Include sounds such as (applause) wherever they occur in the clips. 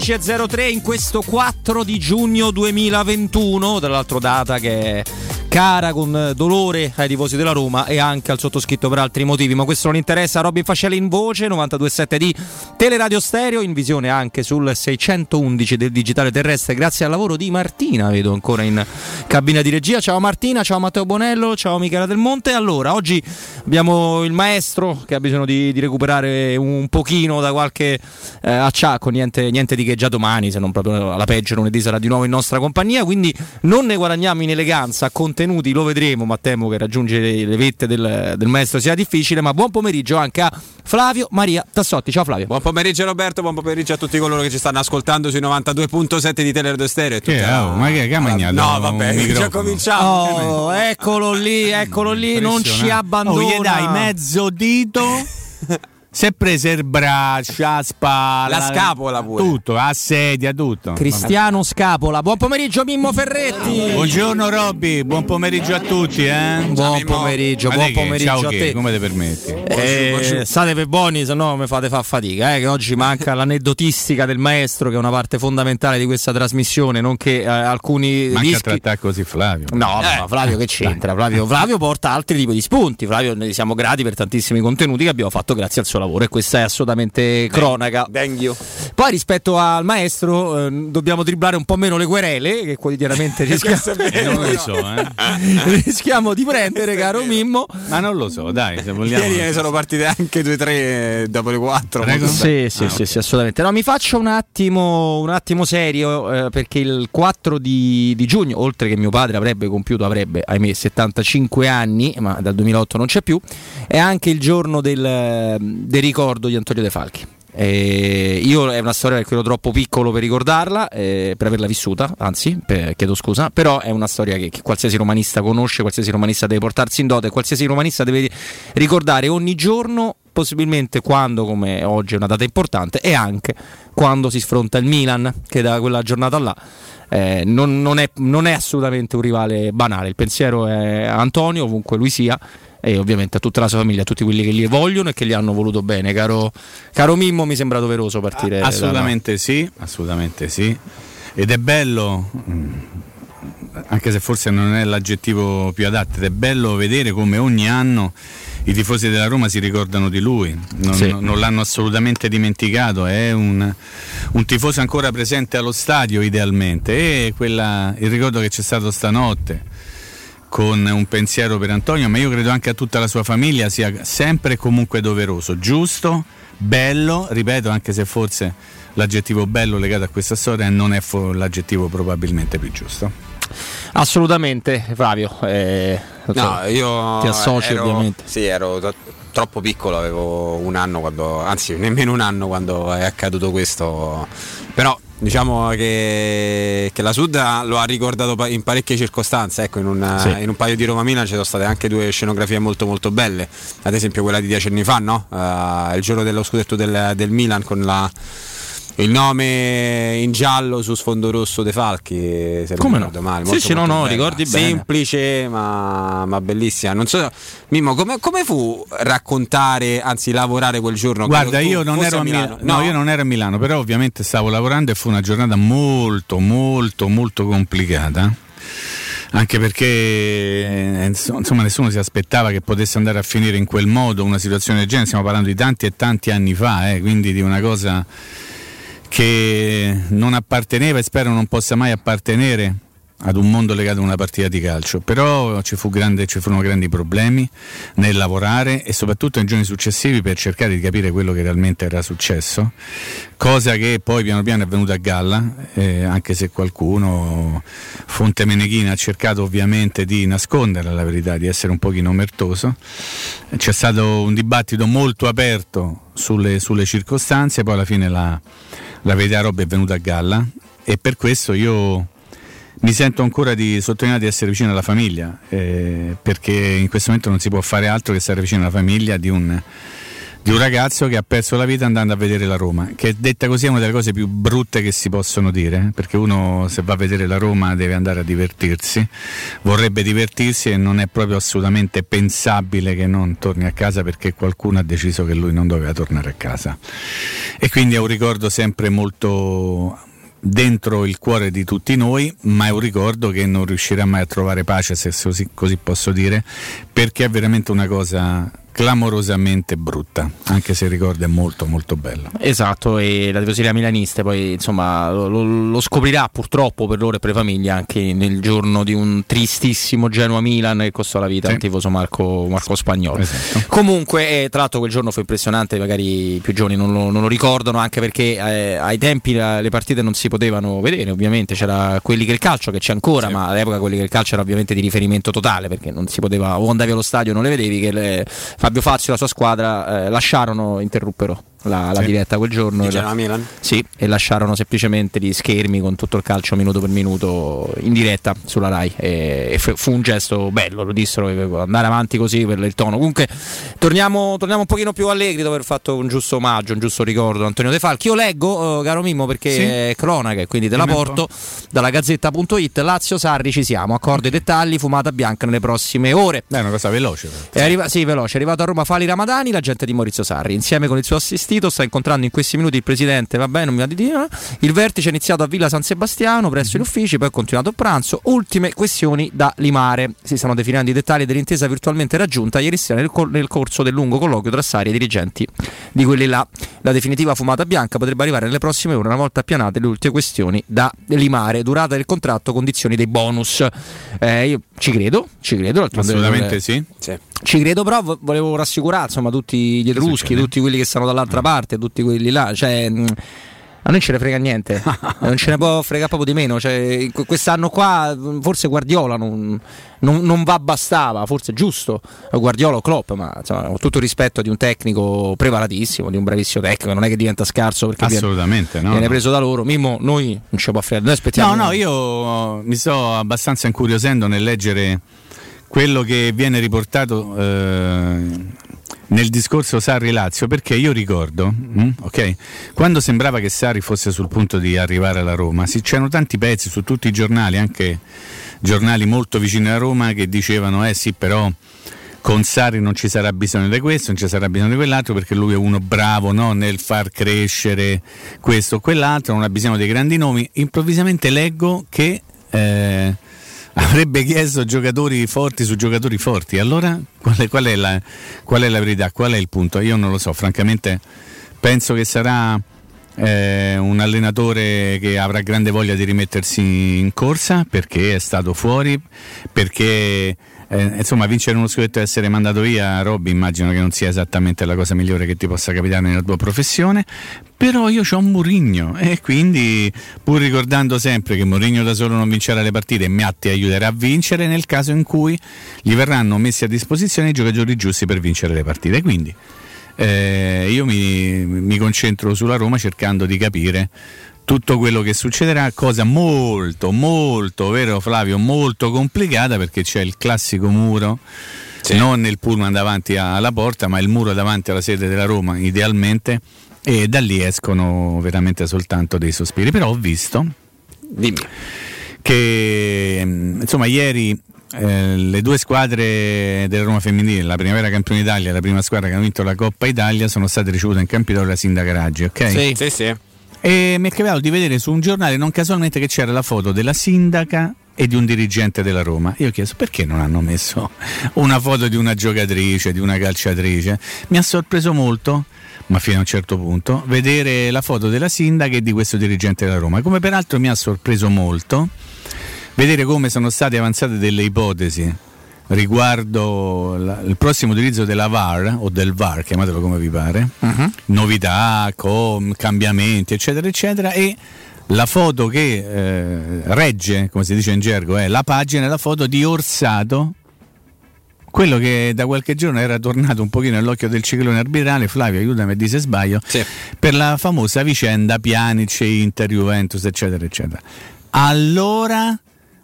amici, 14.03 in questo 4 di giugno 2021, tra l'altro data che cara con dolore ai tifosi della Roma e anche al sottoscritto per altri motivi, ma questo non interessa. Robin Fascelli in voce, 92.7 di Teleradio Stereo, in visione anche sul 611 del digitale terrestre, grazie al lavoro di Martina, vedo ancora in cabina di regia. Ciao Martina, ciao Matteo Bonello, ciao Michela Del Monte. Allora, oggi abbiamo il maestro che ha bisogno di, di recuperare un pochino da qualche eh, acciacco, niente, niente, di che già domani, se non proprio alla peggio lunedì sarà di nuovo in nostra compagnia, quindi non ne guadagniamo in eleganza, contenuti lo vedremo, ma temo che raggiungere le vette del, del, maestro sia difficile, ma buon pomeriggio anche a Flavio Maria Tassotti. Ciao Flavio. Buon pomeriggio Roberto, buon pomeriggio a tutti coloro che ci stanno ascoltando sui 92.7 di Teleradio Stereo. Che, oh, ma che, che ha mangiato? No, vabbè, già cominciamo. Oh, eccolo lì, eccolo lì, non ci abbandona. Oh, dai mezzo dito. (laughs) Si è preso il braccio, la spalla, la scapola pure. Tutto, la sedia, tutto. Cristiano Scapola. Buon pomeriggio Mimmo Ferretti. Buongiorno Robby, buon pomeriggio a tutti, eh? Buon pomeriggio, Ma buon che? pomeriggio Ciao a che? te. Come ti permetti? Eh, state per buoni, se no mi fate far fatica. Eh, che oggi manca l'aneddotistica del maestro, che è una parte fondamentale di questa trasmissione, nonché eh, alcuni Manca rischi. trattare così Flavio. No, ma Flavio che c'entra? Flavio, Flavio porta altri tipi di spunti. Flavio, ne siamo grati per tantissimi contenuti che abbiamo fatto grazie al suo lavoro e questa è assolutamente cronaca. Thank you. Poi rispetto al maestro eh, dobbiamo dribblare un po' meno le querele che quotidianamente (laughs) rischiamo, (laughs) Non lo so, eh. rischiamo di prendere, caro Mimmo. Ma non lo so, dai, se vogliamo. Ieri ne sono partite anche 2-3 dopo le 4. Prego. Sì, sì, sì, sì, assolutamente. No, mi faccio un attimo, un attimo serio eh, perché il 4 di, di giugno, oltre che mio padre avrebbe compiuto, avrebbe, ahimè, 75 anni, ma dal 2008 non c'è più, è anche il giorno del, del ricordo di Antonio De Falchi. Eh, io è una storia perché ero troppo piccolo per ricordarla, eh, per averla vissuta, anzi, per- chiedo scusa, però è una storia che, che qualsiasi romanista conosce, qualsiasi romanista deve portarsi in dote, qualsiasi romanista deve ricordare ogni giorno, possibilmente quando, come oggi è una data importante, e anche quando si sfronta il Milan, che da quella giornata là eh, non, non è, non è assolutamente un rivale banale. Il pensiero è Antonio, ovunque lui sia, e ovviamente a tutta la sua famiglia, a tutti quelli che li vogliono e che gli hanno voluto bene. Caro, caro Mimmo, mi sembra doveroso partire. da- Assolutamente sì, assolutamente sì. Ed è bello, mm, anche se forse non è l'aggettivo più adatto, ed è bello vedere come ogni anno i tifosi della Roma si ricordano di lui, non, Sì. non l'hanno assolutamente dimenticato, è un, un tifoso ancora presente allo stadio idealmente e quella- il ricordo che c'è stato stanotte con un pensiero per Antonio, ma io credo anche a tutta la sua famiglia sia sempre e comunque doveroso, giusto, bello, ripeto, anche se forse l'aggettivo bello legato a questa storia non è l'aggettivo probabilmente più giusto. Assolutamente, Flavio. eh, No, io ti associ ero- ovviamente. Sì, ero to- troppo piccolo, avevo un anno quando, anzi nemmeno un anno quando è accaduto questo. Però diciamo che, che la Sud lo ha ricordato in parecchie circostanze, ecco, in un, Sì. in un paio di Roma Milan ci sono state anche due scenografie molto molto belle, ad esempio quella di dieci anni fa, no? Eh, il giorno dello scudetto del, del Milan con la- il nome in giallo su sfondo rosso dei Falchi, se Come no? male. Sì, molto, sì, no, molto no, bella. ricordi bene. Semplice ma, ma bellissima. Non so, Mimmo, come, come fu raccontare, anzi lavorare quel giorno? Guarda, tu io non, fossi ero a Milano. Milano, no, io non ero a Milano, però ovviamente stavo lavorando e fu una giornata molto, molto, molto complicata. Anche perché eh, insomma nessuno si aspettava che potesse andare a finire in quel modo una situazione del genere, stiamo parlando di tanti e tanti anni fa, eh, quindi di una cosa che non apparteneva e spero non possa mai appartenere ad un mondo legato a una partita di calcio, però ci, fu grande, ci furono grandi problemi nel lavorare e soprattutto nei giorni successivi per cercare di capire quello che realmente era successo, cosa che poi piano piano è venuta a galla, eh, anche se qualcuno, Fonte Meneghina, ha cercato ovviamente di nascondere la verità, di essere un pochino omertoso. C'è stato un dibattito molto aperto sulle, sulle circostanze, poi alla fine la, la verità roba è venuta a galla e per questo io mi sento ancora di sottolineare di essere vicino alla famiglia, eh, perché in questo momento non si può fare altro che stare vicino alla famiglia di un, di un ragazzo che ha perso la vita andando a vedere la Roma, che detta così è una delle cose più brutte che si possono dire, eh, perché uno se va a vedere la Roma deve andare a divertirsi, vorrebbe divertirsi e non è proprio assolutamente pensabile che non torni a casa perché qualcuno ha deciso che lui non doveva tornare a casa. E quindi è un ricordo sempre molto dentro il cuore di tutti noi, ma è un ricordo che non riuscirà mai a trovare pace, se così, così posso dire, perché è veramente una cosa clamorosamente brutta, anche se il ricordo è molto molto bello. Esatto, e la tifoseria milanista poi insomma lo, lo, scoprirà purtroppo per loro e per le famiglie anche nel giorno di un tristissimo Genoa-Milan che costò la vita sì. al tifoso Marco, Marco Spagnolo. Esatto. Comunque, eh, tra l'altro quel giorno fu impressionante, magari i più giovani non lo, non lo ricordano anche perché eh, ai tempi la, le partite non si potevano vedere, ovviamente c'era quelli che il calcio che c'è ancora, sì. ma all'epoca quelli che il calcio era ovviamente di riferimento totale perché non si poteva o andavi allo stadio non le vedevi che le, Fabio Fazio e la sua squadra eh, lasciarono, interruppero la, la sì. diretta quel giorno. Di la, Milan? Sì, e lasciarono semplicemente gli schermi con tutto il calcio minuto per minuto in diretta sulla Rai. E, e fu un gesto bello, lo dissero, andare avanti così per il tono. Comunque torniamo, torniamo un pochino più allegri dopo aver fatto un giusto omaggio, un giusto ricordo Antonio De Falchi. Io leggo, eh, caro Mimmo, perché sì. è cronaca, quindi te la porto dalla gazzetta.it. Lazio Sarri ci siamo, accordo i dettagli, fumata bianca nelle prossime ore. È una cosa veloce. È arriva- sì, veloce. È arrivato a Roma Fali Ramadani, l'agente di Maurizio Sarri, insieme con il suo assistente assistito, sta incontrando in questi minuti il presidente, va bene, non mi va di dire. Il vertice è iniziato a Villa San Sebastiano presso gli uffici, poi è continuato il pranzo. Ultime questioni da limare. Si stanno definendo i dettagli dell'intesa virtualmente raggiunta ieri sera nel, cor- nel corso del lungo colloquio tra Sari e dirigenti di quelli là. La definitiva fumata bianca potrebbe arrivare nelle prossime ore, una volta appianate le ultime questioni da limare. Durata del contratto, condizioni dei bonus. Eh, io ci credo, ci credo. Assolutamente sì. sì. Ci credo, però volevo rassicurare insomma tutti gli etruschi, tutti quelli che stanno dall'altra parte, tutti quelli là. Cioè, a noi ce ne frega niente, (laughs) non ce ne può fregare proprio di meno. Cioè, quest'anno qua forse Guardiola non, non, non va bastava, forse è giusto Guardiola o Klopp, ma insomma, ho tutto il rispetto di un tecnico preparatissimo, di un bravissimo tecnico, non è che diventa scarso perché Assolutamente, viene, no, viene no. preso da loro. Mimmo, noi non ci può fregare, noi aspettiamo. No, no, io mi sto abbastanza incuriosendo nel leggere quello che viene riportato eh, nel discorso Sarri-Lazio perché io ricordo mm, okay, quando sembrava che Sarri fosse sul punto di arrivare alla Roma si, c'erano tanti pezzi su tutti i giornali anche giornali molto vicini a Roma che dicevano eh sì però con Sarri non ci sarà bisogno di questo, non ci sarà bisogno di quell'altro perché lui è uno bravo no? nel far crescere questo o quell'altro, non ha bisogno dei grandi nomi. Improvvisamente leggo che eh, avrebbe chiesto giocatori forti su giocatori forti. Allora qual è, qual, è la, qual è, la, verità? Qual è il punto? Io non lo so, francamente penso che sarà eh, un allenatore che avrà grande voglia di rimettersi in corsa perché è stato fuori, perché eh, insomma, vincere uno scudetto e essere mandato via, Robby, immagino che non sia esattamente la cosa migliore che ti possa capitare nella tua professione. Però io ho Murigno e quindi, pur ricordando sempre che Murigno da solo non vincerà le partite, Miatti aiuterà a vincere nel caso in cui gli verranno messi a disposizione i giocatori giusti per vincere le partite. Quindi eh, io mi, mi concentro sulla Roma cercando di capire tutto quello che succederà, cosa molto, molto, vero Flavio, molto complicata perché c'è il classico muro, sì. non nel pullman davanti alla porta, ma il muro davanti alla sede della Roma, idealmente, e da lì escono veramente soltanto dei sospiri. Però ho visto Dimmi. che insomma ieri eh, le due squadre della Roma femminile, la primavera campione d'Italia e la prima squadra che ha vinto la Coppa Italia, sono state ricevute in Campidoglio da Sindaca Raggi, ok? Sì, sì, sì. E mi è capitato di vedere su un giornale non casualmente che c'era la foto della sindaca e di un dirigente della Roma. Io ho chiesto perché non hanno messo una foto di una giocatrice, di una calciatrice. Mi ha sorpreso molto, ma fino a un certo punto, vedere la foto della sindaca e di questo dirigente della Roma. Come peraltro mi ha sorpreso molto vedere come sono state avanzate delle ipotesi riguardo la, il prossimo utilizzo della VAR o del VAR, chiamatelo come vi pare, uh-huh. novità, com, cambiamenti, eccetera, eccetera, e la foto che eh, regge, come si dice in gergo, è la pagina, la foto di Orsato, quello che da qualche giorno era tornato un pochino nell'occhio del ciclone arbitrale, Flavio aiutami a dire se sbaglio, sì. per la famosa vicenda Pianic, Inter, Juventus, eccetera, eccetera. Allora,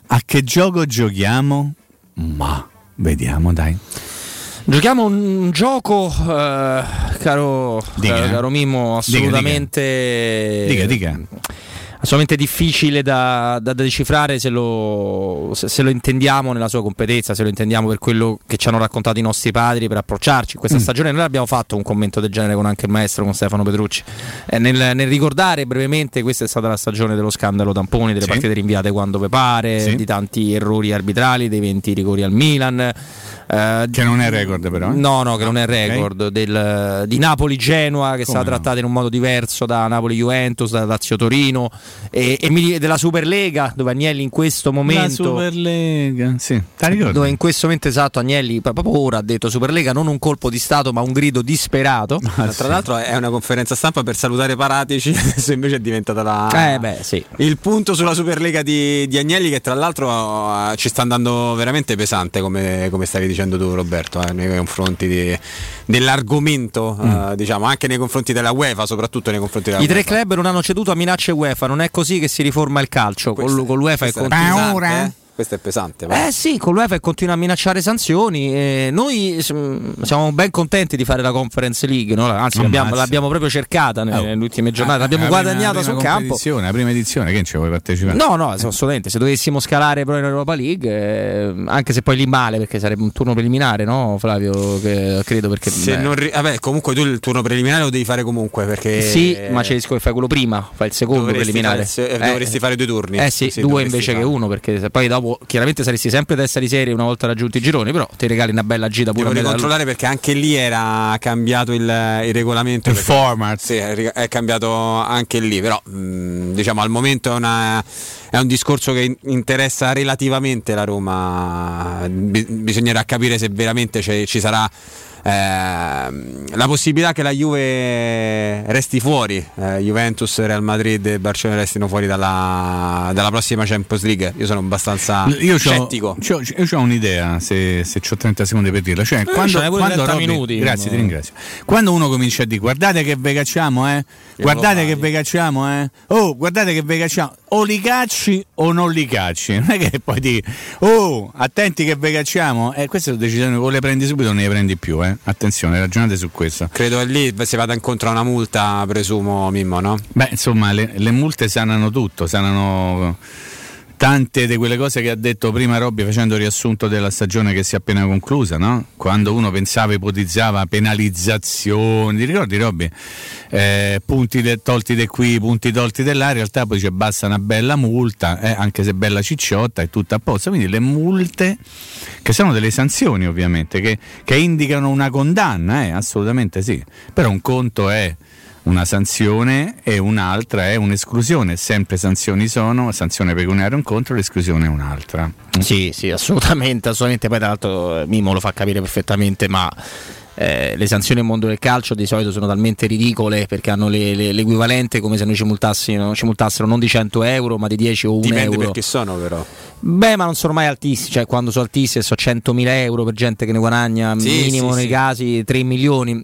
a che gioco giochiamo? Ma Vediamo, dai. Giochiamo un gioco eh, caro, Dica. caro Mimmo, Dica, assolutamente. Dica, dica. Assolutamente difficile da, da- da decifrare se lo, se- se lo intendiamo nella sua competenza, se lo intendiamo per quello che ci hanno raccontato i nostri padri per approcciarci. In Mm. questa stagione noi abbiamo fatto un commento del genere con anche il maestro, con Stefano Petrucci. Eh, nel, nel ricordare brevemente, questa è stata la stagione dello scandalo tamponi, delle Sì. partite rinviate quando vi pare, Sì. di tanti errori arbitrali, dei 20 rigori al Milan. Eh, Che non è record però. eh? No, no, che non è record. del- di Napoli-Genoa che è stata no? trattata in un modo diverso da Napoli-Juventus, da Lazio-Torino e, e della Superlega dove Agnelli in questo La momento... Superlega, sì. Dove in questo momento esatto Agnelli proprio ora ha detto Superlega non un colpo di Stato ma un grido disperato. Ah, Tra sì. l'altro è una conferenza stampa per salutare Paratici, (laughs) adesso invece è diventata la... Eh beh sì. Il punto sulla Superlega di, di Agnelli che tra l'altro eh, ci sta andando veramente pesante come, come stavi dicendo tu Roberto eh, nei confronti di- dell'argomento eh, diciamo anche nei confronti della UEFA soprattutto nei confronti della I tre UEFA. club non hanno ceduto a minacce UEFA, non è così che si riforma il calcio, con, Questo- con l'UEFA è pesante, Paura. Eh? questo è pesante va. Eh sì, con l'UEFA continua a minacciare sanzioni. e noi mm, siamo ben contenti di fare la Conference League, no? anzi l'abbiamo, l'abbiamo proprio cercata nelle, Oh. nelle ultime giornate, l'abbiamo La guadagnata la sul prima campo. La prima edizione, che non ci vuoi partecipare? No, no, assolutamente. Se dovessimo scalare però in Europa League, eh, anche se poi lì male, perché sarebbe un turno preliminare, no, Flavio? Che, credo perché. Se beh, non ri- vabbè, comunque tu il turno preliminare lo devi fare comunque perché Sì, ma c'è il rischio che fai quello prima, fai il secondo dovresti preliminare. fare- eh, dovresti fare due turni. Eh sì, Sì, due invece fare. che uno, perché se poi dopo chiaramente saresti sempre testa di serie una volta raggiunti i gironi, però ti regali una bella gita pure Devo ricontrollare perché anche lì era cambiato il, il regolamento. Il format. Sì, è, cambiato anche lì, però mh, diciamo al momento è, una- è un discorso che in- interessa relativamente la Roma. Bi- bisognerà capire se veramente c'è- ci sarà la possibilità che la Juve resti fuori, eh, Juventus, Real Madrid e Barcellona restino fuori dalla, dalla prossima Champions League. Io sono abbastanza Io scettico. io ho un'idea, se, se ho 30 secondi per dirla. Cioè, quando, pure quando 30 Robby- minuti, grazie, no? ti ringrazio. Quando uno comincia a dire guardate che ve cacciamo, eh? Guardate che ve cacciamo, eh? Oh, guardate che ve cacciamo. O li cacci o non li cacci. (laughs) Non è che poi di oh, attenti che ve cacciamo. Eh, queste sono decisioni o le prendi subito o non le prendi più, eh? Attenzione, ragionate su questo. Credo che lì si vada incontro a una multa, presumo, Mimmo, no? Beh, insomma, le, le multe sanano tutto, sanano tante di quelle cose che ha detto prima Robby facendo riassunto della stagione che si è appena conclusa, no? Quando uno pensava, ipotizzava penalizzazioni, ti ricordi Robby? Eh, punti de- tolti di qui, punti tolti di là, in realtà poi dice basta una bella multa, eh, anche se bella cicciotta, è tutta a posto. Quindi le multe, che sono delle sanzioni ovviamente, che, che indicano una condanna, eh, assolutamente sì. Però un conto è una sanzione e un'altra è un'esclusione. Sempre sanzioni sono, sanzione pecuniaria è un contro, l'esclusione è un'altra. Sì, sì, assolutamente, assolutamente. Poi tra l'altro Mimo lo fa capire perfettamente, ma eh, le sanzioni nel mondo del calcio di solito sono talmente ridicole perché hanno le- le- l'equivalente come se noi ci multassero, ci multassero non di 100 euro ma di 10 o 1 Dipende euro. perché sono, però. Beh, ma non sono mai altissimi, cioè quando sono altissimi sono 100.000 euro per gente che ne guadagna Sì, minimo sì, nei sì. casi 3 milioni.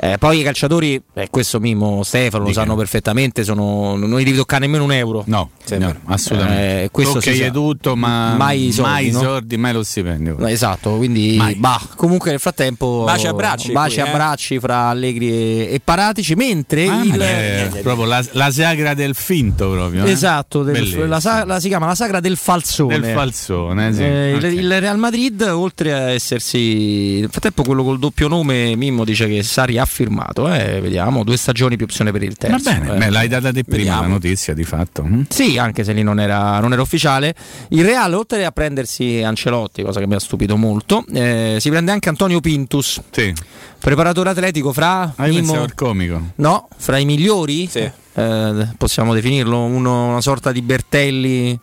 Eh, poi i calciatori, eh, questo Mimo Stefano lo Dica. sanno perfettamente, sono, non gli devi toccare nemmeno un euro. No, no, assolutamente. Eh, questo sa. tutto, ma Mai i soldi, mai, no? soldi, mai lo stipendio. No, Esatto, quindi bah, comunque nel frattempo Baci e abbracci baci qui, e eh. abbracci fra Allegri e, e Paratici, mentre Ah, il beh, proprio la, la sagra del finto proprio. eh? Esatto, del- la, la- si chiama la sagra del falsone. del falsone, sì. Eh, il, il Real Madrid, oltre a essersi. Nel frattempo, quello col doppio nome, Mimmo dice che Sari ha firmato. Eh, vediamo, due stagioni più opzione per il Va terzo. bene, eh. beh, l'hai data te prima Vediamo. la notizia di fatto. hm? Sì, anche se lì non era, non era ufficiale. Il Real, oltre a prendersi Ancelotti, cosa che mi ha stupito molto, eh, si prende anche Antonio Pintus, Sì. preparatore atletico fra. Ah, al comico. No, fra i migliori, Sì. eh, possiamo definirlo uno- una sorta di Bertelli.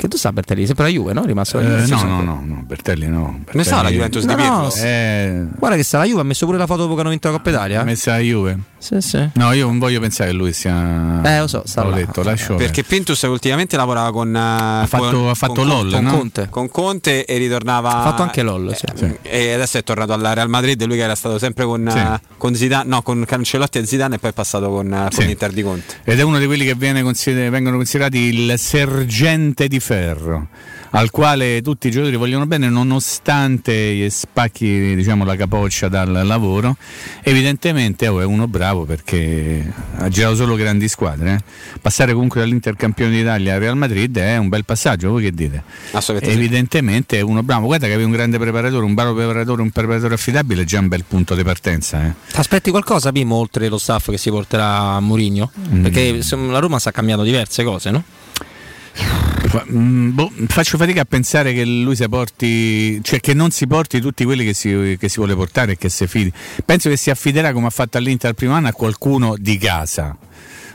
Che tu sa Bertelli? Sempre la Juve, no? È rimasto la Eh, Juve. Sì, no, no, no, no, Bertelli no. Come sta la Bertelli- Juventus No, di Pirlo? no, Eh, Guarda che sta la Juve, ha messo pure la foto dopo che hanno vinto la Coppa Italia. ha messa la Juve. Sì, sì. No, io non voglio pensare che lui sia. Eh, lo so, sta L'ho là. detto, lascio Perché Pintus ultimamente lavorava con ha fatto- ha fatto LOL, Con no? Conte. con Conte e ritornava Ha fatto anche LOL, sì. Eh, Sì. e adesso è tornato al Real Madrid lui che era stato sempre con, Sì. eh, con Zidane no con Cancellotti e Zidane e poi è passato con, eh, con Sì. l'Inter di Conte Ed è uno di quelli che viene consider- vengono considerati il sergente di ferro. Al quale tutti i giocatori vogliono bene nonostante gli spacchi diciamo, la capoccia dal lavoro. Evidentemente oh, è uno bravo perché ha girato solo grandi squadre. Eh. Passare comunque dall'Inter campione d'Italia al Real Madrid è un bel passaggio, voi che dite? Evidentemente è uno bravo, guarda che aveva un grande preparatore, un bravo preparatore, un preparatore affidabile, è già un bel punto di partenza. Eh. Aspetti qualcosa, Pimo, oltre lo staff che si porterà a Mourinho? Mm. Perché la Roma sta cambiando diverse cose, no? (laughs) Mm, boh, faccio fatica a pensare che lui si porti, cioè che non si porti tutti quelli che si, che si vuole portare e che si fidi. Penso che si affiderà come ha fatto all'Inter al primo anno a qualcuno di casa,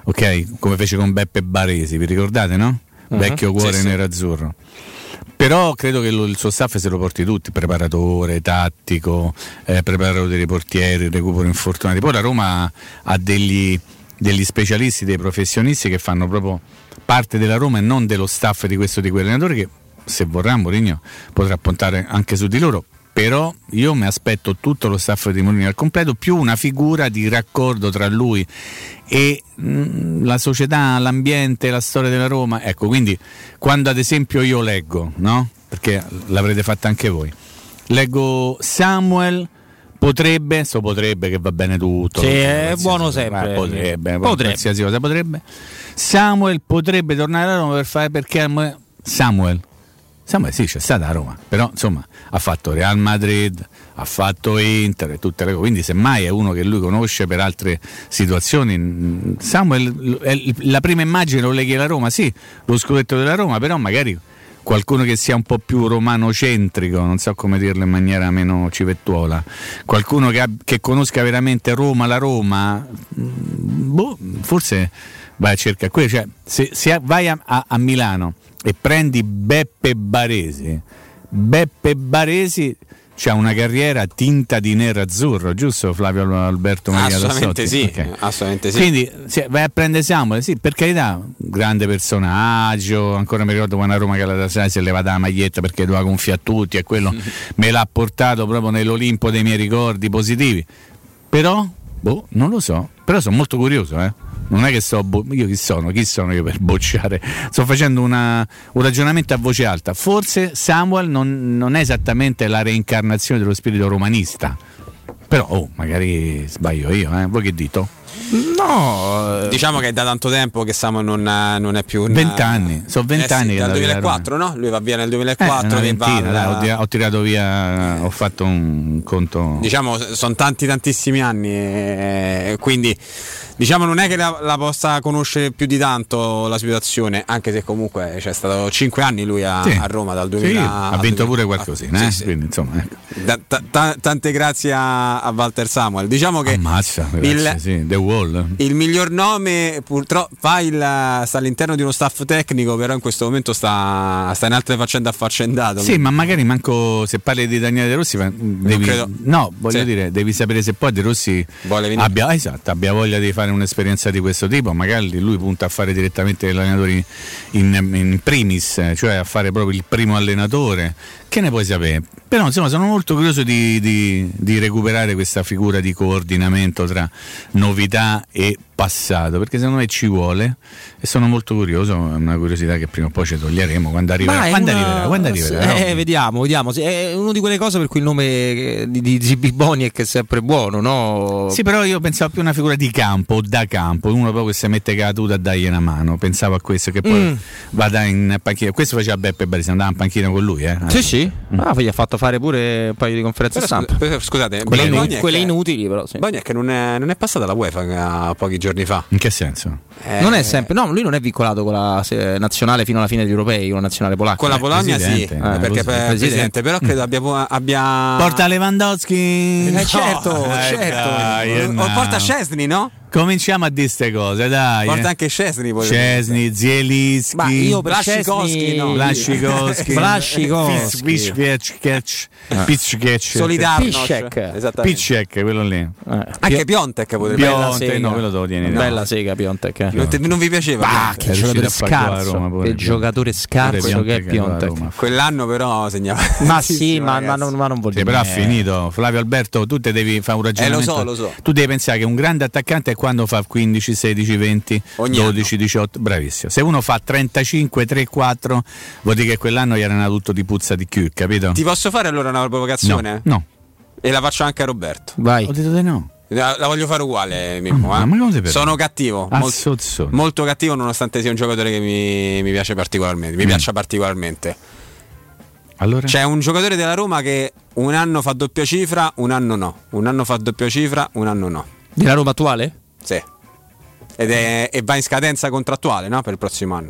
ok? Come fece con Beppe Baresi, vi ricordate, no? Uh-huh. Vecchio cuore sì, nero-azzurro. Però credo che lo, il suo staff se lo porti tutti, preparatore, tattico, eh, preparatore dei portieri, recupero infortunati. Poi la Roma ha degli, degli specialisti, dei professionisti che fanno proprio parte della Roma e non dello staff di questo o di quell'allenatore che se vorrà Mourinho potrà puntare anche su di loro. Però io mi aspetto tutto lo staff di Mourinho al completo più una figura di raccordo tra lui e mm, la società, l'ambiente, la storia della Roma. Ecco quindi quando ad esempio io leggo no? perché l'avrete fatta anche voi. Leggo Samuel potrebbe, so potrebbe che va bene tutto. Sì, è buono sempre. Eh, potrebbe, potrebbe. qualsiasi cosa potrebbe. Samuel potrebbe tornare a Roma per fare perché Samuel Samuel sì c'è stata a Roma però insomma ha fatto Real Madrid ha fatto Inter e tutte le cose quindi semmai è uno che lui conosce per altre situazioni Samuel la prima immagine lo leghi alla Roma sì lo scudetto della Roma però magari qualcuno che sia un po' più romano-centrico, non so come dirlo in maniera meno civettuola, qualcuno che, che conosca veramente Roma, la Roma, boh, forse vai a cercare quello. Cioè, se, se vai a, a, a, Milano e prendi Beppe Baresi, Beppe Baresi c'ha una carriera tinta di nero-azzurro, giusto Flavio Alberto Maria Assolutamente sì, okay. assolutamente sì. Quindi vai a prendere Samuel, sì, per carità, grande personaggio, ancora mi ricordo quando a Roma Galatasaray si è levata la maglietta perché doveva gonfiare tutti e quello (laughs) me l'ha portato proprio nell'Olimpo dei miei ricordi positivi. Però, boh, non lo so, però sono molto curioso, eh non è che sto bo- io chi sono? Chi sono io per bocciare? Sto facendo una, un ragionamento a voce alta. Forse Samuel non, non, è esattamente la reincarnazione dello spirito romanista. Però oh, magari sbaglio io, eh? Voi che dito? No, eh, diciamo che è da tanto tempo che Samuel non, non è più. Vent'anni, sono vent'anni. Eh sì, dal 2004, no? Lui va via nel 2004. Eh, ventina, dai, ho, tirato via, ho fatto un conto. Diciamo, sono tanti, tantissimi anni. E quindi diciamo non è che la, la, possa conoscere più di tanto la situazione, anche se comunque c'è stato 5 anni lui a, sì. a Roma dal 2000. Sì, ha vinto pure qualcosina, ah, eh? sì, Quindi, insomma, ecco. da, ta, ta, tante grazie a, a, Walter Samuel. Diciamo che Ammazza, grazie, il, Wall. il miglior nome purtroppo sta all'interno di uno staff tecnico, però in questo momento sta, sta in altre faccende affaccendato. Sì, ma magari manco se parli di Daniele De Rossi, devi, no, voglio dire, devi sapere se poi De Rossi abbia, esatto, abbia voglia di fare fare un'esperienza di questo tipo, magari lui punta a fare direttamente l'allenatore in, in primis, cioè a fare proprio il primo allenatore. Che ne puoi sapere? Però insomma sono molto curioso di, di, di recuperare questa figura di coordinamento tra novità e passato perché secondo me ci vuole e sono molto curioso è una curiosità che prima o poi ci toglieremo quando arriverà quando, una... arriverà, quando arriverà eh, no? vediamo vediamo è una di quelle cose per cui il nome di, Zibi Boniek è sempre buono no? sì però io pensavo più a una figura di campo da campo uno proprio che si mette caduta a dargli una mano pensavo a questo che poi mm. vada in panchina questo faceva Beppe Baresi andava in panchina con lui eh? sì sì mm. ah, gli ha fatto fare pure un paio di conferenze però, stampa scusate quelle, inu- quelle inutili però sì. Boniek non è, non è passata la UEFA a pochi giorni fa in che senso? Eh, non è sempre, no, lui non è vincolato con la nazionale fino alla fine degli europei, con la nazionale polacca. Con la Polonia sì, eh, perché per presidente, però credo abbia, abbia... Porta Lewandowski. Eh, certo, eh, certo. Dai, o porta Scesni, no? Cominciamo a dire queste cose, dai. Porta eh. anche Scesni, Scesni, Zielinski. Ma io Blascikowski, no. Blascikowski. Blascikowski. (laughs) Piszczek. Solidarnosc. Piszczek, quello lì. Eh. Anche Piontek potrebbe Piontek, no, quello lo tieni. No. Bella sega Piontek. Eh. Non, te, non, vi piaceva? Bah, che giocatore scarso. Roma, che giocatore scarso che è Piontek. Quell'anno però segnava. Ma sì, ma, ma, non, ma non vuol dire. Però ha finito. Flavio Alberto, tu te devi fare un ragionamento. Eh, lo so, lo so. Tu devi pensare che un grande attaccante è quando fa 15, 16, 20, Ogni 12, 18, bravissimo. Se uno fa 35, 3, 4, vuol dire che quell'anno gli era nato tutto di puzza di Q, capito? Ti posso fare allora una provocazione? no, no. E la faccio anche a Roberto. Vai. Ho detto di no. La, la voglio fare uguale, Mimmo. Ah, eh. Sono cattivo. Ah, mol- zozzone. molto cattivo, nonostante sia un giocatore che mi, mi piace particolarmente. Mi Mm. piaccia particolarmente. Allora? C'è un giocatore della Roma che un anno fa doppia cifra, un anno no. Un anno fa doppia cifra, un anno no. Della Roma attuale? Sì. Ed è, e va in scadenza contrattuale, no? Per il prossimo anno.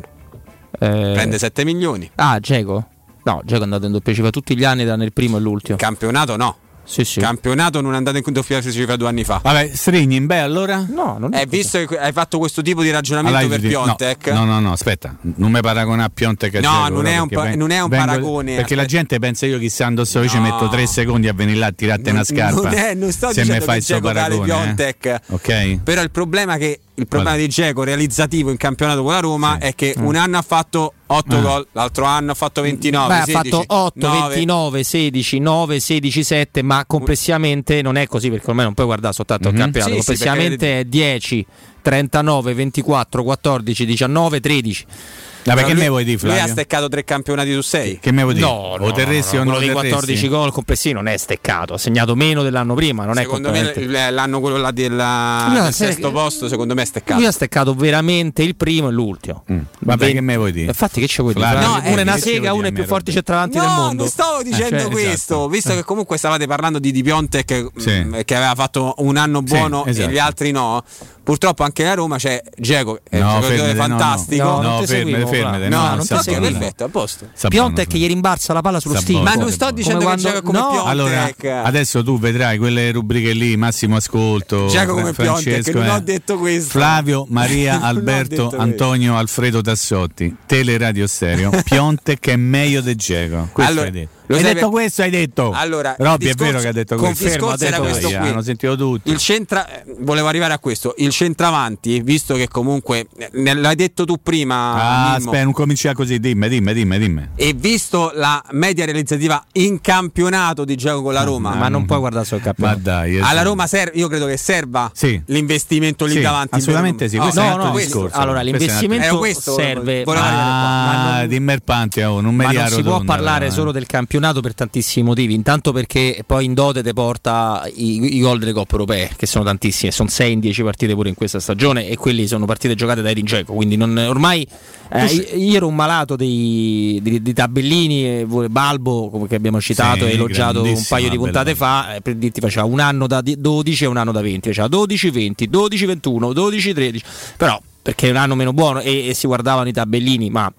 Eh, Prende 7 milioni. Ah, Geco? No, Geco è andato in doppia cifra tutti gli anni, tranne il primo e l'ultimo. Campionato no. Sì, sì. Campionato non è andato in doppia cifra due anni fa. Vabbè, Strigni, beh, allora? no, non è Eh, visto che hai fatto questo tipo di ragionamento Allora, per io ti- Piontek, No, no, no, aspetta, non mi paragona a Piontek a No, Dzeko, non è un pa- non è un paragone, Perché la aspetta. gente pensa io chissà indosso ci No. metto tre secondi a venire là a tirarti una scarpa. Non, è, non sto se dicendo mi fai che il suo Dzeko cade paragone. eh. Piontek. Ok? Però il problema è che il problema è? di Geco realizzativo in campionato con la Roma Sì. è che un anno ha fatto 8 Ah. gol, l'altro anno ha fatto 29. Beh, ha 16, fatto 8, 9. 29, 16, 9, 16, 7, ma complessivamente non è così perché ormai non puoi guardare soltanto Mhm. il campionato. Sì, sì, complessivamente è 10, 39, 24, 14, 19, 13. Ma perché lui, me vuoi dire Lui ha Flavio? steccato tre campionati su 6. Che me vuoi dire? No, no, o terresti no, no, dei terresti? 14 gol complessivi non è steccato, ha segnato meno dell'anno prima, non Secondo è me completamente- il- l'anno quello là della- No, del se- sesto posto, secondo me è steccato. Lui ha steccato veramente il primo e l'ultimo. Mm. Vabbè, che me vuoi dire? Infatti, che ci vuoi dire? Flavio, Fra? no, uno eh, è una che sega, dire uno è più me, forte centravanti del No, mondo. non stavo dicendo Eh, cioè, questo, esatto. visto che comunque stavate parlando di Di Piontek Sì. mh, che aveva fatto un anno Sì, buono esatto. e gli altri no. Purtroppo anche la Roma c'è Geco, è No, un giocatore no, no. fantastico. No, No, fermate. No, No, non buono. seguivo. perfetto, a posto. Piontek gli rimbalza la palla sullo buono. Ma non sto dicendo che quando- gioca come no, Piontek. Allora, adesso tu vedrai quelle rubriche lì, massimo ascolto. Giacomo come Piontek, Francesco, non ho detto questo. Flavio, Maria, (laughs) Alberto. Antonio, Alfredo Tassotti, Teleradio Stereo. Piontek è meglio del Geco. Questo Allora. Lo Hai detto per- questo, hai detto. Allora, Robby, il è vero che ha detto il questo. discorso era Dai, questo qui. Hanno sentito tutti. Il centra eh, volevo arrivare a questo. Il centravanti, visto che comunque eh, l'hai detto tu prima, Ah, aspetta, non comincia così. Dimmi, dimmi, dimmi, dimmi. e visto la media realizzativa in campionato di gioco con la Roma, Ma non puoi guardare sul Ma campionato. dai, alla esatto. Roma serve, io credo che serva Sì. l'investimento lì Sì, davanti. assolutamente sì, No, questo è un no, altro no, discorso. Allora, l'investimento questo, serve, ma, ma Ah, non- dimmi il pante, oh, non ma non si può parlare solo eh. del campionato per tantissimi motivi. Intanto perché poi in dote te porta i, i gol delle coppe europee, che sono tantissime, sono 6 in 10 partite pure in questa stagione e quelli sono partite giocate da Erin Dzeko, quindi non- ormai eh, io ero un malato dei, di, di tabellini, e vuole Balbo come che abbiamo citato Sì, e elogiato un paio di puntate fa, eh, per dirti faceva un anno da di- 12 e un anno da 20, faceva 12 20, 12 21, 12 13, però perché è un anno meno buono e, e si guardavano i tabellini, ma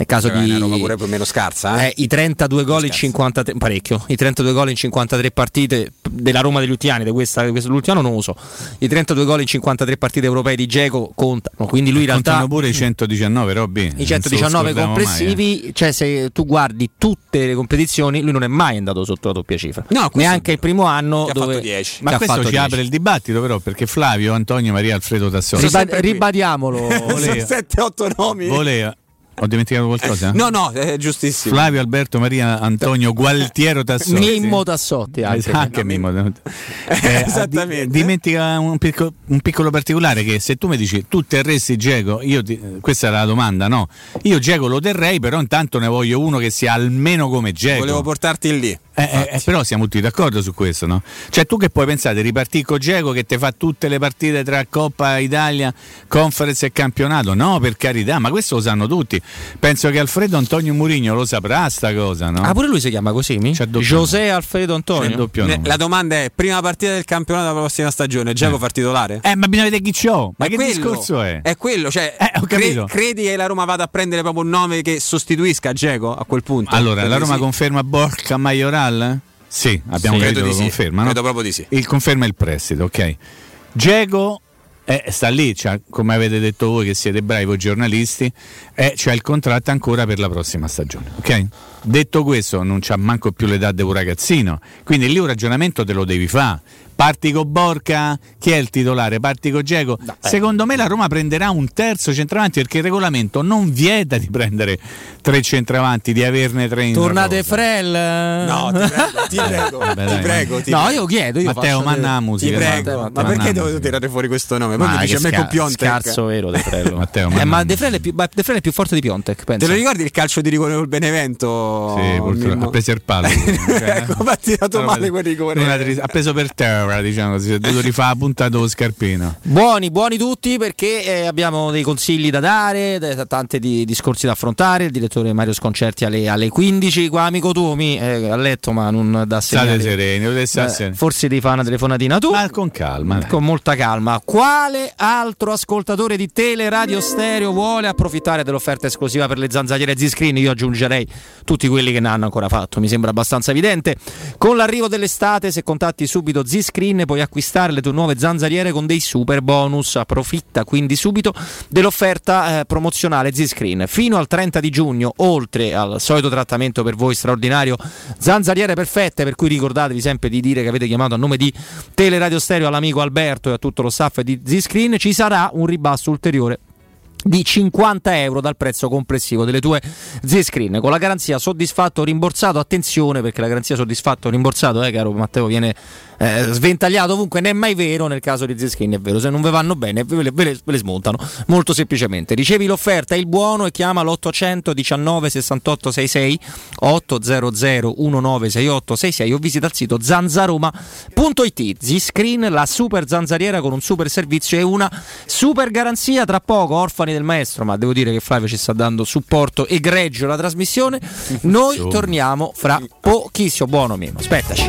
nel caso Cioè, di una Roma pure più o meno scarsa. Eh? eh, I 32 gol in Scherzo. 53 parecchio, i 32 gol in 53 partite della Roma degli ultimi anni, di questa, questo dell'ultimo anno non uso. I 32 gol in 53 partite europee di Geco contano, quindi lui in realtà Contano pure i 119, Robby. i 119 eh. complessivi, cioè se tu guardi tutte le competizioni, lui non è mai andato sotto la doppia cifra. No, Neanche è il primo anno Che ha dove fatto 10. Ma questo ci 10. apre il dibattito, però, perché Flavio, Antonio, Maria, Alfredo Tassotti. Riba- sempre qui. ribadiamolo. (laughs) Voleva. 7-8 nomi. voleva. Ho dimenticato qualcosa? No, no, è giustissimo. Flavio, Alberto, Maria, Antonio, Gualtiero Tassotti. Mimmo Tassotti anche. Esatto, anche Mimmo. Eh, Esattamente. di- dimentica un, picco- un piccolo particolare che se tu mi dici tu terresti Geco, io ti- questa era la domanda, no? Io Geco lo terrei, però intanto ne voglio uno che sia almeno come Geco. Volevo portarti lì. Eh, eh, eh, però siamo tutti d'accordo su questo, no? Cioè, tu che puoi pensare di ripartire con Geco che ti fa tutte le partite tra Coppa Italia, Conference e campionato? No, per carità, ma questo lo sanno tutti. Penso che Alfredo Antonio Murigno lo saprà sta cosa, no? Ah, pure lui si chiama così, mi? José Alfredo Antonio. La domanda è: prima partita del campionato della prossima stagione, Giacomo fa titolare? Eh, ma bisogna vedere chi c'ho. Ma È che quello, discorso è? È quello, cioè, Eh, ho capito. credi che la Roma vada a prendere proprio un nome che sostituisca Geco a quel punto? Allora, la Roma sì. conferma Borca Majoral? Sì, abbiamo Sì, credo di lo sì. conferma, no? Credo proprio di sì. Il conferma il prestito, ok. Geco eh, sta lì, c'ha- come avete detto voi che siete bravi voi giornalisti, e c'ha il contratto ancora per la prossima stagione, ok? Detto questo, non c'ha manco più l'età di un ragazzino, quindi lì un ragionamento te lo devi fare. Parti con Borca, chi è il titolare? Parti con Geco. No, Secondo me la Roma prenderà un terzo centravanti perché il regolamento non vieta di prendere tre centravanti, di averne tre in Tornate rosa. Frel. No, ti prego, ti prego, Vabbè, ti prego, ti No, prego. io chiedo. Io Matteo, faccio manna la musica. Ti prego, Matteo, ma perché devo tirare fuori questo nome? Poi Ma mi dice a me con Piontek. Scarso vero De Frello. (laughs) Matteo, Eh, ma De Frel, è più, ma De Frel è più forte di Piontek, penso. Te lo ricordi il calcio di rigore col Benevento? Sì, purtroppo ha preso il palo. Ecco, ha tirato male per- quel rigore. non ha preso per terra, diciamo così. Ha dovuto rifare la punta dello scarpino. Buoni, buoni tutti perché eh, abbiamo dei consigli da dare, tanti di- discorsi da affrontare. Il direttore Mario Sconcerti alle, alle 15. Qua, amico tuo, mi eh, ha letto, ma non State segnali. sereni, potete stare Eh, sereni. forse devi fare una telefonatina tu. Ma con calma. dai. Con molta calma. Quale altro ascoltatore di Teleradio Stereo vuole approfittare dell'offerta esclusiva per le zanzariere Z-Screen? Io aggiungerei tutti quelli che ne hanno ancora fatto, mi sembra abbastanza evidente. Con l'arrivo dell'estate, se contatti subito Z-Screen, puoi acquistare le tue nuove zanzariere con dei super bonus. Approfitta quindi subito dell'offerta eh, promozionale Z-Screen. Fino al 30 di giugno, oltre al solito trattamento per voi straordinario, zanzariere perfette, per cui ricordatevi sempre di dire che avete chiamato a nome di Teleradio Stereo all'amico Alberto e a tutto lo staff di Z-Screen, ci sarà un ribasso ulteriore di 50 euro dal prezzo complessivo delle tue Z-Screen. Con la garanzia soddisfatto o rimborsato attenzione perché la garanzia soddisfatto o rimborsato eh caro Matteo viene eh, sventagliato ovunque non è mai vero nel caso di Z-Screen è vero se non vi vanno bene ve le, ve le- ve le smontano molto semplicemente. Ricevi l'offerta il buono e chiama l'819 68 66 800 1968 66 o visita il sito zanzaroma.it Z-Screen la super zanzariera con un super servizio e una super garanzia. Tra poco orfani del maestro ma devo dire che Flavio ci sta dando supporto egregio alla trasmissione. (laughs) Noi torniamo fra pochissimo. Buono mimo aspettaci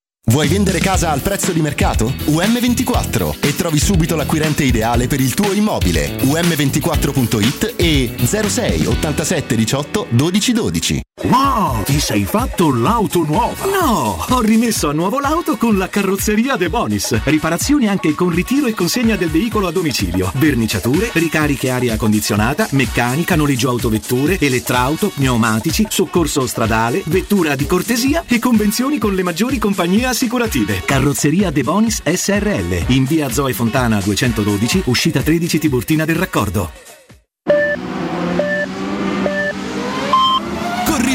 Vuoi vendere casa al prezzo di mercato? UM24 e trovi subito l'acquirente ideale per il tuo immobile. UM24.it e 06 87 18 12 12. Wow, ti sei fatto l'auto nuova? No, ho rimesso a nuovo l'auto con la carrozzeria De Bonis. Riparazioni anche con ritiro e consegna del veicolo a domicilio. Verniciature, ricariche aria condizionata, meccanica, noleggio autovetture, elettrauto, pneumatici, soccorso stradale, vettura di cortesia e convenzioni con le maggiori compagnie assicurative. Carrozzeria De Bonis SRL. In via Zoe Fontana 212, uscita 13 Tiburtina del Raccordo. Corri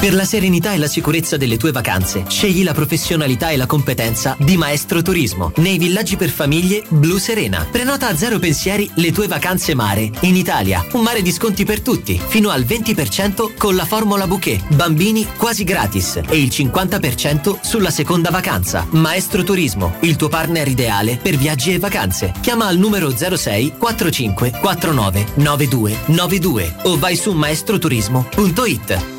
Per la serenità e la sicurezza delle tue vacanze, scegli la professionalità e la competenza di Maestro Turismo nei villaggi per famiglie Blu Serena. Prenota a zero pensieri le tue vacanze mare in Italia. Un mare di sconti per tutti, fino al 20% con la formula bouquet. Bambini quasi gratis e il 50% sulla seconda vacanza. Maestro Turismo, il tuo partner ideale per viaggi e vacanze. Chiama al numero 06 45 49 92 92 o vai su maestroturismo.it.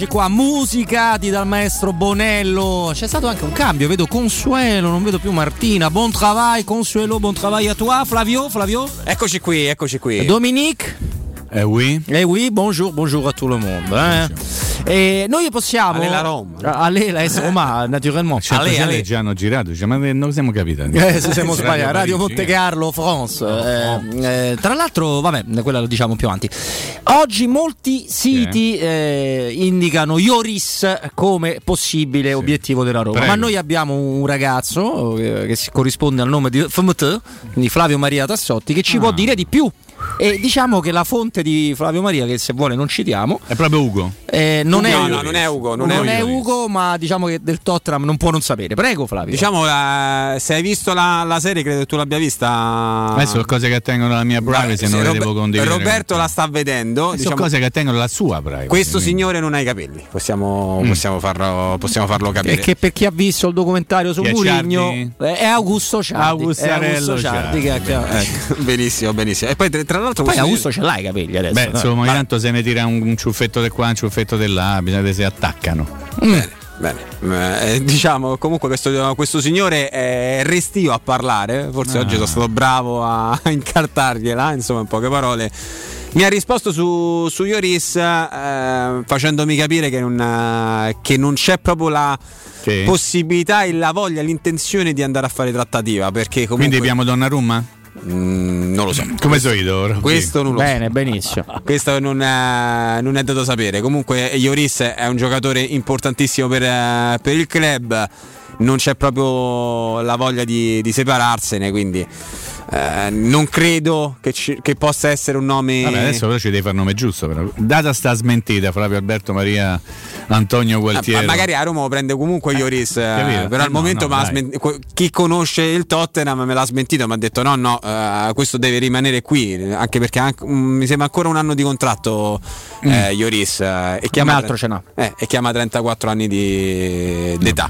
Eccoci qua, musicati dal maestro Bonello. C'è stato anche un cambio, vedo Consuelo, non vedo più Martina. Buon travail, Consuelo, buon travail a toi. Flavio, Flavio. Eccoci qui, eccoci qui. Dominique. Eh oui. Eh oui, bonjour, bonjour a tout le monde. eh. E noi possiamo. Allez la Roma. Allez la S Roma, naturellement. Allez, allez. già hanno girato, dice, ma non siamo capitati. Eh, se siamo (laughs) sbagliati, Radio. Monte Carlo, France. Eh, eh, tra l'altro, vabbè, quella lo diciamo più avanti. Oggi molti siti eh, indicano Ioris come possibile obiettivo della Roma. Prego. Ma noi abbiamo un ragazzo eh, che si corrisponde al nome di FMT, quindi Flavio Maria Tassotti, che ci Ah. può dire di più. E diciamo che la fonte di Flavio Maria, che se vuole non citiamo, È proprio Ugo. eh, non, è, No, no, non è Ugo, non è Ugo. Ugo, ma diciamo che del Tottenham non può non sapere. Prego, Flavio. Diciamo, eh, se hai visto la, la serie, credo che tu l'abbia vista. Adesso sono cose che attengono alla mia privacy, Sì, non le Robe- devo condividere. Roberto la sta vedendo. Sono diciamo- cose che attengono alla sua privacy. questo quindi. signore non ha i capelli, possiamo, Mm. possiamo farlo, possiamo farlo capire. E che per chi ha visto il documentario su è Murigno Ciardi? eh, è Augusto Ciardi. È Augusto Ciardi. che- che- Ecco, (laughs) benissimo, benissimo. E poi tra, tra l'altro Poi Augusto ce l'ha i capelli adesso. Beh, no? insomma, ogni tanto se ne tira un, un ciuffetto di qua, un ciuffetto di là, bisogna che si attaccano. Bene, bene. Eh, diciamo comunque questo, questo signore è restio a parlare. Forse Ah. oggi sono stato bravo a, a (laughs) incartargliela, insomma, in poche parole. Mi ha risposto su, su Ioris eh, facendomi capire che non, eh, che non c'è proprio la Che? possibilità e la voglia, l'intenzione di andare a fare trattativa. Perché comunque. Quindi abbiamo Donnarumma? Mm, non lo so. Come so io? Robby? Questo non lo Bene, so. benissimo. (laughs) Questo non è, non è dato sapere. Comunque, Ioris è un giocatore importantissimo per, eh, per il club. Non c'è proprio la voglia di, di separarsene. Quindi, eh, non credo che, ci- che possa essere un nome. Vabbè, adesso però ci devi fare il nome giusto. Però. Data sta smentita, Flavio Alberto Maria Antonio Ah, Gualtieri. ma magari a Roma lo prende comunque Ioris, eh, però Eh, al no, momento no, me l'ha dai. smen- que- chi conosce il Tottenham me l'ha smentito, mi ha detto no, no, eh, questo deve rimanere qui, anche perché anche- mm, mi sembra ancora un anno di contratto eh, Ioris eh, e, chiama, altro ce n'ha. eh, e chiama 34 anni di, d'età.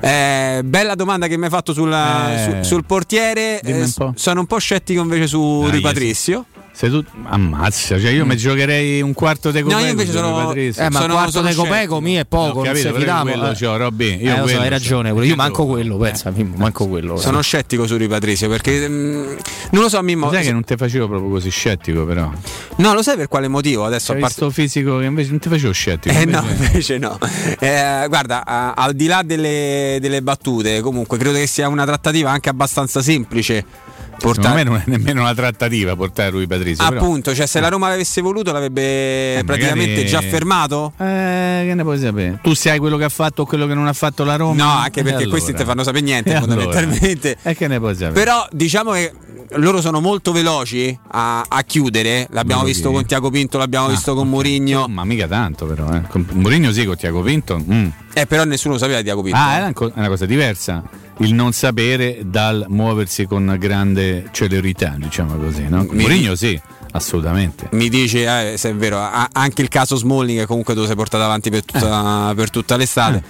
Eh, bella domanda che mi hai fatto sulla- Eh, su- sul portiere, dimmi Eh, un po'. sono un po' scettico invece su Dai, Rui Patrizio. Se tu ammazza, cioè io mi giocherei un quarto di No, Copeco io invece sono- Patrizio. Eh, ma Sono- quarto sono di Copeco mi è poco, non capito, io fidava. quello eh. c'ho, Robby, io Eh, lo so, quello hai ragione, pure io manco quello, pensa, Mimmo, manco quello. Sono scettico su Rui Patrizio perché mm, non lo so, Mimmo. Sai che non ti facevo proprio così scettico, però. No, lo sai per quale motivo? Adesso a parte. questo fisico che invece non ti facevo scettico. Eh no, invece- (laughs) invece no. Eh, guarda, a- al di là delle, delle battute, comunque credo che sia una trattativa anche abbastanza semplice. Secondo Portare... me non è nemmeno una trattativa portare lui Patrizio. però- Appunto, cioè se la Roma avesse voluto l'avrebbe Eh, praticamente magari- già fermato? Eh, che ne puoi sapere? Tu sai quello che ha fatto o quello che non ha fatto la Roma? No, anche perché allora? questi ti fanno sapere niente E allora? fondamentalmente. E che ne puoi sapere? Però diciamo che loro sono molto veloci a, a chiudere. L'abbiamo Ma visto sì. con Tiago Pinto, l'abbiamo Ah, visto con Mourinho. Ma mica tanto, però. Eh. Con Mourinho sì, con Tiago Pinto. mm. Eh, però nessuno sapeva di Tiago Pinto. Ah, è una, co- è una cosa diversa. Il non sapere dal muoversi con grande celerità, diciamo così. No? Mourinho sì, assolutamente. Mi dice, eh, se è vero, anche il caso Smalling che comunque tu sei portato avanti per tutta, per tutta l'estate.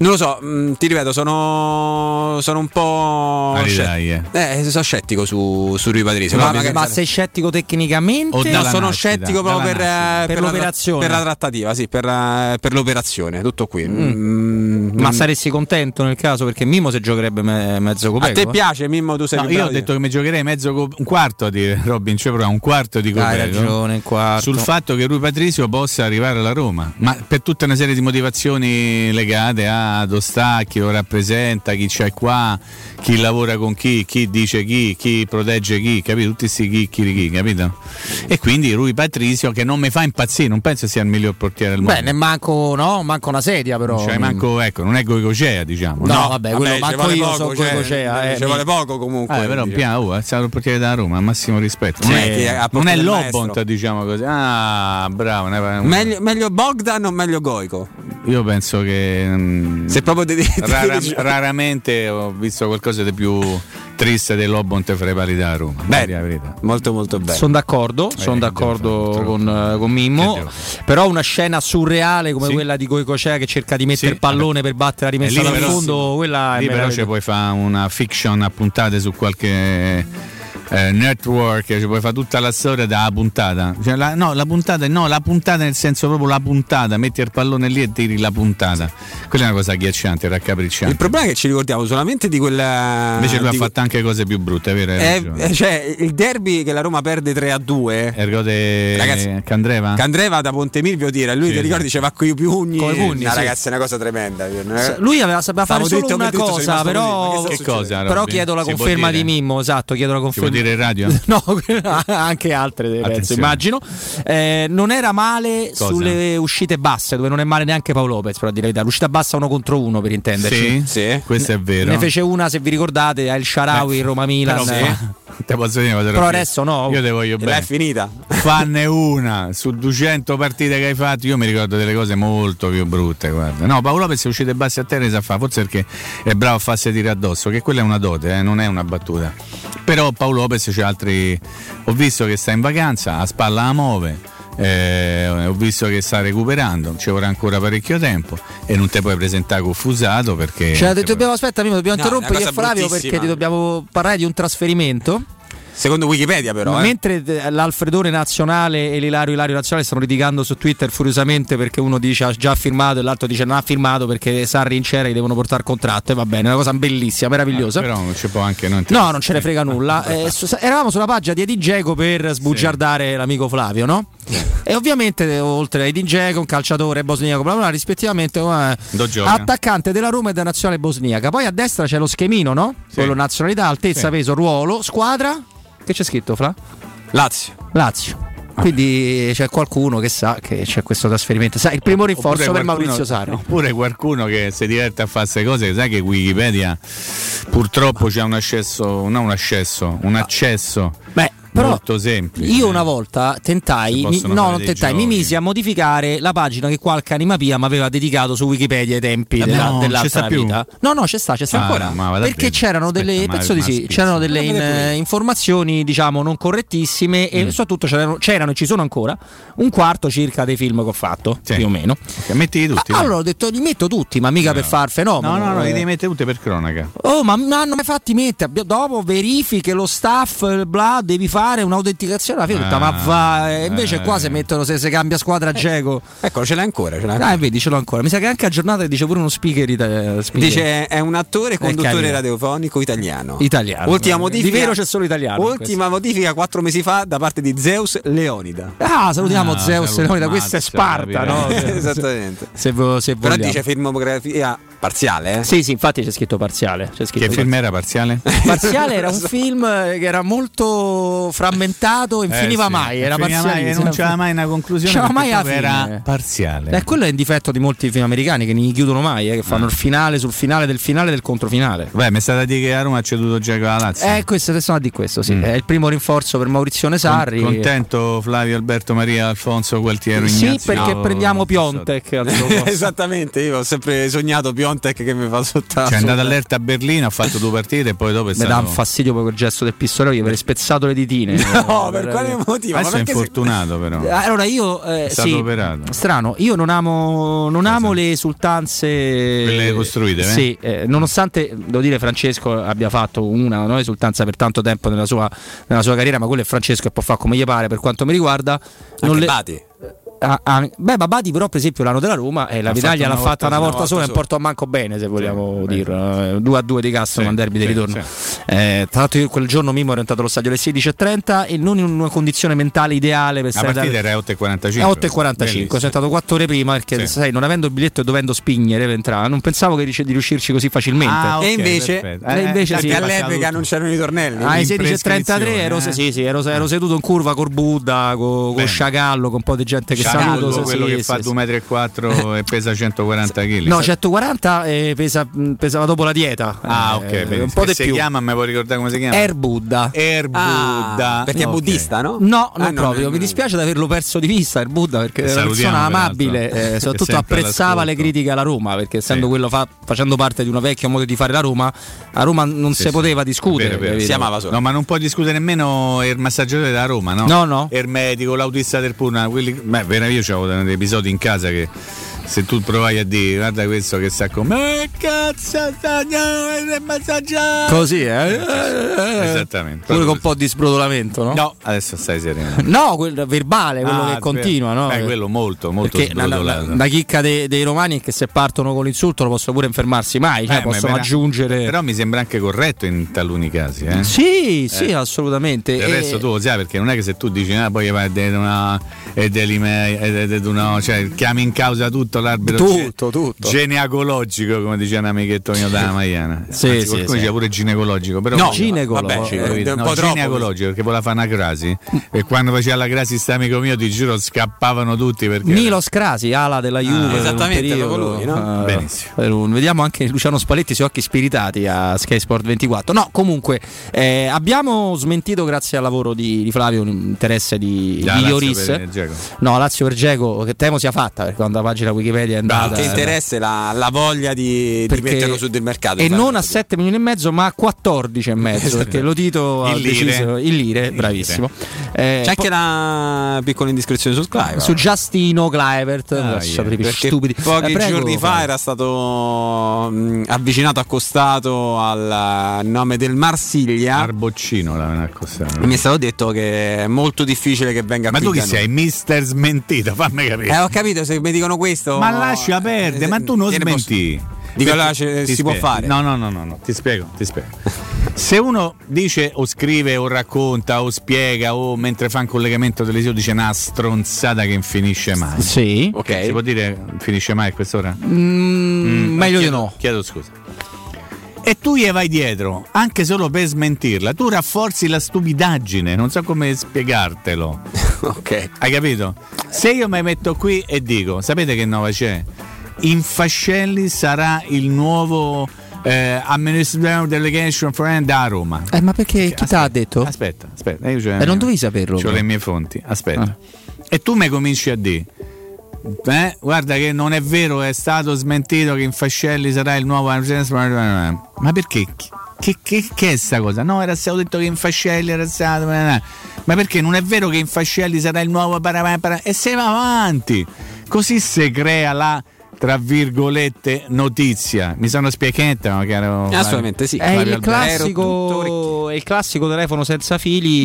Non lo so, mh, ti ripeto, sono, sono un po'. Dai, scet- dai, eh. eh, sono scettico su, su Rui Patrizio. Ma, Ma ma sei scettico tecnicamente? O No, sono nascita, scettico proprio per, eh, Per la- l'operazione. per la trattativa, sì, per, eh, per l'operazione, tutto qui. Mm, Ma mm. saresti contento nel caso perché Mimo se giocherebbe me- mezzo A Copeco? te piace Mimmo? Tu sei No, io ho bravo detto che mi giocherei mezzo co- un quarto a dire Robin, cioè proprio un quarto di Hai Copeco ragione, un quarto. sul fatto che Rui Patrizio possa arrivare alla Roma, ma per tutta una serie di motivazioni legate a dove sta, chi lo rappresenta, chi c'è qua, chi lavora con chi, chi dice chi, chi protegge chi, capito? Tutti questi chi, chi, chi, capito? E quindi Rui Patrizio che non mi fa impazzire, non penso sia il miglior portiere del mondo. Beh, ne manco, no, manco una sedia però. Cioè, manco, ecco, non è Goicocea, diciamo. No, vabbè, quello ci manco io poco, so cioè, Goicocea, eh, ci vuole poco comunque. Eh, però piano, oh, è stato il portiere della Roma, massimo rispetto. Non Sì, è, non è portato il Lobont, maestro. diciamo così. Ah, bravo. ne- Meglio, meglio Bogdan o meglio Goico? Io penso che mm, Se proprio devi, rara- raramente ho visto qualcosa di più triste del Lobont fra i pali della Roma. Beh, molto molto bello. Sono d'accordo, Eh, sono che d'accordo devo fare, con, eh, con Mimmo. Però una scena surreale come Sì. quella di Goicocea che cerca di mettere Sì, il pallone per battere la rimessa lì dal fondo, quella è Lì però ci puoi fare una fiction a puntate su qualche eh, network, ci puoi fare tutta la storia da puntata. Cioè, la- no, la puntata, no, la puntata nel senso proprio la puntata, metti il pallone lì e tiri la puntata. Quella è una cosa agghiacciante, raccapricciante. Il problema è che ci ricordiamo solamente di quella. Invece lui ha di- fatto anche cose più brutte, è vero? Hai Eh, eh, cioè, il derby che la Roma perde 3 a 2. Ergo de Ragazzi, Candreva? Candreva da Ponte Milvio tira, lui Sì, ti sì. ricordi diceva con i pugni. Coi pugni, No, sì. ragazzi, è una cosa tremenda. Lui aveva, sapeva fare solo una cosa, però, cosa? però chiedo la conferma di Mimmo, esatto, chiedo la conferma. In radio? (laughs) No, (laughs) anche altre penso, immagino. Eh, non era male Cosa? sulle uscite basse, dove non è male neanche Paolo Lopez, però a dire la verità. L'uscita bassa uno contro uno, per intenderci. Sì, Sì. questo è vero. Ne fece una, se vi ricordate, al Sharawi, Eh, Roma Milan. Però fa- te posso dire Però adesso no. Io te voglio E là è bene. finita. Fanne una su 200 partite che hai fatto. Io mi ricordo delle cose molto più brutte. Guarda. No, Paolo Lopez è uscito bassi a terra e sa fa, forse perché è bravo a farsi tirare addosso, che quella è una dote, eh, non è una battuta. Però Paolo Lopez c'è altri. Ho visto che sta in vacanza, a spalla la muove. eh, ho visto che sta recuperando, ci vorrà ancora parecchio tempo e non ti puoi presentare confusato perché Cioè, dobbiamo, aspetta, Mimmo, dobbiamo No, interrompere Flavio perché ti dobbiamo parlare di un trasferimento. Secondo Wikipedia, però. eh. Mentre eh, l'Alfredone nazionale e l'Ilario Ilario nazionale stanno litigando su Twitter furiosamente perché uno dice ha già firmato e l'altro dice non ha firmato perché Sarri in Cera gli devono portare contratto e va bene, è una cosa bellissima, meravigliosa. però non ci può anche non No, non ce ne frega nulla. (laughs) Eh, su- eravamo sulla pagina di Edi Dzeko per sbugiardare l'amico Flavio, no? (laughs) E ovviamente, eh, oltre a Edi Dzeko, un calciatore bosniaco, bla bla, bla, rispettivamente eh, attaccante della Roma e della nazionale bosniaca. Poi a destra c'è lo schemino, no? Quello nazionalità, altezza, Sì. peso, ruolo, squadra. Che c'è scritto, Fra? Lazio. Lazio. Quindi c'è qualcuno che sa che c'è questo trasferimento. Sai, il primo rinforzo Oppure per qualcuno- Maurizio Sarri. Oppure qualcuno che si diverte a fare queste cose, sai che Wikipedia purtroppo c'è un accesso, non un accesso, un accesso però molto semplice. Io una volta tentai, mi- no, non tentai, mi misi a modificare la pagina che qualche anima pia mi aveva dedicato su Wikipedia ai tempi Eh, della, no, dell'altra ci sta più? vita. No, no, c'è sta, c'è sta Ah, ancora. ma vada Perché bene. c'erano Aspetta, delle, ma- penso di ma sì, spizza. c'erano delle in- pure. informazioni, diciamo, non correttissime Mm. e soprattutto c'erano, c'erano e ci sono ancora un quarto circa dei film che ho fatto, più o meno. Mettili tutti. Ah, allora ho detto li metto tutti, ma mica per far fenomeno. No, no, no, li Eh. devi mettere tutte per cronaca. Oh, ma mi hanno mai fatti mettere. Dopo verifiche lo staff, bla, devi fare un'autenticazione. Alla fine Ah, ma va. E invece eh. qua se mettono, se, se cambia squadra Geco. Ecco, ce l'hai ancora. Ce l'hai Ah, vedi, ce l'ho ancora. Mi sa che anche aggiornata dice pure uno speaker. ita- speaker. Dice è un attore e conduttore radiofonico italiano. Italiano. Ultima Di modifica. vero c'è solo italiano Ultima modifica quattro mesi fa da parte di Zeus Leonida. Ah, salutiamo Ah, Zeus Leonida, questa è Sparta, no? (laughs) Esattamente. Se, vo- se Però dice filmografia parziale, eh? Sì, sì, infatti c'è scritto parziale. C'è scritto Che film era parziale? Parziale era (laughs) un film che era molto frammentato e non Eh, finiva sì. mai. Era parziale. non c'era mai una conclusione. C'era mai fine. era parziale. Eh, quello è il difetto di molti film americani che non gli chiudono mai, eh, che fanno Ah. il finale sul finale del finale del controfinale. Beh, mi è stata dire che a Roma ha ceduto Giacomo alla Lazio. Eh, questo adesso di questo, Mm. sì. È il primo rinforzo per Maurizio Sarri. Con- contento Flavio Alberto Maria Alfonso Gualtiero Sì, Ignazio. perché prendiamo Piontek. (laughs) Esattamente, io ho sempre sognato Piontek che mi fa sotto. Cioè, è andato all'erta a Berlino, ha fatto due partite e poi dopo è Mi stato... dà un fastidio poi quel gesto del pistolero, gli avrei spezzato le ditine. (laughs) No, per quale motivo? Adesso è infortunato però. Eh, Allora io eh, È stato sì, operato. strano, io non amo, non amo le esultanze Quelle costruite, eh? Sì, eh, nonostante devo dire Francesco abbia fatto una no, esultanza per tanto tempo nella sua, nella sua carriera, ma quello è Francesco e può fare come gli pare per quanto mi riguarda. Non Anche le- Bati. Ah, beh, Babati però per esempio l'anno della Roma e la fatto l'ha fatta volta una sola, volta sola e portò manco bene se vogliamo beh. dirlo 2 a 2 di Castro Sì, derby di sì, ritorno sì. Eh, tra l'altro io quel giorno Mimo ero entrato allo stadio alle 16.30 e non in una condizione mentale ideale per La stare partita era 8.45. a 8.45 sono entrato 4 ore prima perché Sì. sai non avendo il biglietto e dovendo spingere per entrare non pensavo che di riuscirci così facilmente Ah, ok, e invece, perfetto. E invece sì. all'epoca non c'erano i tornelli. alle in 16.33 ero, sì, sì, ero, ero seduto in curva col Buddha, co- con Bene. Sciacallo, con un po' di gente che saluto. sì, quello sì, che fa sì, 2,4 m e pesa 140 kg. No, 140 e pesa, mh, pesava dopo la dieta. Ah, Eh, ok, benissimo. un po' di si più. chiama, me vuoi ricordare come si chiama? Air Buddha. Air Buddha. perché è Ok. buddista, no? No, Ah, non non proprio. è- Mi dispiace di averlo perso di vista il Buddha perché era una persona amabile, eh, (laughs) È soprattutto apprezzava le critiche alla Roma perché essendo Sì. quello fa- facendo parte di un vecchio modo di fare la Roma, a Roma non Sì, si sì. poteva discutere. Vero, vero. Si amava solo. No, ma non puoi discutere nemmeno il massaggiatore della Roma, no? No, no. Il medico, l'autista del Puna, quelli. Beh, vera io c'avevo degli episodi in casa che se tu provai a dire guarda questo che sta con me cazzo il massaggiato Così, eh? Esattamente. Pure con un po' di sbrodolamento, no? No, adesso stai sereno. No, quel verbale, quello Ah, che continua, no? Beh, quello molto, molto Perché la, la- la chicca dei, dei romani è che se partono con l'insulto non possono pure infermarsi mai, cioè Eh, ma possono vera- aggiungere. Però mi sembra anche corretto in taluni casi, eh? Sì, sì, Eh. assolutamente. Del E- resto tu lo sai perché non è che se tu dici ah, poi è una è una- cioè chiami in causa tutto l'arbitro Tutto, tutto. geneacologico come diceva un amichetto mio da Maiana Sì, Anzi, sì, qualcuno sì. pure ginecologico però No, ginecolo. vabbè, un no, ginecologico perché voleva fare una crasi e quando faceva la crasi sta amico mio ti giuro scappavano tutti perché Milos Crasi, ala della Juve. un esattamente, periodo. lui, no? Eh, Benissimo. un- Vediamo anche Luciano Spalletti sui occhi spiritati a Sky Sport 24. No, comunque eh, abbiamo smentito grazie al lavoro di, di Flavio un interesse di, di Lazio Ioris. No, Lazio per Geco, che temo sia fatta perché quando la pagina Wikipedia è andata. che interesse la, la voglia di, di metterlo su del mercato. E non a questo. 7 milioni e mezzo, ma a 14 e mezzo. perché lo Tito ha lire. deciso in lire, bravissimo. Eh, C'è po- anche una piccola indiscrezione su Clive. su Giustino Clivert, Ah, yeah. stupidi. pochi Eh, prego, giorni fa Flavio. era stato mh, avvicinato, accostato al nome del Marsiglia. Arboccino l'avevano accostato mi è stato detto che è molto difficile che venga ma qui tu chi sei? Mister smentito fammi capire Eh, ho capito, se mi dicono questo. Ma lascia perdere ma tu non posso- smenti Dico, ce- ti si può spiego. fare. No, no, no, no, no, ti spiego, ti spiego. (laughs) Se uno dice o scrive o racconta o spiega o mentre fa un collegamento televisivo dice una stronzata che non finisce mai. Sì. Si può dire finisce mai a quest'ora? Mm, meglio di no. Chiedo scusa. E tu gli vai dietro, anche solo per smentirla, tu rafforzi la stupidaggine, non so come spiegartelo. (laughs) ok. Hai capito? Se io mi metto qui e dico, sapete che nuova c'è? In Fascelli sarà il nuovo eh, Administrative Delegation Friend a Roma. Eh, ma perché chi ti ha detto? Aspetta, aspetta. Io Eh, non dovevi saperlo. C'ho le mie fonti, aspetta. E tu mi cominci a dire. Eh, guarda che non è vero, è stato smentito che in Fascelli sarà il nuovo Ma perché? Che, che, che è sta cosa? No, era stato detto che in Fascelli era stato. Ma perché non è vero che in Fascelli sarà il nuovo e se va avanti. Così si crea la tra virgolette notizia. Mi sono spiegata, no, caro Assolutamente sì. È il, classico, è il classico telefono senza fili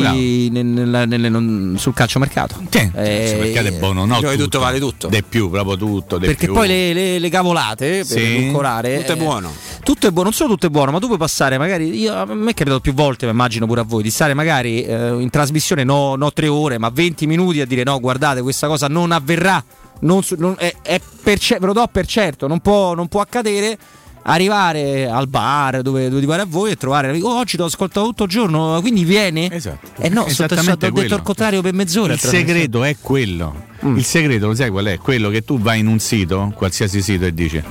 nel- nel- nel- sul calciomercato. Sì, Eh, il mercato è buono, no? Dove tutto vale tutto. De più, proprio tutto. de Perché più. poi le, le- le cavolate per Sì. edulcorare Tutto è eh, buono. Tutto è buono, non solo tutto è buono, ma tu puoi passare magari. Io, a me è capitato più volte, ma immagino pure a voi, di stare magari eh, in trasmissione no, no tre ore, ma 20 minuti a dire no, guardate, questa cosa non avverrà. Non su- non- è, è per ve lo do per certo, non può, non può accadere. Arrivare al bar dove, dove ti pare a voi e trovare oh, oggi ti ho ascoltato tutto il giorno, quindi vieni? Esatto. Eh no, Esattamente ho detto il contrario per mezz'ora. Il segreto è quello. Mm. Il segreto lo sai qual è? Quello che tu vai in un sito, qualsiasi sito, e dici: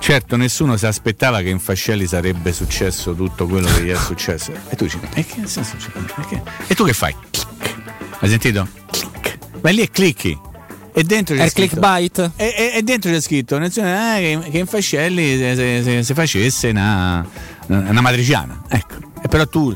Certo, nessuno si aspettava che in Fascelli sarebbe successo tutto quello che gli è successo. E tu dici: E che succedendo? Perché? E tu che fai? Click. Hai sentito? Click. Vai lì e clicchi. E dentro c'è È scritto- clickbait? E, e- e dentro c'è scritto eh, che, che in Fascelli se, se- se- se facesse una, una matriciana. Ecco. E però tu,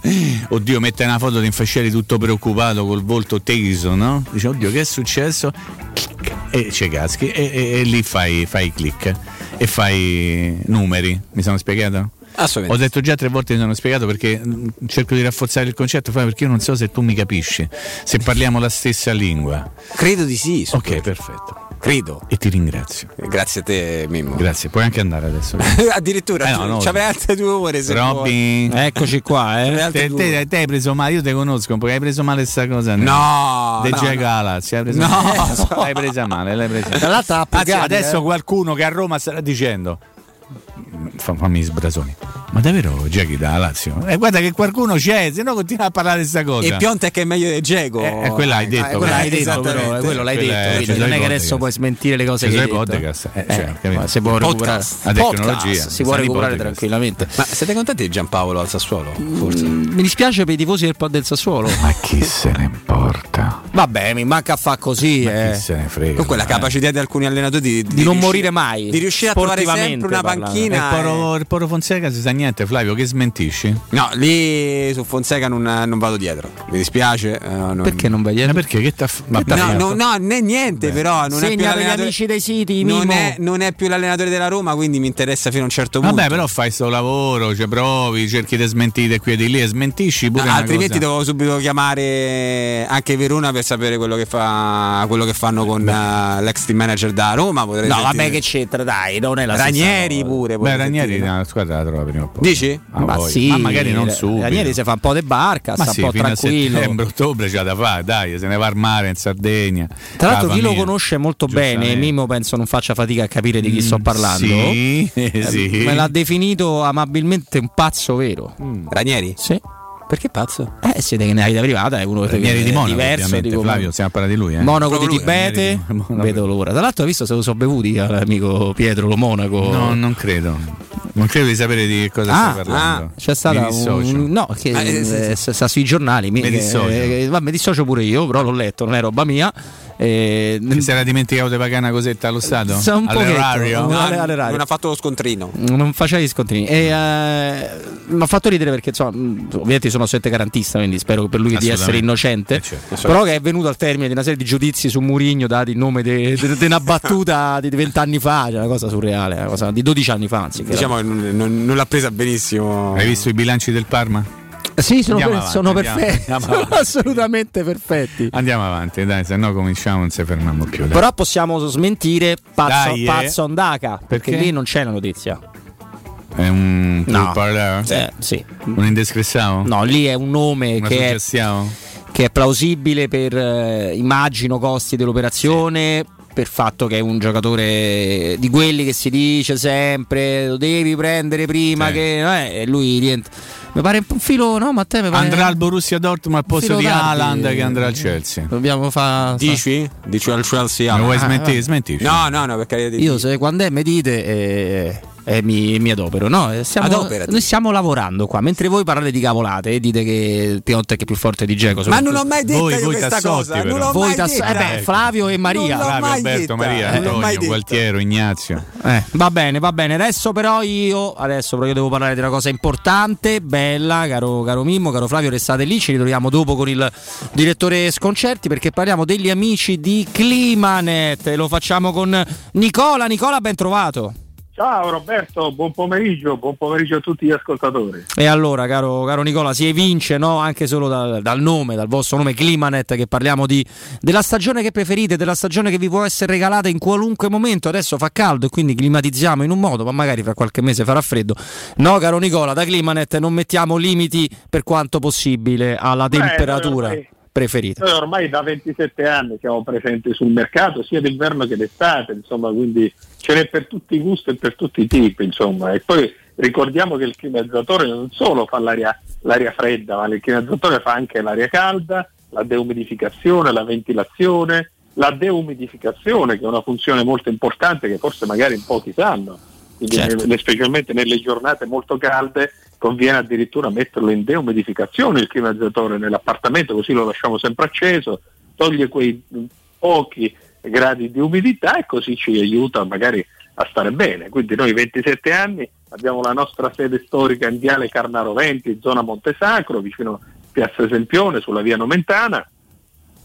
oddio, mette una foto di Infascelli tutto preoccupato col volto teso, no? Dice, oddio, che è successo? Clic. E ci caschi e, e- e lì fai, fai click e fai numeri. Mi sono spiegato? Assolutamente. Ho detto già tre volte mi sono spiegato perché mh, cerco di rafforzare il concetto, perché io non so se tu mi capisci, se parliamo la stessa lingua. Credo di sì. Ok, perfetto. Credo. E ti ringrazio. Grazie a te, Mimmo. Grazie, puoi anche andare adesso. (laughs) Addirittura, Eh no, no, c'avrei altre due ore se vuoi. Robby, Eccoci qua, eh. Te, te- te hai preso male, io te conosco un po', hai preso male sta cosa. No, De no, Gia no. Galazzi, hai preso No, male. no. (laughs) L'hai presa male, l'hai presa Tra l'altro Anzi, appoggiati, adesso eh. qualcuno che a Roma starà dicendo fammi sbrasoni. Ma davvero Giachi da Lazio? E guarda che qualcuno c'è, se no continua a parlare di sta cosa. E Piontek è meglio di Geco. Eh, eh, quella hai detto, Eh, quello l'hai però. detto, però, eh, quello l'hai Quella detto. è- quindi non è che adesso puoi smentire le cose che hai detto. podcast, eh, Eh, cioè, ma si può recuperare. La tecnologia, si può recuperare tranquillamente. Ma siete contenti di Giampaolo al Sassuolo? Forse. Mm, Mi dispiace per i tifosi del, del Sassuolo. Ma chi se ne importa? Vabbè, mi manca a fa così. Ma eh. chi se ne frega? Comunque la eh. capacità di alcuni allenatori di, non morire mai. Di riuscire a trovare sempre una. E panchina. Il Poro Fonseca si sa niente, Flavio, che smentisci? No, lì su Fonseca non, non vado dietro. Mi dispiace. eh, non- Perché non vai Ma dietro? perché? Che t'ha t'ha No, fatto? no, no, né niente, però non è più Segna per gli l'allenatore. amici dei siti, Non è, non è più l'allenatore della Roma, quindi mi interessa fino a un certo punto. Vabbè, però fai sto lavoro, ci provi, cerchi di smentire qui e di lì e smentisci pure No, altrimenti cosa. devo subito chiamare anche Verona per sapere quello che, fa, quello che fanno con eh, l'ex team manager da Roma. No, sentire- vabbè, che c'entra, dai, non è la stessa Ranieri pure. Beh, Ranieri sentire. la squadra la trova prima o poi. Dici? Ah, ma sì, ma magari non subito. Ranieri si fa un po' di barca, Ma sta sì, un po' fino a tranquillo. settembre, ottobre c'ha da fare, dai, se ne va al mare in Sardegna. Tra l'altro, La chi lo conosce molto bene. Mimo penso non faccia fatica a capire di chi sto parlando. Sì, (laughs) Eh, sì. Me l'ha definito amabilmente un pazzo vero. Ranieri? Sì. Perché pazzo? Eh, siete nella vita privata, è uno che Ranieri di Monaco, diverso. ovviamente, dico, Flavio, stiamo a parlare di lui. Eh? Monaco di Tibete, Ranieri vedo l'ora. Tra l'altro, hai visto se lo so bevuti l'amico Pietro lo Monaco. No, non credo. Non credo di sapere di che cosa Ah, stai parlando. C'è stata un, no, che Ah, eh, sì, sì. eh, sta sui giornali. Mi, Mi dissocio. eh, va, mi dissocio pure io, però l'ho letto, non è roba mia. Eh, Ti sei era dimenticato di pagare una cosetta allo Stato? Sa un All'erario? No, alle- alle radio. non ha fatto lo scontrino. non faceva gli scontrini. E, eh, mi ha fatto ridere perché insomma, ovviamente sono sette garantista, quindi spero per lui di essere innocente. Eh, certo. Però che è venuto al termine di una serie di giudizi su Murigno dati in nome di una battuta di vent'anni fa, cioè una cosa surreale, una cosa di 12 anni fa, anzi. Diciamo che non, non- non l'ha presa benissimo. Hai visto i bilanci del Parma? Sì, sono, per- avanti, sono andiamo- perfetti, andiamo sono assolutamente perfetti. Andiamo avanti, dai, se no cominciamo non si fermiamo più. dai. Però possiamo smentire Pazzo, Dai, eh. Pazzo Ondaka, perché Perché? lì non c'è la notizia. È un No. parleur? Eh, sì. Un indescrissavo? No, lì è un nome Una che è, che è plausibile per, eh, immagino, costi dell'operazione. Per fatto che è un giocatore di quelli che si dice sempre lo devi prendere prima Sì. che eh, e lui rientra. Mi pare un filo, no? Matteo, mi pare Andrà al Borussia Dortmund al posto di. Haaland che andrà al Chelsea. Dobbiamo fare Dici? Dici al Chelsea? Vuoi Ah, smentire? ah. Smentisci. No, no, no, per carità di Io se quando è mi dite eh, eh, mi, mi adopero, no? Eh, Adoperati. noi stiamo lavorando qua, mentre voi parlate di cavolate e dite che Piontek è più forte di Geco. Ma non ho mai detto Voi- voi questa Tassotti, cosa. però. Non voi tass- eh beh, Flavio e Maria. Non l'ho Flavio, mai Alberto, detta. Maria, Non l'ho mai Antonio. Gualtiero, Ignazio. Eh, va bene, va bene. Adesso però io adesso però io devo parlare di una cosa importante, bella, caro, caro Mimmo, caro Flavio, restate lì, ci ritroviamo dopo con il direttore Sconcerti perché parliamo degli amici di Climanet e lo facciamo con Nicola. Nicola, ben trovato. Ciao Roberto, buon pomeriggio, buon pomeriggio a tutti gli ascoltatori. E allora, caro, caro Nicola, si evince no? anche solo dal, dal nome, dal vostro nome Climanet, che parliamo di, della stagione che preferite, della stagione che vi può essere regalata in qualunque momento. Adesso fa caldo e quindi climatizziamo in un modo, ma magari fra qualche mese farà freddo. No, caro Nicola, da Climanet non mettiamo limiti per quanto possibile alla Beh, temperatura ormai- preferita. Noi ormai da 27 anni siamo presenti sul mercato, sia d'inverno che d'estate, insomma, quindi ce n'è per tutti i gusti e per tutti i tipi, insomma. E poi ricordiamo che il climatizzatore non solo fa l'aria, l'aria fredda, ma il climatizzatore fa anche l'aria calda, la deumidificazione, la ventilazione, la deumidificazione che è una funzione molto importante che forse magari in pochi sanno. Certo. ne- specialmente nelle giornate molto calde conviene addirittura metterlo in deumidificazione il climatizzatore nell'appartamento così lo lasciamo sempre acceso, toglie quei pochi gradi di umidità e così ci aiuta magari a stare bene. Quindi noi 27 anni abbiamo la nostra sede storica in Viale Carnaro 20, zona Montesacro, vicino a Piazza Esempione, sulla via Nomentana.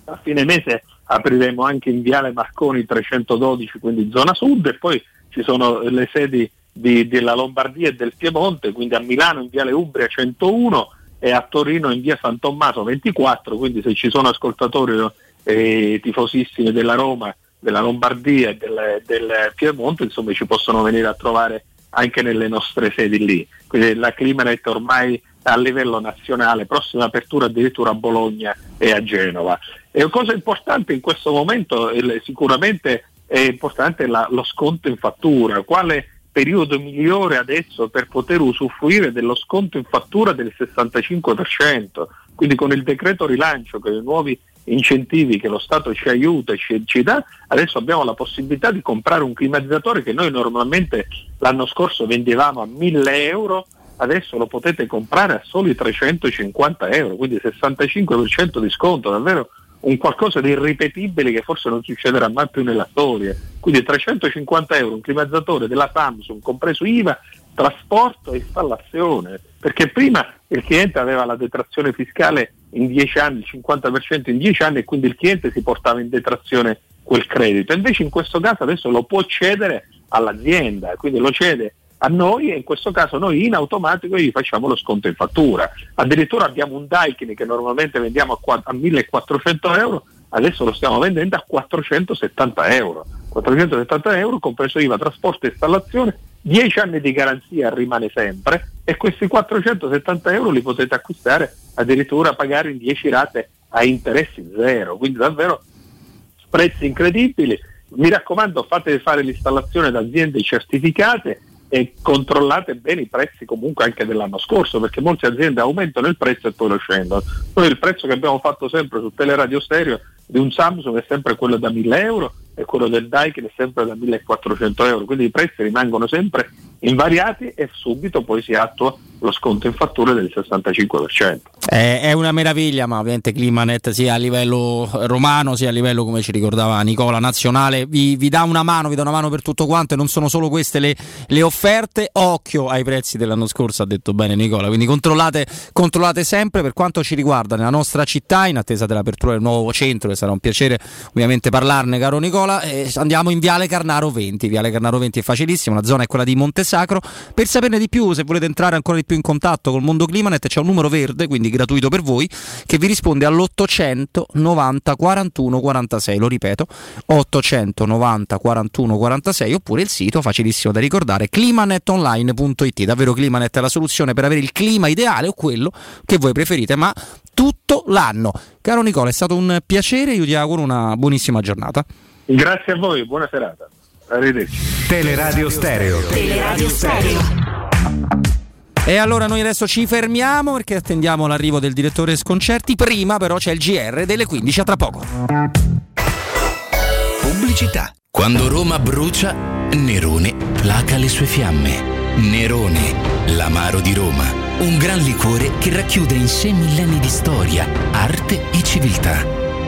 A fine mese apriremo anche in Viale Marconi 312, quindi zona sud, e poi ci sono le sedi di- della Lombardia e del Piemonte, quindi a Milano in Viale Umbria 101 e a Torino in via San Tommaso 24, quindi se ci sono ascoltatori eh, tifosissimi della Roma, della Lombardia e del, del Piemonte, insomma ci possono venire a trovare anche nelle nostre sedi lì. Quindi la Climanet ormai a livello nazionale, prossima apertura addirittura a Bologna e a Genova. E cosa importante in questo momento sicuramente è importante la- lo sconto in fattura. Quale periodo migliore adesso per poter usufruire dello sconto in fattura del 65%? Quindi con il decreto rilancio, con i nuovi incentivi che lo Stato ci aiuta e ci, ci dà, adesso abbiamo la possibilità di comprare un climatizzatore che noi normalmente l'anno scorso vendevamo a 1000 euro, adesso lo potete comprare a soli 350 euro, quindi 65% di sconto, davvero un qualcosa di irripetibile che forse non succederà mai più nella storia. Quindi 350 euro, un climatizzatore della Samsung, compreso IVA, trasporto e installazione, perché prima il cliente aveva la detrazione fiscale in 10 anni, il 50% in 10 anni e quindi il cliente si portava in detrazione quel credito. Invece in questo caso adesso lo può cedere all'azienda, quindi lo cede a noi e in questo caso noi in automatico gli facciamo lo sconto in fattura. Addirittura abbiamo un Daikin che normalmente vendiamo a, a 1400 euro, adesso lo stiamo vendendo a 470 euro. 470 euro compreso IVA, trasporto e installazione, 10 anni di garanzia rimane sempre e questi 470 euro li potete acquistare addirittura pagare in 10 rate a interessi zero, quindi davvero prezzi incredibili. Mi raccomando, fate fare l'installazione da aziende certificate e controllate bene i prezzi comunque anche dell'anno scorso, perché molte aziende aumentano il prezzo e poi lo scendono. Noi il prezzo che abbiamo fatto sempre su Teleradio Stereo di un Samsung è sempre quello da 1000 euro e quello del Daikin è sempre da 1400 euro, quindi i prezzi rimangono sempre invariati e subito poi si attua lo sconto in fattura del 65%. È, è una meraviglia, ma ovviamente Climanet sia a livello romano sia a livello, come ci ricordava Nicola, nazionale, vi, vi dà una mano, vi dà una mano per tutto quanto e non sono solo queste le, le offerte. Occhio ai prezzi dell'anno scorso, ha detto bene Nicola, quindi controllate, controllate sempre per quanto ci riguarda nella nostra città, in attesa dell'apertura del nuovo centro, che sarà un piacere ovviamente parlarne, caro Nicola. eh, andiamo in Viale Carnaro 20. Viale Carnaro 20 è facilissimo, la zona è quella di Montesacro. Per saperne di più, se volete entrare ancora di più in contatto col mondo Climanet, c'è un numero verde, quindi gratuito per voi, che vi risponde all'800 90 41 46. Lo ripeto, 890 41 46 oppure il sito facilissimo da ricordare climanetonline.it. Davvero Climanet è la soluzione per avere il clima ideale o quello che voi preferite, ma tutto l'anno. Caro Nicola, è stato un piacere, io ti auguro una buonissima giornata. Grazie a voi, buona serata. Arrivederci. Teleradio Stereo. Teleradio Stereo. E allora noi adesso ci fermiamo perché attendiamo l'arrivo del direttore Sconcerti. Prima però c'è il GR delle 15 a tra poco. Pubblicità. Quando Roma brucia, Nerone placa le sue fiamme. Nerone, l'amaro di Roma. Un gran liquore che racchiude in sé millenni di storia, arte e civiltà.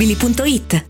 paolettimobili.it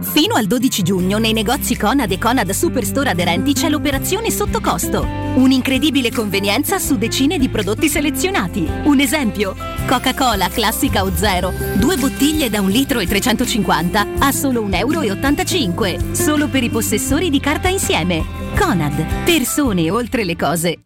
Fino al 12 giugno nei negozi Conad e Conad Superstore aderenti c'è l'operazione sotto costo. Un'incredibile convenienza su decine di prodotti selezionati. Un esempio: Coca-Cola classica o zero, due bottiglie da un litro e 350 a solo 1,85 euro. Solo per i possessori di carta insieme. Conad, persone oltre le cose.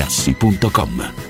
materassi.com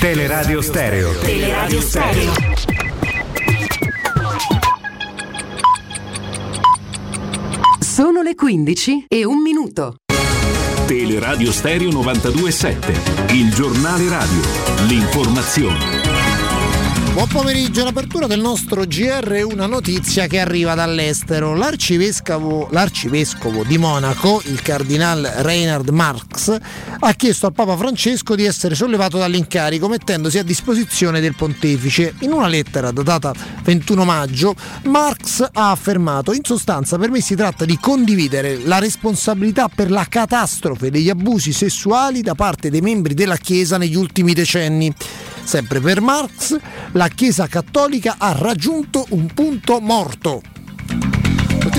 Teleradio Stereo. Teleradio Stereo. Sono le 15 e un minuto. Teleradio Stereo 927, il giornale radio, l'informazione. Buon pomeriggio, in apertura del nostro GR una notizia che arriva dall'estero. L'arcivescovo, l'arcivescovo di Monaco, il cardinal Reinhard Marx, ha chiesto al Papa Francesco di essere sollevato dall'incarico mettendosi a disposizione del pontefice. In una lettera datata 21 maggio, Marx ha affermato in sostanza per me si tratta di condividere la responsabilità per la catastrofe degli abusi sessuali da parte dei membri della Chiesa negli ultimi decenni. Sempre per Marx, la Chiesa cattolica ha raggiunto un punto morto.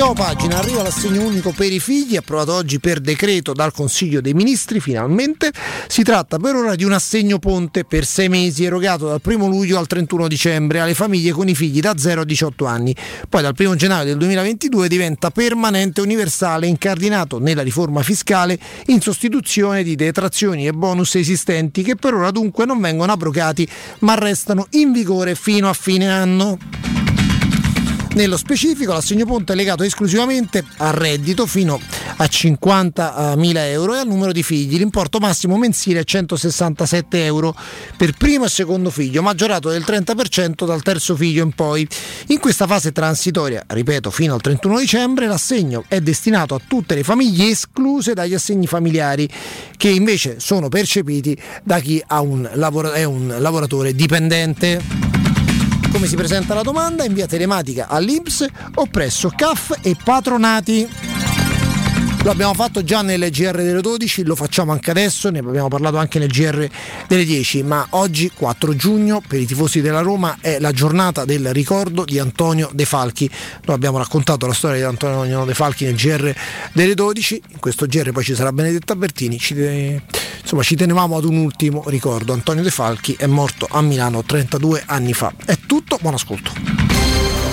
Ultima pagina, arriva l'assegno unico per i figli, approvato oggi per decreto dal Consiglio dei Ministri, finalmente. Si tratta per ora di un assegno ponte per sei mesi erogato dal 1 luglio al 31 dicembre alle famiglie con i figli da 0 a 18 anni. Poi dal 1 gennaio del 2022 diventa permanente universale incardinato nella riforma fiscale in sostituzione di detrazioni e bonus esistenti che per ora dunque non vengono abrogati ma restano in vigore fino a fine anno. Nello specifico l'assegno ponte è legato esclusivamente al reddito fino a 50.000 euro e al numero di figli. L'importo massimo mensile è 167 euro per primo e secondo figlio, maggiorato del 30% dal terzo figlio in poi. In questa fase transitoria, ripeto, fino al 31 dicembre, l'assegno è destinato a tutte le famiglie escluse dagli assegni familiari che invece sono percepiti da chi un lavoro- è un lavoratore dipendente. Come si presenta la domanda? In via telematica all'Inps o presso CAF e patronati. Lo abbiamo fatto già nelle GR delle 12, lo facciamo anche adesso, ne abbiamo parlato anche nel GR delle 10, ma oggi 4 giugno per i tifosi della Roma è la giornata del ricordo di Antonio De Falchi. Noi abbiamo raccontato la storia di Antonio De Falchi nel GR delle 12, in questo GR poi ci sarà Benedetta Bertini, ci, insomma ci tenevamo ad un ultimo ricordo. Antonio De Falchi è morto a Milano 32 anni fa. È tutto, buon ascolto.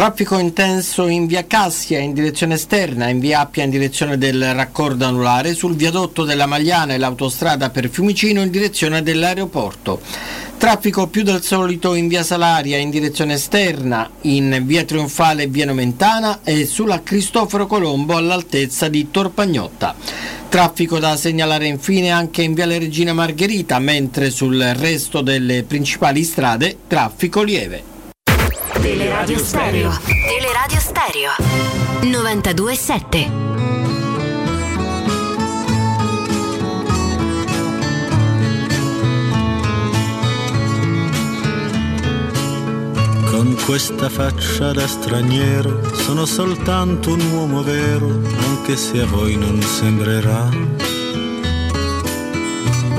Traffico intenso in via Cassia in direzione esterna, in via Appia in direzione del raccordo anulare, sul viadotto della Magliana e l'autostrada per Fiumicino in direzione dell'aeroporto. Traffico più del solito in via Salaria in direzione esterna, in via Trionfale e via Nomentana e sulla Cristoforo Colombo all'altezza di Torpagnotta. Traffico da segnalare infine anche in viale Regina Margherita, mentre sul resto delle principali strade traffico lieve. Teleradio Stereo. Teleradio Stereo. 92.7. Con questa faccia da straniero sono soltanto un uomo vero, anche se a voi non sembrerà.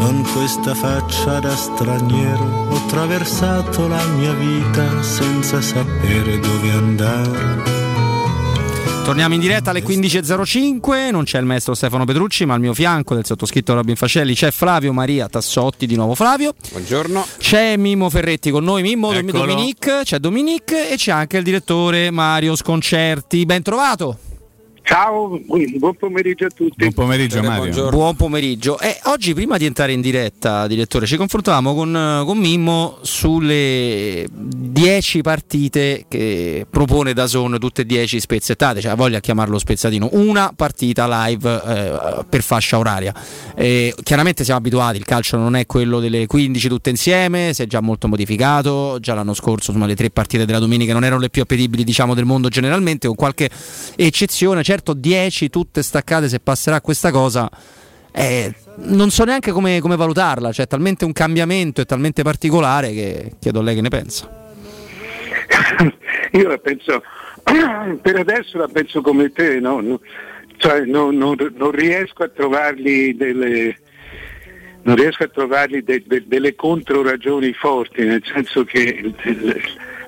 Con questa faccia da straniero ho attraversato la mia vita senza sapere dove andare. Torniamo in diretta alle 15.05, non c'è il maestro Stefano Petrucci, ma al mio fianco del sottoscritto Robin Fascelli c'è Flavio Maria Tassotti, di nuovo Flavio. Buongiorno. C'è Mimmo Ferretti con noi, Mimmo, Eccolo. Dominic, c'è Dominic e c'è anche il direttore Mario Sconcerti. Ben trovato. Ciao, buon pomeriggio a tutti. Buon pomeriggio Mario. Buon pomeriggio. Eh, oggi prima di entrare in diretta, direttore, ci confrontavamo con, eh, con Mimmo sulle 10 partite che propone da Zone, tutte e 10 spezzettate, cioè voglia chiamarlo spezzatino, una partita live eh, per fascia oraria. Eh, chiaramente siamo abituati, il calcio non è quello delle 15 tutte insieme, si è già molto modificato, già l'anno scorso insomma, le tre partite della domenica non erano le più appetibili diciamo, del mondo generalmente, con qualche eccezione, certo 10 tutte staccate se passerà questa cosa. eh, non so neanche come, come valutarla, cioè talmente un cambiamento, è talmente particolare che chiedo a lei che ne pensa. (laughs) io la penso, (clears throat) per adesso la penso come te, no? Cioè, no, no, non riesco a trovargli delle, non a trovargli de- de- delle controragioni forti, nel senso che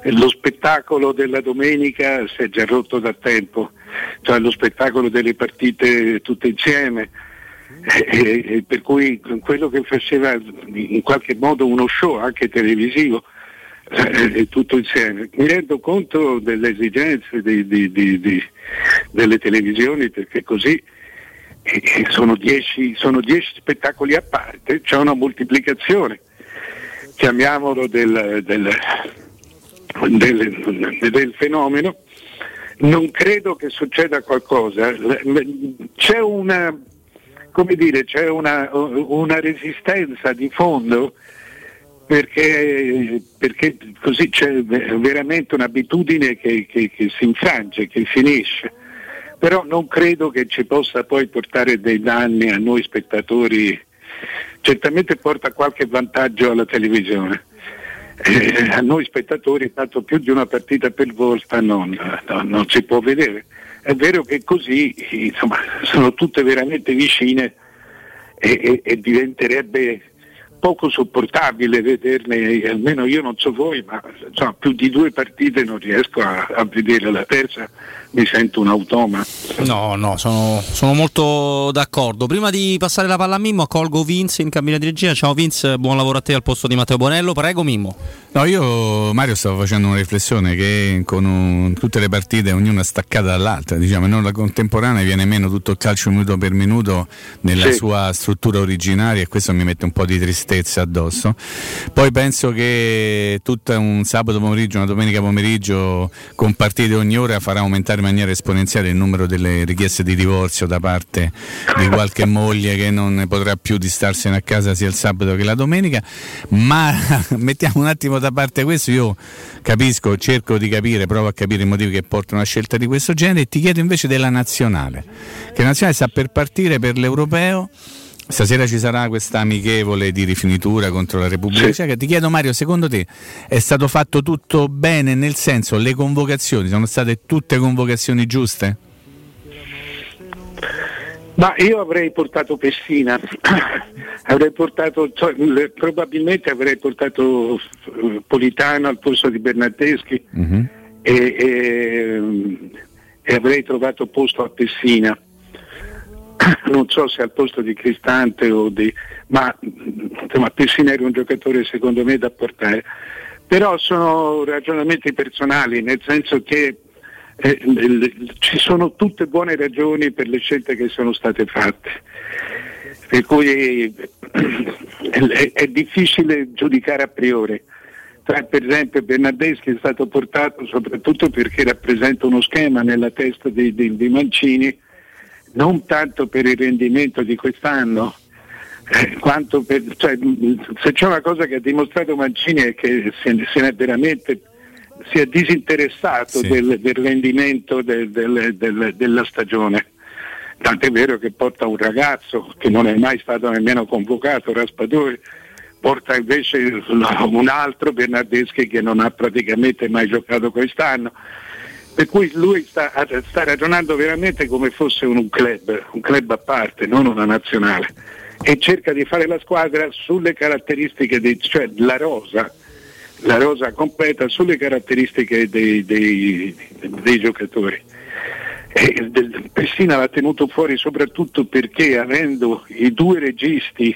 lo spettacolo della domenica si è già rotto da tempo, cioè lo spettacolo delle partite tutte insieme. E- e- per cui quello che faceva in qualche modo uno show anche televisivo eh, tutto insieme. Mi rendo conto delle esigenze di- di- di- di- delle televisioni perché così eh, sono dieci, sono dieci spettacoli a parte, c'è una moltiplicazione, chiamiamolo del, del- del- del fenomeno. Non credo che succeda qualcosa. C'è una, dire, c'è una, una resistenza di fondo perché, perché così c'è veramente un'abitudine che, che- che si infrange, che finisce. Però non credo che ci possa poi portare dei danni a noi spettatori, certamente porta qualche vantaggio alla televisione. Eh, a noi spettatori tanto più di una partita per volta non, no- non si può vedere. È vero che così insomma, sono tutte veramente vicine e, e- e diventerebbe poco sopportabile vederne, almeno io non so voi, ma insomma, più di due partite non riesco a, a vedere la terza, mi sento un automa. No, no, sono, sono molto d'accordo. Prima di passare la palla a Mimmo, accolgo Vince in cabina di regia. Ciao Vince, buon lavoro a te al posto di Matteo Bonello. Prego Mimmo. No, io Mario stavo facendo una riflessione che con un- tutte le partite ognuna è staccata dall'altra, diciamo, e non la contemporanea viene meno tutto il calcio minuto per minuto nella Sì. sua struttura originaria e questo mi mette un po' di tristezza addosso. Poi penso che tutto un sabato pomeriggio, una domenica pomeriggio con partite ogni ora farà aumentare in maniera esponenziale il numero delle richieste di divorzio da parte di qualche moglie che non potrà più di starsene a casa sia il sabato che la domenica, ma (laughs) mettiamo un attimo da parte questo, io capisco, cerco di capire, provo a capire i motivi che portano a una scelta di questo genere. E ti chiedo invece della nazionale, che nazionale sta per partire per l'europeo. Stasera ci sarà questa amichevole di rifinitura contro la Repubblica Ceca. Ti chiedo Mario, secondo te è stato fatto tutto bene nel senso le convocazioni sono state tutte convocazioni giuste? Ma io avrei portato Pessina, (coughs) avrei portato, cioè, probabilmente avrei portato eh, Politano al posto di Bernardeschi e, e- e avrei trovato posto a Pessina. Non so se al posto di Cristante o di. ma insomma, Pessina era un giocatore secondo me da portare. Però sono ragionamenti personali, nel senso che eh, ci sono tutte buone ragioni per le scelte che sono state fatte. Per cui eh, è, è difficile giudicare a priori. Cioè, per esempio Bernardeschi è stato portato soprattutto perché rappresenta uno schema nella testa di, di- di Mancini, non tanto per il rendimento di quest'anno, eh, quanto per, cioè, se c'è una cosa che ha dimostrato Mancini è che se, se ne è veramente si è disinteressato Sì. del, del rendimento del- del- della stagione. Tant'è vero che porta un ragazzo che non è mai stato nemmeno convocato, Raspadori, porta invece un altro Bernardeschi che non ha praticamente mai giocato quest'anno. Per cui lui sta, sta ragionando veramente come fosse un club, un club a parte, non una nazionale, e cerca di fare la squadra sulle caratteristiche, dei, cioè la rosa, la rosa completa sulle caratteristiche dei, dei- dei giocatori. Del- Pessina l'ha tenuto fuori soprattutto perché avendo i due registi,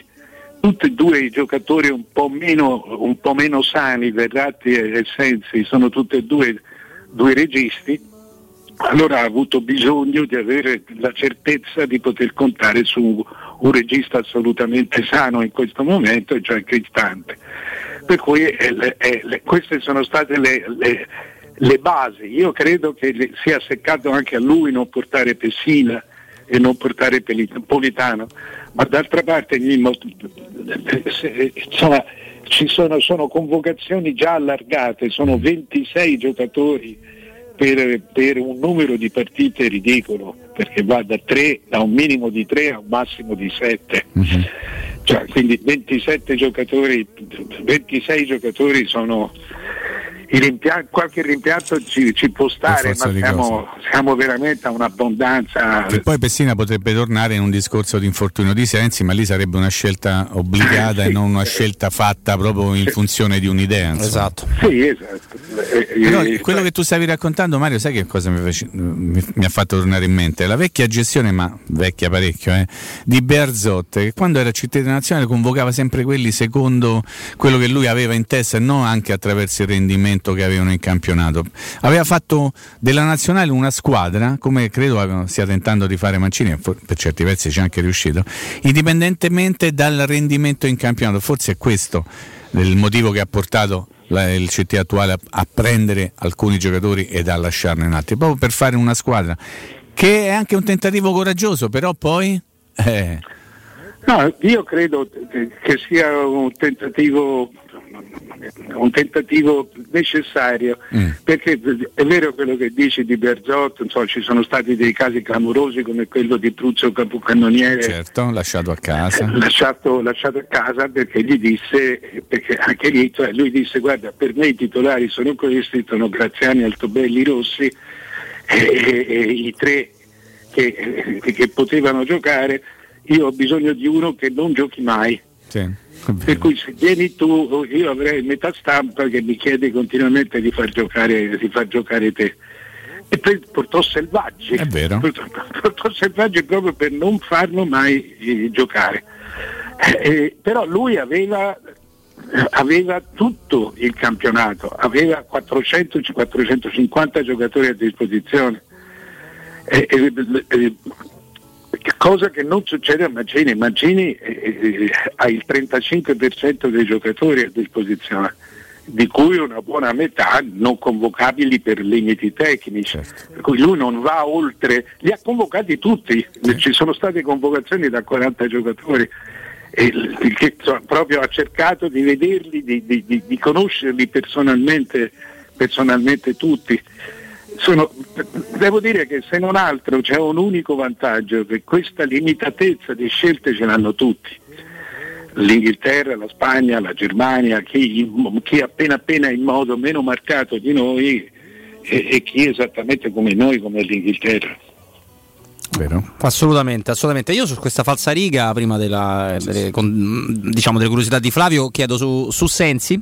tutti e due i giocatori un po' meno, un po' meno sani, Verratti e Sensi, sono tutti e due due registi, allora ha avuto bisogno di avere la certezza di poter contare su un regista assolutamente sano in questo momento, e cioè Cristante. Per cui eh, eh, queste sono state le, le- le basi. Io credo che sia seccato anche a lui non portare Pessina e non portare Politano, ma d'altra parte Mimmo, eh, se- insomma, ci sono, sono convocazioni già allargate, sono 26 giocatori per, per un numero di partite ridicolo, perché va da, tre, da un minimo di 3 a un massimo di 7. Cioè, quindi 27 giocatori, 26 giocatori sono i rimpia- qualche rimpianto ci, ci può stare, ma siamo, siamo veramente a un'abbondanza. Che poi Pessina potrebbe tornare in un discorso di infortunio di Sensi, ma lì sarebbe una scelta obbligata Sì. e non una scelta fatta proprio in funzione di un'idea. insomma. Esatto. Sì, esatto. Eh, Però eh, quello che tu stavi raccontando, Mario, sai che cosa mi, face- mi- mi ha fatto tornare in mente? La vecchia gestione, ma vecchia parecchio, eh, di Berzot, che quando era cittadino nazionale convocava sempre quelli secondo quello che lui aveva in testa e non anche attraverso il rendimento che avevano in campionato. Aveva fatto della nazionale una squadra, come credo stia tentando di fare Mancini, per certi versi ci è anche riuscito, indipendentemente dal rendimento in campionato. Forse è questo il motivo che ha portato il CT attuale a prendere alcuni giocatori ed a lasciarne altri, proprio per fare una squadra che è anche un tentativo coraggioso, però poi... eh, No, io credo che sia un tentativo, un tentativo necessario, Mm. perché è vero quello che dici di Berzotto, insomma, ci sono stati dei casi clamorosi come quello di Pruzzo Capocannoniere certo, lasciato a casa. lasciato, lasciato a casa perché gli disse, perché anche lì, cioè lui disse guarda per me i titolari sono questi, sono Graziani, Altobelli, Rossi e, e- e i tre che, che potevano giocare, io ho bisogno di uno che non giochi mai. Sì. Per cui se vieni tu, io avrei metà stampa che mi chiede continuamente di far giocare, di far giocare te. E poi portò Selvaggi. È vero. Portò, portò Selvaggi proprio per non farlo mai eh, giocare. Eh, eh, però lui aveva, aveva tutto il campionato, aveva 400-450 giocatori a disposizione. Eh, eh, eh, cosa che non succede a Mancini, Mancini eh, eh, ha il 35% dei giocatori a disposizione, di cui una buona metà non convocabili per limiti tecnici, per cui lui non va oltre, li ha convocati tutti, ci sono state convocazioni da 40 giocatori. e che proprio ha cercato di vederli, di, di- di- di conoscerli personalmente, personalmente tutti. Sono- devo dire che se non altro c'è un unico vantaggio, che questa limitatezza di scelte ce l'hanno tutti. L'Inghilterra, la Spagna, la Germania, chi, chi appena appena in modo meno marcato di noi e, e chi esattamente come noi, come l'Inghilterra. Vero. Assolutamente, assolutamente. Io su questa falsa riga, prima della, delle, con- diciamo, delle curiosità di Flavio, chiedo su, su Sensi,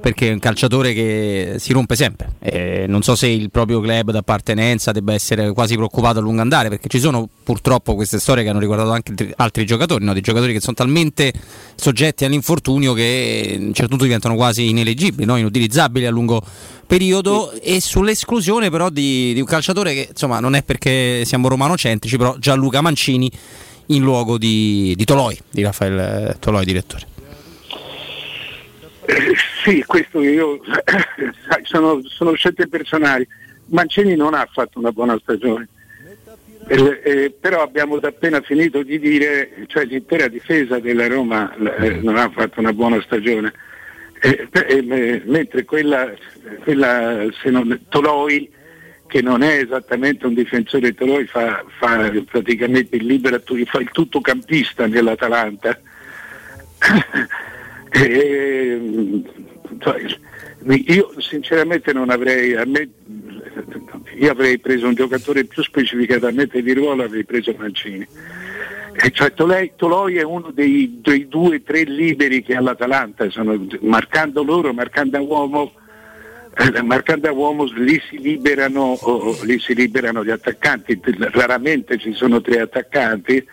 perché è un calciatore che si rompe sempre. E non so se il proprio club d'appartenenza debba essere quasi preoccupato a lungo andare, perché ci sono purtroppo queste storie che hanno riguardato anche altri- altri giocatori, no? dei giocatori che sono talmente soggetti all'infortunio che a un certo punto diventano quasi ineleggibili, no? inutilizzabili a lungo periodo e sull'esclusione però di, di un calciatore che insomma non è perché siamo romanocentrici, però Gianluca Mancini in luogo di, di Toloi, di Raffaele eh, Toloi direttore. (laughs) Sì, questo io (coughs) sono, sono scelte personali. Mancini non ha fatto una buona stagione. Eh, eh, però abbiamo appena finito di dire, cioè l'intera difesa della Roma eh, non ha fatto una buona stagione. Mentre quella, quella non, Toloi, che non è esattamente un difensore, Toloi fa, fa praticamente il libero, fa il tuttocampista nell'Atalanta. (coughs) E, cioè, io sinceramente non avrei, me, io avrei preso un giocatore più specificatamente di ruolo, avrei preso Mancini. Cioè, Toloi, Toloi è uno dei, dei due o tre liberi che ha l'Atalanta, sono, marcando loro, marcando a uomo, eh, marcando a uomo lì si liberano, oh, lì si liberano gli attaccanti, raramente ci sono tre attaccanti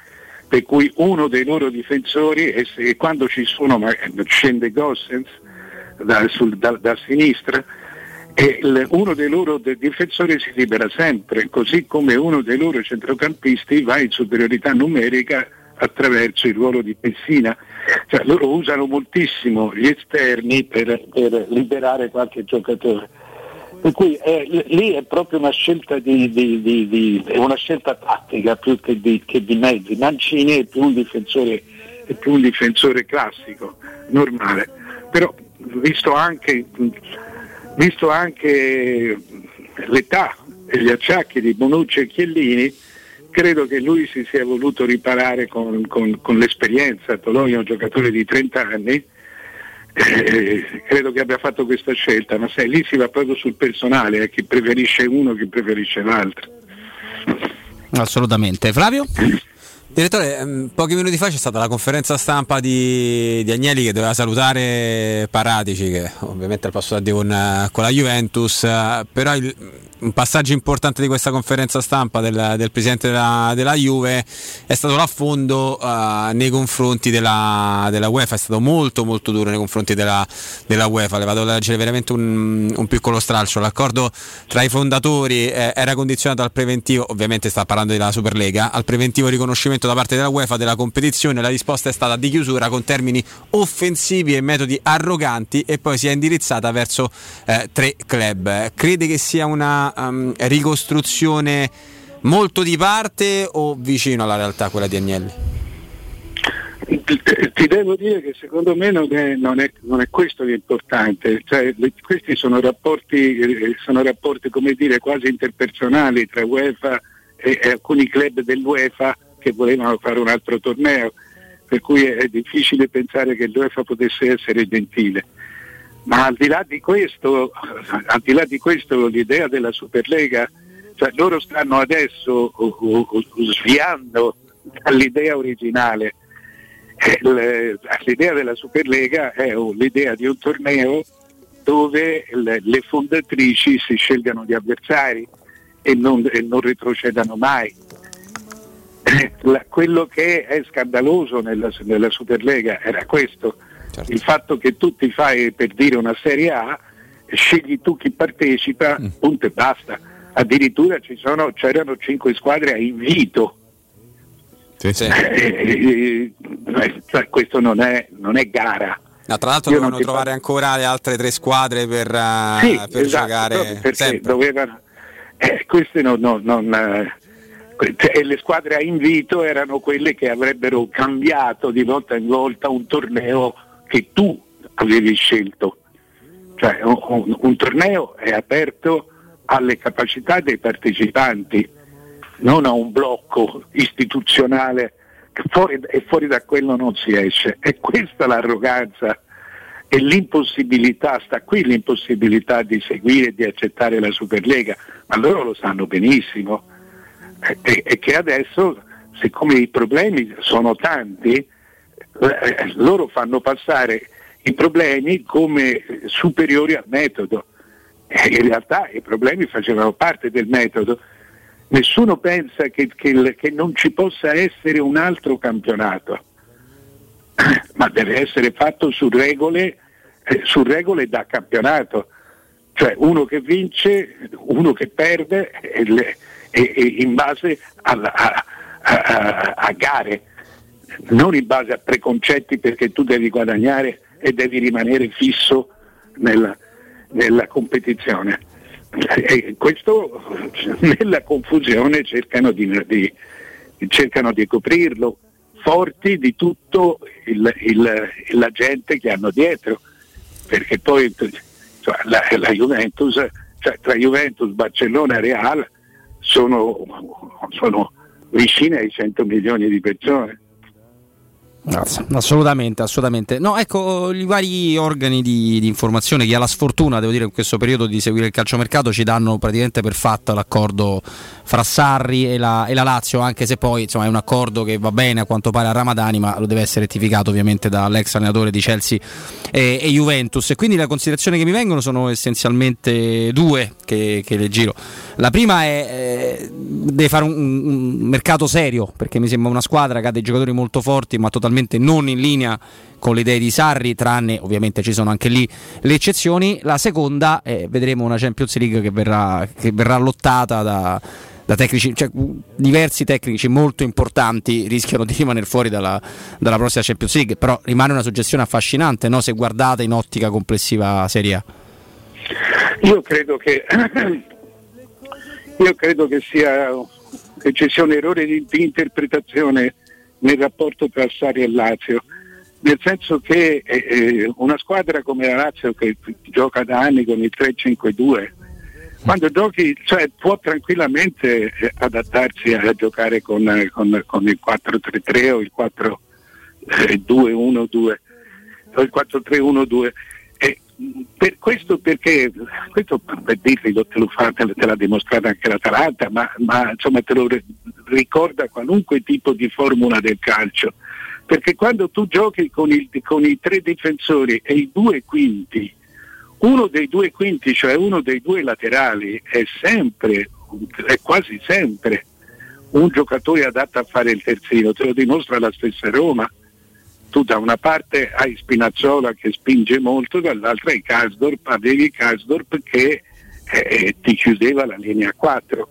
per cui uno dei loro difensori, e se- quando ci sono, ma scende Gossens da, sul- da- da sinistra, e il- uno dei loro de- difensori si libera sempre, così come uno dei loro centrocampisti va in superiorità numerica attraverso il ruolo di Pessina. Cioè, loro usano moltissimo gli esterni per, per liberare qualche giocatore. Per cui eh, lì è proprio una scelta, di, di- di- una scelta tattica più che di, che mezzi. Mancini è più un difensore, è più un difensore classico, normale. Però visto anche, visto anche l'età e gli acciacchi di Bonucci e Chiellini, credo che lui si sia voluto riparare con, con- con l'esperienza. Toloi è un giocatore di 30 anni eh, credo che abbia fatto questa scelta, ma sai, lì si va proprio sul personale, eh, chi preferisce uno, chi preferisce l'altro. Assolutamente. Flavio? Direttore, ehm, pochi minuti fa c'è stata la conferenza stampa di, di Agnelli che doveva salutare Paratici, che ovviamente al passo da con, con la Juventus, però il, un passaggio importante di questa conferenza stampa del, del presidente della, della, Juve è stato l'affondo uh, nei confronti della, della, UEFA, è stato molto molto duro nei confronti della, della UEFA, le vado a leggere veramente un, un, piccolo stralcio, l'accordo tra i fondatori eh, era condizionato al preventivo, ovviamente sta parlando della Superlega, al preventivo riconoscimento da parte della UEFA della competizione, la risposta è stata di chiusura con termini offensivi e metodi arroganti e poi si è indirizzata verso eh, tre club. Crede che sia una um, ricostruzione molto di parte o vicino alla realtà quella di Agnelli? Ti devo dire che secondo me non è, non è, non è questo l'importante, cioè, questi sono rapporti, eh, sono rapporti dire, quasi interpersonali tra UEFA e, e alcuni club dell'UEFA che volevano fare un altro torneo, per cui è, è difficile pensare che l'UEFA potesse essere gentile. Ma al di là di questo, al di là di questo l'idea della Superlega, cioè loro stanno adesso uh, uh, uh, sviando dall'idea originale. Eh, l'idea della Superlega è l'idea di un torneo dove le fondatrici si scelgano gli avversari e non, e non retrocedano mai. Eh, quello che è scandaloso nella, nella Superlega era questo, certo. il fatto che tu ti fai per dire una Serie A, scegli tu chi partecipa, mm. punto e basta. Addirittura sono, c'erano cinque squadre a invito. Sì, sì. (laughs) Eh, eh, cioè, questo non è, non è gara. No, tra l'altro Io dovevano trovare parlo. ancora le altre tre squadre per, uh, sì, per esatto, giocare. Perché dovevano, eh, queste non, non, non e le squadre a invito erano quelle che avrebbero cambiato di volta in volta un torneo che tu avevi scelto. Cioè un, un, torneo è aperto alle capacità dei partecipanti, non a un blocco istituzionale fuori, e fuori da quello non si esce. E questa l'arroganza e l'impossibilità, sta qui l'impossibilità di seguire e di accettare la Superlega, ma loro lo sanno benissimo e, e che adesso, siccome i problemi sono tanti, eh, loro fanno passare i problemi come superiori al metodo. In realtà i problemi facevano parte del metodo. Nessuno pensa che, che, che non ci possa essere un altro campionato, (clears throat) ma deve essere fatto su regole, eh, su regole da campionato, cioè uno che vince, uno che perde e, le, e, e in base alla, a, a, a gare, non in base a preconcetti perché tu devi guadagnare e devi rimanere fisso nella, nella competizione. E questo nella confusione cercano di, di, cercano di coprirlo, forti di tutto il, il, la gente che hanno dietro, perché poi cioè, la, la, Juventus, cioè, tra Juventus, Barcellona e Real sono, sono vicine ai 100 milioni di persone. Assolutamente, assolutamente. No, ecco, i vari organi di, di, informazione, chi ha la sfortuna, devo dire, in questo periodo di seguire il calciomercato, ci danno praticamente per fatto l'accordo fra Sarri e la, e la Lazio, anche se poi insomma, è un accordo che va bene a quanto pare a Ramadani, ma lo deve essere rettificato ovviamente dall'ex allenatore di Chelsea e, e Juventus. E quindi le considerazioni che mi vengono sono essenzialmente due che, che le giro. La prima è eh, deve fare un, un mercato serio, perché mi sembra una squadra che ha dei giocatori molto forti, ma totalmente totalmente non in linea con le idee di Sarri, tranne ovviamente ci sono anche lì le eccezioni. La seconda, eh, vedremo una Champions League che verrà, che verrà lottata da, da tecnici, cioè, diversi tecnici molto importanti rischiano di rimanere fuori dalla, dalla, prossima Champions League, però rimane una suggestione affascinante no? se guardate in ottica complessiva Serie A. Io credo che, io credo che sia che ci un errore di, di interpretazione nel rapporto tra Sari e Lazio, nel senso che eh, eh, una squadra come la Lazio che gioca da anni con il 3-5-2, quando giochi cioè, può tranquillamente eh, adattarsi a giocare con, con, con, il 4-3-3 o il 4-2-1-2. o il 4-3-1-2. Per questo perché questo per dirvi te lo fa, te, te l'ha dimostrato anche l'Atalanta, ma, ma insomma te lo ricorda qualunque tipo di formula del calcio. Perché quando tu giochi con, il, con i tre difensori e i due quinti, uno dei due quinti, cioè uno dei due laterali, è sempre, è quasi sempre un giocatore adatto a fare il terzino, te lo dimostra la stessa Roma. Tu da una parte hai Spinazzola che spinge molto, dall'altra hai Kasdorp, avevi Kasdorp che eh, ti chiudeva la linea 4.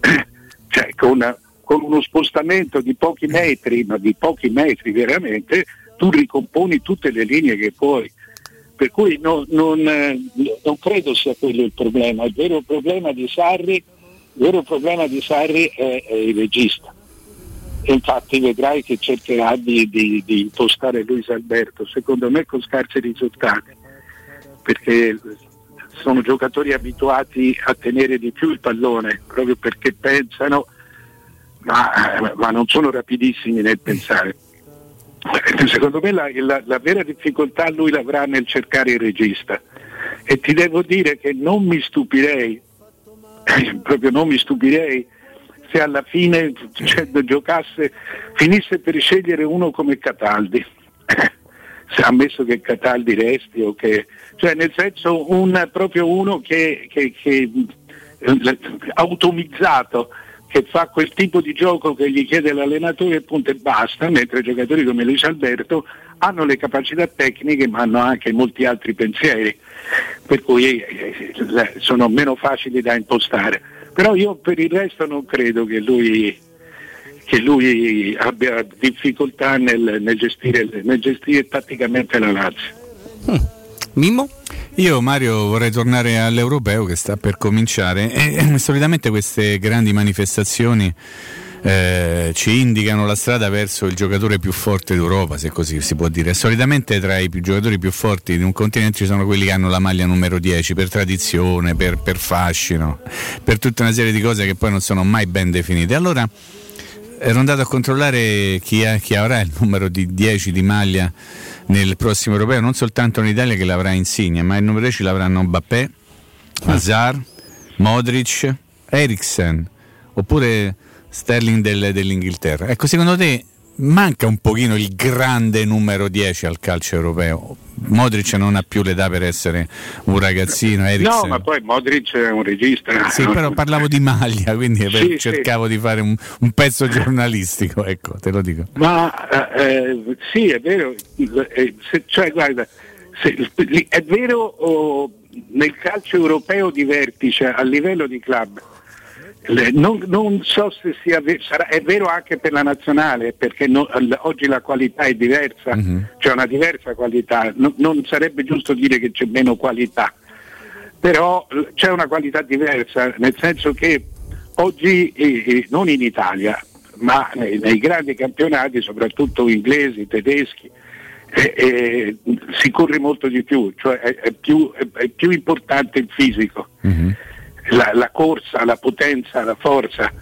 (clears throat) cioè con, una, con uno spostamento di pochi metri, ma di pochi metri veramente, tu ricomponi tutte le linee che puoi. Per cui no, non, non, credo sia quello il problema. Il vero problema di Sarri, il vero problema di Sarri è, è il regista. Infatti vedrai che cercherà di, di, di, impostare Luis Alberto, secondo me con scarsi risultati, perché sono giocatori abituati a tenere di più il pallone, proprio perché pensano, ma, ma non sono rapidissimi nel pensare. Secondo me la, la, la, vera difficoltà lui l'avrà nel cercare il regista e ti devo dire che non mi stupirei, (clears throat) proprio non mi stupirei se alla fine cioè, (laughs) giocasse, finisse per scegliere uno come Cataldi, (laughs) ammesso che Cataldi resti o che, cioè nel senso un, proprio uno che, che, che eh, automizzato che fa quel tipo di gioco che gli chiede l'allenatore e punto e basta, mentre giocatori come Luis Alberto hanno le capacità tecniche ma hanno anche molti altri pensieri, per cui eh, eh, sono meno facili da impostare. Però io per il resto non credo che lui, che lui abbia difficoltà nel, nel, gestire, nel, gestire, tatticamente la Lazio. Hmm. Mimmo? Io Mario vorrei tornare all'europeo che sta per cominciare e, e solitamente queste grandi manifestazioni eh, ci indicano la strada verso il giocatore più forte d'Europa, se così si può dire. Solitamente tra i più giocatori più forti di un continente ci sono quelli che hanno la maglia numero 10 per tradizione, per, per fascino, per tutta una serie di cose che poi non sono mai ben definite. Allora ero andato a controllare chi, ha, chi avrà il numero di 10 di maglia nel prossimo europeo, non soltanto in Italia che l'avrà Insigne, ma il numero 10 l'avranno Mbappé, Hazard, Modric, Eriksen, oppure Sterling del, dell'Inghilterra. Ecco, secondo te manca un pochino il grande numero 10 al calcio europeo. Modric non ha più l'età per essere un ragazzino. Eriksen. No, ma poi Modric è un regista. Sì, però parlavo di maglia, quindi sì, cercavo sì. di fare un, un, pezzo (laughs) giornalistico, ecco, te lo dico. Ma eh, sì, è vero, eh, se, cioè, guarda, se, è vero oh, nel calcio europeo di vertice a livello di club non, non, so se sia vero, sarà, è vero anche per la nazionale perché no, oggi la qualità è diversa, uh-huh. c'è una diversa qualità, no, non sarebbe giusto dire che c'è meno qualità, però c'è una qualità diversa, nel senso che oggi, eh, non in Italia, ma nei, nei, grandi campionati, soprattutto inglesi, tedeschi, eh, eh, si corre molto di più, cioè è, è, più, è, è più, importante il fisico. Uh-huh la, la corsa, la potenza, la forza.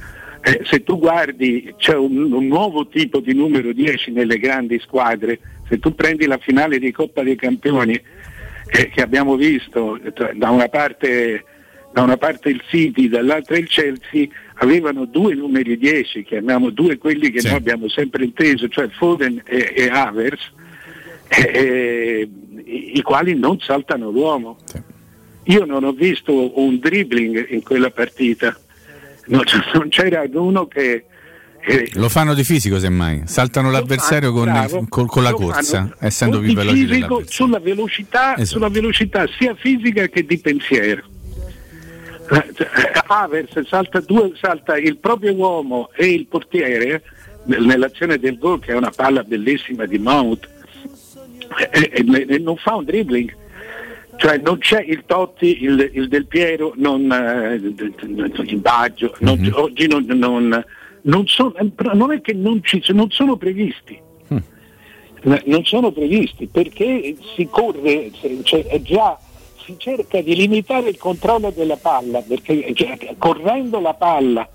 Eh, se tu guardi c'è un, un, nuovo tipo di numero 10 nelle grandi squadre, se tu prendi la finale di Coppa dei Campioni eh, che abbiamo visto, da una, parte, da una parte il City, dall'altra il Chelsea, avevano due numeri 10, chiamiamo due quelli che sì. noi abbiamo sempre inteso, cioè Foden e, e Havers, eh, i quali non saltano l'uomo. Sì. Io non ho visto un dribbling in quella partita, (laughs) non, c'era uno che... Eh, lo fanno di fisico semmai, saltano l'avversario fanno, con, bravo, con, con, la corsa, fanno, essendo più veloci fisico, sulla velocità, esatto. sulla velocità sia fisica che di pensiero. Eh, cioè, Avers salta, due, salta il proprio uomo e il portiere nell'azione del gol che è una palla bellissima di Mount e, e, e non fa un dribbling cioè non c'è il Totti, il, il Del Piero, non, eh, il Baggio, non, mm-hmm. oggi non, non, non, sono, non è che non, ci, non sono previsti. Mm. Non sono previsti perché si corre, cioè, già si cerca di limitare il controllo della palla, perché cioè, correndo la palla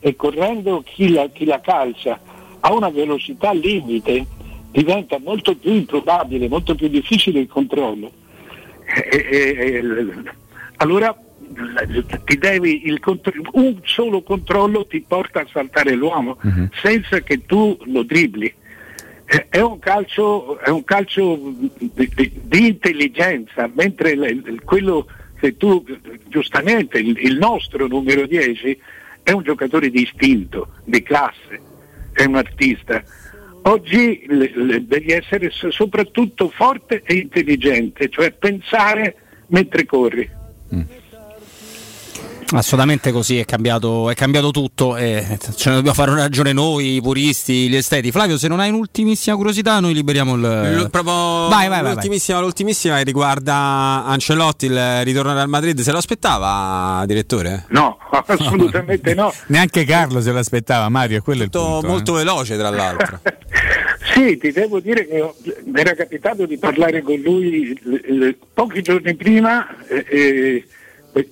e correndo chi la, chi la calcia a una velocità limite, diventa molto più improbabile, molto più difficile il controllo. E- e- e- allora ti devi il contro- un solo controllo ti porta a saltare l'uomo senza che tu lo dribbli. Eh, È un calcio, è un calcio di, di- di intelligenza, mentre il- quello che tu giustamente, il, il nostro numero 10 è un giocatore di istinto, di classe, è un artista. Oggi le- le- devi essere so- soprattutto forte e intelligente, cioè pensare mentre corri. Assolutamente così, è cambiato, è cambiato tutto e ce ne dobbiamo fare una ragione noi, i puristi, gli esteti. Flavio, se non hai un'ultimissima curiosità, noi liberiamo il. L- proprio Vai, vai, vai, vai. l'ultimissima, l'ultimissima che riguarda Ancelotti, il ritorno al Madrid, se lo aspettava, direttore? No, (laughs) assolutamente no. (laughs) Neanche Carlo se l'aspettava, Mario, quello è il Molto, punto. eh. molto veloce, tra l'altro. (laughs) Sì, ti devo dire che ho- mi era capitato di parlare con lui l- l- pochi giorni prima e, e- e-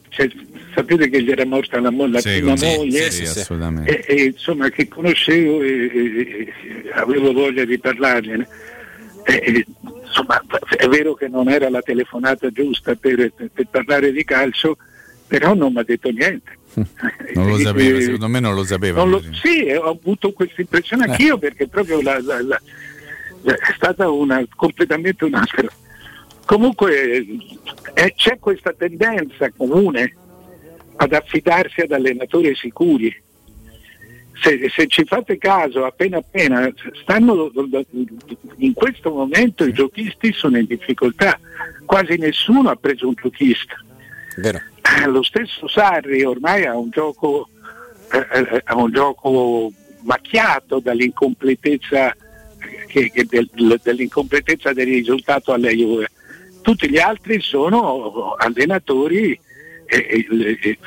cioè, sapete che gli era morta la, mo- la Sì, prima sì, moglie sì, e, e, insomma che conoscevo e, e- e avevo voglia di parlargliene. Insomma, è vero che non era la telefonata giusta per, per parlare di calcio, però non mi ha detto niente. (laughs) Non lo sapeva, Eh, secondo me non lo sapeva. non lo- sì, ho avuto questa impressione Eh. anch'io perché proprio la- la- la- è stata una, completamente un'altra. Comunque eh, c'è questa tendenza comune ad affidarsi ad allenatori sicuri. Se, se ci fate caso, appena appena stanno in questo momento i giochisti sono in difficoltà, quasi nessuno ha preso un giochista. Vero. Eh, Lo stesso Sarri ormai ha un gioco, eh, eh, ha un gioco macchiato dall'incompletezza, che- che del- dell'incompletezza del risultato alla Juve. Tutti gli altri sono allenatori eh, eh, eh,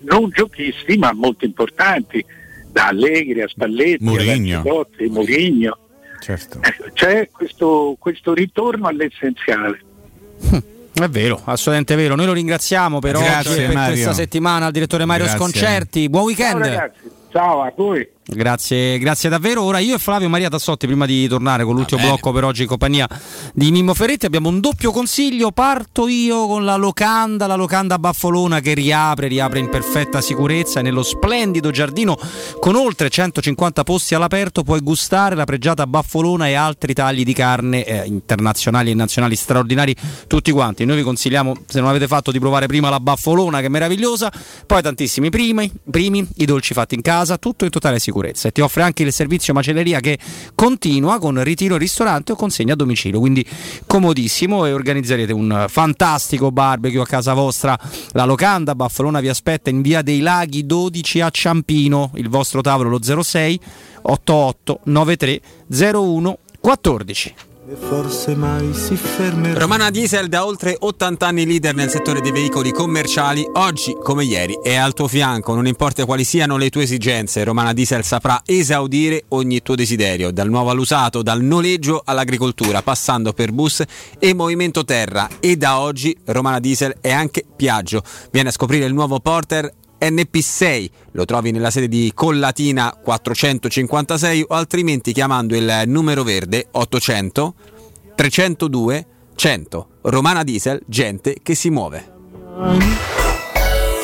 non giochisti ma molto importanti, da Allegri a Spalletti, Mourinho. a Ancelotti, Mourinho. Certo. Ecco, C'è questo, questo ritorno all'essenziale. È vero, assolutamente vero. Noi lo ringraziamo per Grazie, oggi e per Mario. questa settimana al direttore Mario Grazie. Sconcerti. Buon weekend. Ciao ragazzi, ciao a voi. Grazie, grazie davvero. Ora io e Flavio Maria Tassotti, prima di tornare con l'ultimo blocco per oggi in compagnia di Mimmo Ferretti, abbiamo un doppio consiglio. Parto io con la locanda, la locanda Baffolona che riapre, riapre in perfetta sicurezza e nello splendido giardino con oltre 150 posti all'aperto puoi gustare la pregiata Baffolona e altri tagli di carne eh, internazionali e nazionali straordinari tutti quanti. Noi vi consigliamo, se non avete fatto, di provare prima la Baffolona che è meravigliosa, poi tantissimi primi, primi i dolci fatti in casa, tutto in totale sicurezza e ti offre anche il servizio macelleria che continua con ritiro ristorante o consegna a domicilio, quindi comodissimo e organizzerete un fantastico barbecue a casa vostra. La locanda Baffolona vi aspetta in via dei Laghi 12 a Ciampino, il vostro tavolo lo 06 88 93 01 14. Forse mai si fermerà. Romana Diesel da oltre 80 anni leader nel settore dei veicoli commerciali, oggi come ieri è al tuo fianco, non importa quali siano le tue esigenze, Romana Diesel saprà esaudire ogni tuo desiderio, dal nuovo all'usato, dal noleggio all'agricoltura, passando per bus e movimento terra e da oggi Romana Diesel è anche Piaggio. Vieni a scoprire il nuovo Porter NP6 lo trovi nella sede di Collatina 456 o altrimenti chiamando il numero verde 800 302 100 Romana Diesel gente che si muove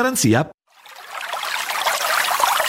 sekarang siap?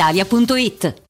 brispalitalia.it.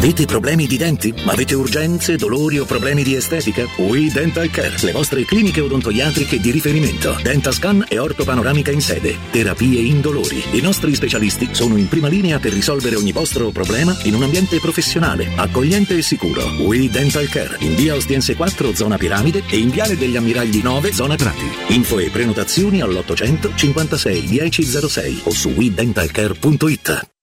Avete problemi di denti? Avete urgenze, dolori o problemi di estetica? We Dental Care, le vostre cliniche odontoiatriche di riferimento. Dentascan e ortopanoramica in sede. Terapie indolori. I nostri specialisti sono in prima linea per risolvere ogni vostro problema in un ambiente professionale, accogliente e sicuro. We Dental Care, in via Ostiense 4, zona Piramide e in viale degli Ammiragli 9, zona Prati. Info e prenotazioni all'800 56 1006 o su wedentalcare.it.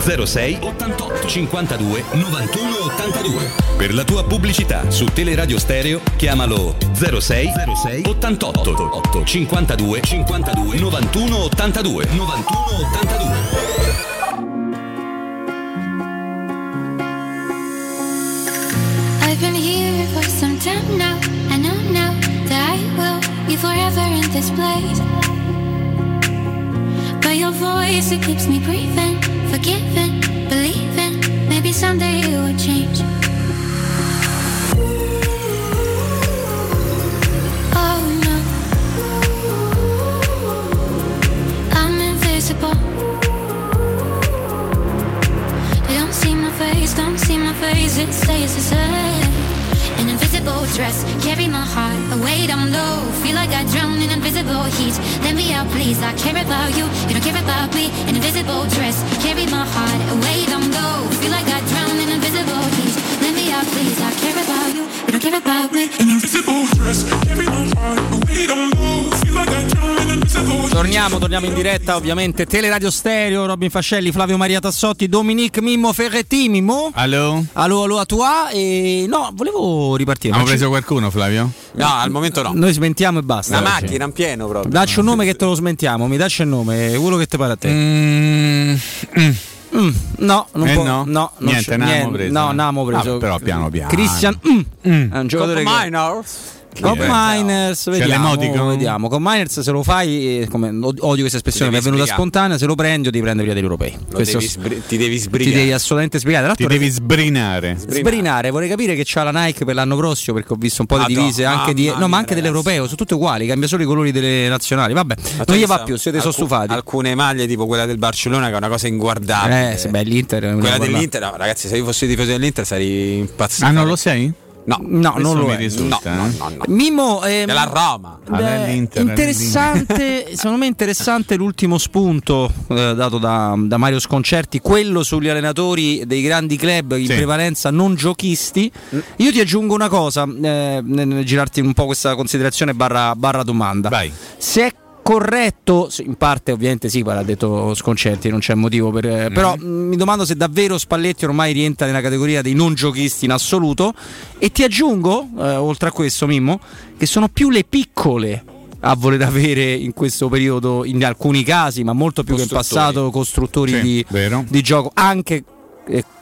06 88 52 91 82. Per la tua pubblicità su Teleradio Stereo chiamalo 06 06 88 8 52 52 91 82 91 82. I've been here for some time now. I know now that I will be forever in this place. But your voice, it keeps me breathing, forgiving, believing. Maybe someday it will change. Oh no, I'm invisible. They don't see my face, don't see my face. It stays the same. Invisible dress, carry my heart away down low. Feel like I drown in invisible heat. Let me out, please. I care about you, you don't care about me. An invisible dress, carry my heart away down low. Feel like I drown in invisible heat. Let me out, please. I care about Torniamo, torniamo in diretta, ovviamente. Teleradio Stereo, Robin Fascelli, Flavio Maria Tassotti, Dominique Mimmo Ferretti. Mimmo? Allo? Allo, allo a tua. E no, volevo ripartire. Abbiamo preso qualcuno, Flavio? No, al momento no. Noi smentiamo e basta. Una macchina in pieno proprio. Dacci un nome che te lo smentiamo, mi dacci il nome, quello che ti pare a te. Mm, no, non Eh può, no? no, non Niente, c'è- n'avevamo niente, preso, No, eh. n'avevamo preso. Ah, però piano piano. Christian mm, è un giocatore che, Minors. Con Eh, Miners, vediamo, vediamo. Con Miners se lo fai, eh, come, odio questa espressione, mi è venuta sbrigare. spontanea, se lo prendi o ti prende via degli europei. Questo devi sbri- ti devi ti sbrigare. devi assolutamente spiegare. Tra Ti devi sbrinare. Sbrinare, vorrei capire che c'ha la Nike per l'anno prossimo perché ho visto un po' di divise anche, di, no, ma anche dell'europeo, sono tutte uguali, cambia solo i colori delle nazionali. Vabbè, Ma non gli va più, siete sono alcu- stufati. Alcune maglie tipo quella del Barcellona che è una cosa inguardabile. Eh, se beh, l'Inter Quella dell'Inter, no, ragazzi, se io fossi tifoso dell'Inter sarei impazzito. Ah, non lo sei? No, No, non lo mi è. risulta. No, eh. no, no. Mimmo, ehm, Della Roma. Beh, interessante, secondo me interessante l'ultimo spunto eh, dato da, da Mario Sconcerti, quello sugli allenatori dei grandi club in Sì. prevalenza non giochisti. Io ti aggiungo una cosa, eh, nel, nel girarti un po' questa considerazione barra, barra domanda. Vai. Se è corretto, in parte ovviamente sì, guarda, ha detto Sconcerti, non c'è motivo per... Mm-hmm. eh, Però mh, mi domando se davvero Spalletti ormai rientra nella categoria dei non giochisti in assoluto. E ti aggiungo, eh, oltre a questo Mimmo, che sono più le piccole a voler avere in questo periodo, in alcuni casi, ma molto più che in passato, costruttori Sì, di, di gioco, anche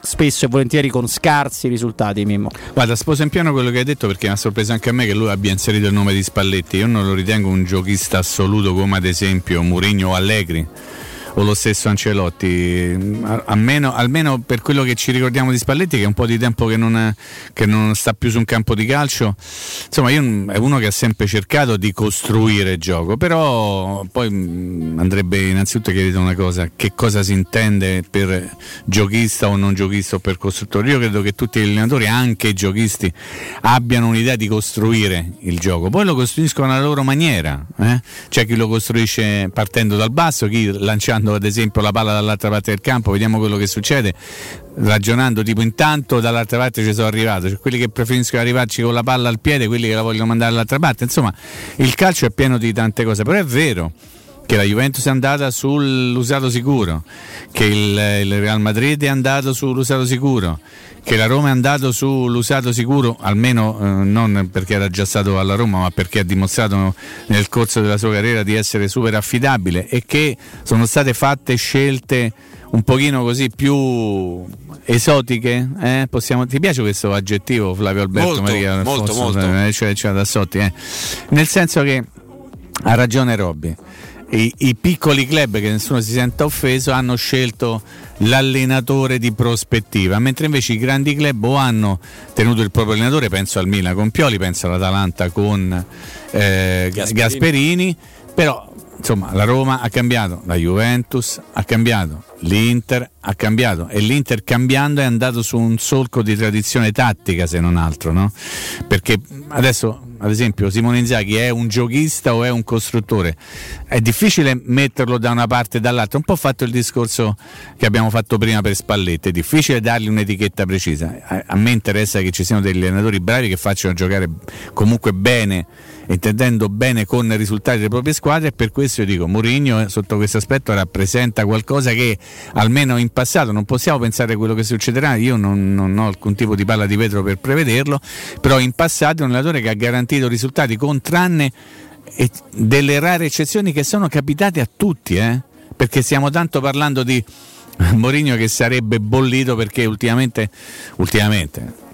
spesso e volentieri con scarsi risultati, Mimmo. Guarda, sposo in pieno quello che hai detto perché mi ha sorpreso anche a me che lui abbia inserito il nome di Spalletti. Io non lo ritengo un giochista assoluto come ad esempio Mourinho o Allegri o lo stesso Ancelotti. Almeno, almeno per quello che ci ricordiamo di Spalletti, che è un po' di tempo che non, che non sta più su un campo di calcio. Insomma, io, è uno che ha sempre cercato di costruire gioco, però poi mh, andrebbe innanzitutto chiarito una cosa: che cosa si intende per giochista o non giochista o per costruttore? Io credo che tutti gli allenatori, anche i giochisti, abbiano un'idea di costruire il gioco, poi lo costruiscono alla loro maniera. eh. C'è chi lo costruisce partendo dal basso, chi lanciando ad esempio la palla dall'altra parte del campo, vediamo quello che succede. Ragionando tipo intanto dall'altra parte ci sono arrivato, cioè quelli che preferiscono arrivarci con la palla al piede, quelli che la vogliono mandare dall'altra parte, insomma il calcio è pieno di tante cose, però è vero che la Juventus è andata sull'usato sicuro, che il, il Real Madrid è andato sull'usato sicuro, che la Roma è andato sull'usato sicuro, almeno eh, non perché era già stato alla Roma, ma perché ha dimostrato nel corso della sua carriera di essere super affidabile e che sono state fatte scelte un pochino così più esotiche, eh? Possiamo- ti piace questo aggettivo Flavio Alberto Molto, Maria? molto, Fosso, molto. eh, Cioè, cioè da Sotti, eh? Nel senso che ha ragione Robby. I, i piccoli club che nessuno si senta offeso hanno scelto l'allenatore di prospettiva, mentre invece i grandi club o hanno tenuto il proprio allenatore, penso al Milan con Pioli, penso all'Atalanta con eh, Gasperini. Gasperini, però insomma la Roma ha cambiato, la Juventus ha cambiato, l'Inter ha cambiato e l'Inter cambiando è andato su un solco di tradizione tattica se non altro, no? Perché adesso ad esempio Simone Inzaghi è un giochista o è un costruttore? È difficile metterlo da una parte e dall'altra, un po' fatto il discorso che abbiamo fatto prima per Spalletti, è difficile dargli un'etichetta precisa. A, a me interessa che ci siano degli allenatori bravi che facciano giocare comunque bene intendendo bene con i risultati delle proprie squadre e per questo io dico Mourinho eh, sotto questo aspetto rappresenta qualcosa che almeno in passato non possiamo pensare a quello che succederà io non, non ho alcun tipo di palla di vetro per prevederlo però in passato è un allenatore che ha garantito risultati con tranne delle rare eccezioni che sono capitate a tutti eh? perché stiamo tanto parlando di Mourinho che sarebbe bollito perché ultimamente ultimamente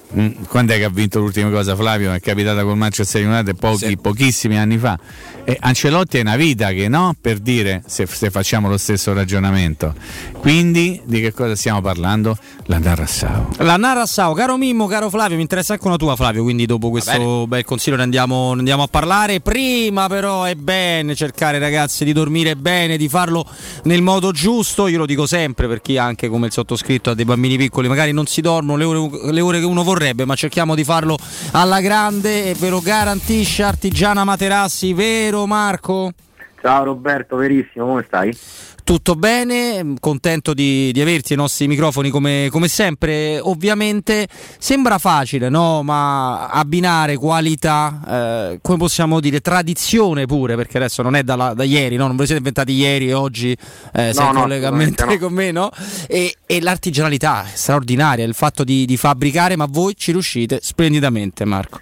Quando è che ha vinto l'ultima cosa Flavio? È capitata col Manchester United pochi, pochissimi anni fa. E Ancelotti è una vita che no, per dire se, se facciamo lo stesso ragionamento. Quindi di che cosa stiamo parlando? La Narrassao. La Narassao, caro Mimmo, caro Flavio, mi interessa anche una tua Flavio, quindi dopo questo bel consiglio ne andiamo, ne andiamo a parlare. Prima però è bene cercare ragazzi di dormire bene, di farlo nel modo giusto, io lo dico sempre per chi anche come il sottoscritto ha dei bambini piccoli, magari non si dormono le ore, le ore che uno vorrebbe, ma cerchiamo di farlo alla grande e ve lo garantisce Artigiana Materassi, vero Marco? Ciao Roberto, verissimo, come stai? Tutto bene, contento di, di averti ai nostri microfoni come, come sempre. Ovviamente sembra facile, no? Ma abbinare qualità, eh, come possiamo dire, tradizione pure, perché adesso non è dalla- da ieri, no? Non ve lo siete inventati ieri e oggi eh, sei in no, collegamento no. con me, no? E, e l'artigianalità straordinaria, il fatto di, di fabbricare, ma voi ci riuscite splendidamente, Marco.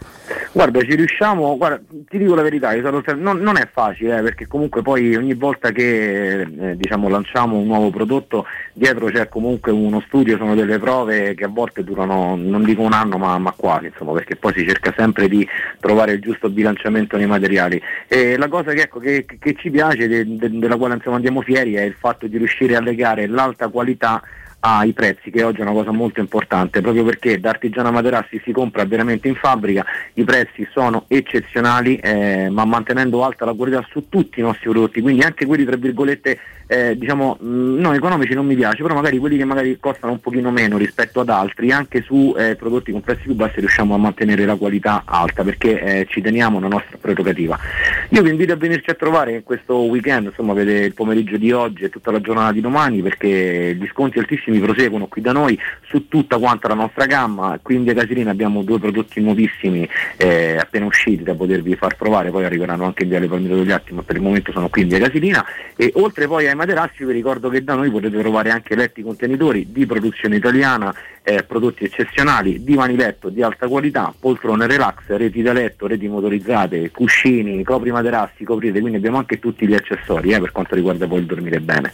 Guarda, ci riusciamo, guarda, ti dico la verità, sono non, non è facile eh, perché comunque poi ogni volta che eh, diciamo, lanciamo un nuovo prodotto dietro c'è comunque uno studio, sono delle prove che a volte durano non dico un anno ma, ma quasi, insomma, perché poi si cerca sempre di trovare il giusto bilanciamento nei materiali. E la cosa che, ecco, che, che ci piace, de- de- della quale insomma, andiamo fieri, è il fatto di riuscire a legare l'alta qualità ai prezzi, che oggi è una cosa molto importante, proprio perché da Artigiana Materassi si compra veramente in fabbrica, i prezzi sono eccezionali, eh, ma mantenendo alta la qualità su tutti i nostri prodotti, quindi anche quelli tra virgolette eh, diciamo mh, non economici non mi piace, però magari quelli che magari costano un pochino meno rispetto ad altri, anche su eh, prodotti con prezzi più bassi riusciamo a mantenere la qualità alta perché eh, ci teniamo una nostra prerogativa. Io vi invito a venirci a trovare questo weekend, insomma avete il pomeriggio di oggi e tutta la giornata di domani perché gli sconti altissimi proseguono qui da noi su tutta quanta la nostra gamma, qui in Via Casilina abbiamo due prodotti nuovissimi eh, appena usciti da potervi far provare, poi arriveranno anche in Via Le Palmiro degli Atti, ma per il momento sono qui in Via Casilina e oltre poi ai materassi vi ricordo che da noi potete trovare anche letti contenitori di produzione italiana, eh, prodotti eccezionali, divani letto di alta qualità, poltrone relax, reti da letto, reti motorizzate, cuscini, copri materassi, coprite, quindi abbiamo anche tutti gli accessori eh, per quanto riguarda poi il dormire bene.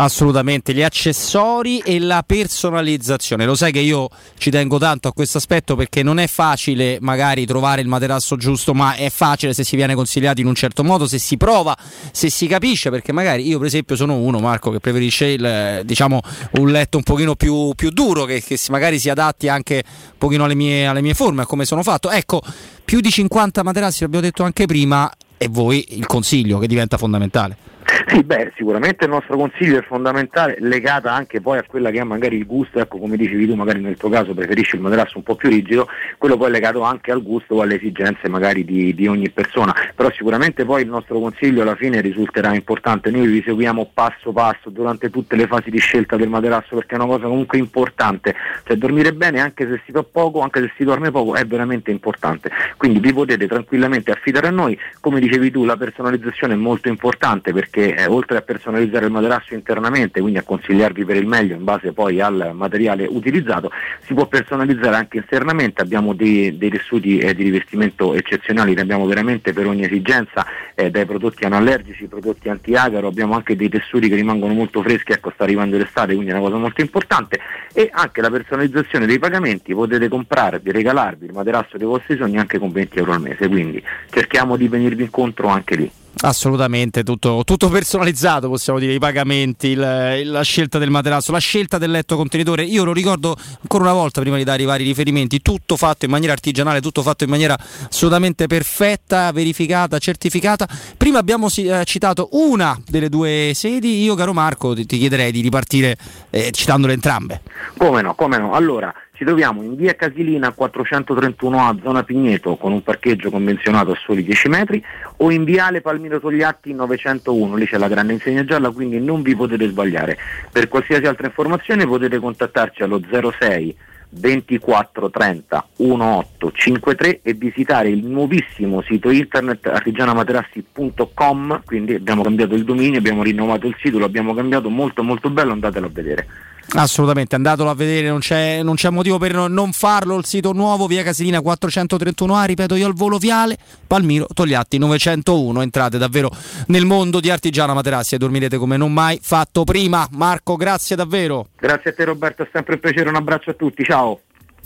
Assolutamente, gli accessori e la personalizzazione. Lo sai che io ci tengo tanto a questo aspetto perché non è facile magari trovare il materasso giusto, ma è facile se si viene consigliati in un certo modo, se si prova, se si capisce, perché magari io per esempio sono uno, Marco, che preferisce il, diciamo, un letto un pochino più, più duro, che, che magari si adatti anche un pochino alle mie, alle mie forme, a come sono fatto. Ecco, più di 50 materassi, l'abbiamo detto anche prima, e voi il consiglio che diventa fondamentale. (laughs) Sì, beh, sicuramente il nostro consiglio è fondamentale, legata anche poi a quella che è magari il gusto, ecco come dicevi tu, magari nel tuo caso preferisci il materasso un po' più rigido, quello poi è legato anche al gusto o alle esigenze magari di, di ogni persona, però sicuramente poi il nostro consiglio alla fine risulterà importante, noi vi seguiamo passo passo durante tutte le fasi di scelta del materasso perché è una cosa comunque importante, cioè dormire bene anche se si fa poco, anche se si dorme poco è veramente importante, quindi vi potete tranquillamente affidare a noi, come dicevi tu la personalizzazione è molto importante perché eh, oltre a personalizzare il materasso internamente, quindi a consigliarvi per il meglio in base poi al materiale utilizzato, si può personalizzare anche esternamente, abbiamo dei, dei tessuti eh, di rivestimento eccezionali, ne abbiamo veramente per ogni esigenza, eh, dai prodotti anallergici, prodotti antiagaro, abbiamo anche dei tessuti che rimangono molto freschi, ecco sta arrivando l'estate, quindi è una cosa molto importante e anche la personalizzazione dei pagamenti, potete comprarvi, regalarvi il materasso dei vostri sogni anche con 20 euro al mese, quindi cerchiamo di venirvi incontro anche lì. Assolutamente, tutto, tutto personalizzato possiamo dire, i pagamenti, il- la scelta del materasso, la scelta del letto contenitore. Io lo ricordo ancora una volta prima di dare i vari riferimenti, tutto fatto in maniera artigianale, tutto fatto in maniera assolutamente perfetta, verificata, certificata. Prima abbiamo eh, citato una delle due sedi, io caro Marco ti, ti chiederei di ripartire eh, citandole entrambe. Come no, come no. Allora, ci troviamo in via Casilina 431A, zona Pigneto, con un parcheggio convenzionato a soli 10 metri, o in viale Palmiro Togliatti 901, lì c'è la grande insegna gialla, quindi non vi potete sbagliare. Per qualsiasi altra informazione potete contattarci allo 06 24 30 18 53 e visitare il nuovissimo sito internet artigianamaterassi.com quindi abbiamo cambiato il dominio, abbiamo rinnovato il sito, lo abbiamo cambiato molto molto bello, andatelo a vedere. Assolutamente, andatelo a vedere, non c'è, non c'è motivo per non- non farlo. Il sito nuovo, via Casilina 431A, ripeto io al volo viale, Palmiro Togliatti 901. Entrate davvero nel mondo di Artigiana Materassi e dormirete come non mai fatto prima. Marco, grazie davvero. Grazie a te Roberto, è sempre un piacere, un abbraccio a tutti, ciao.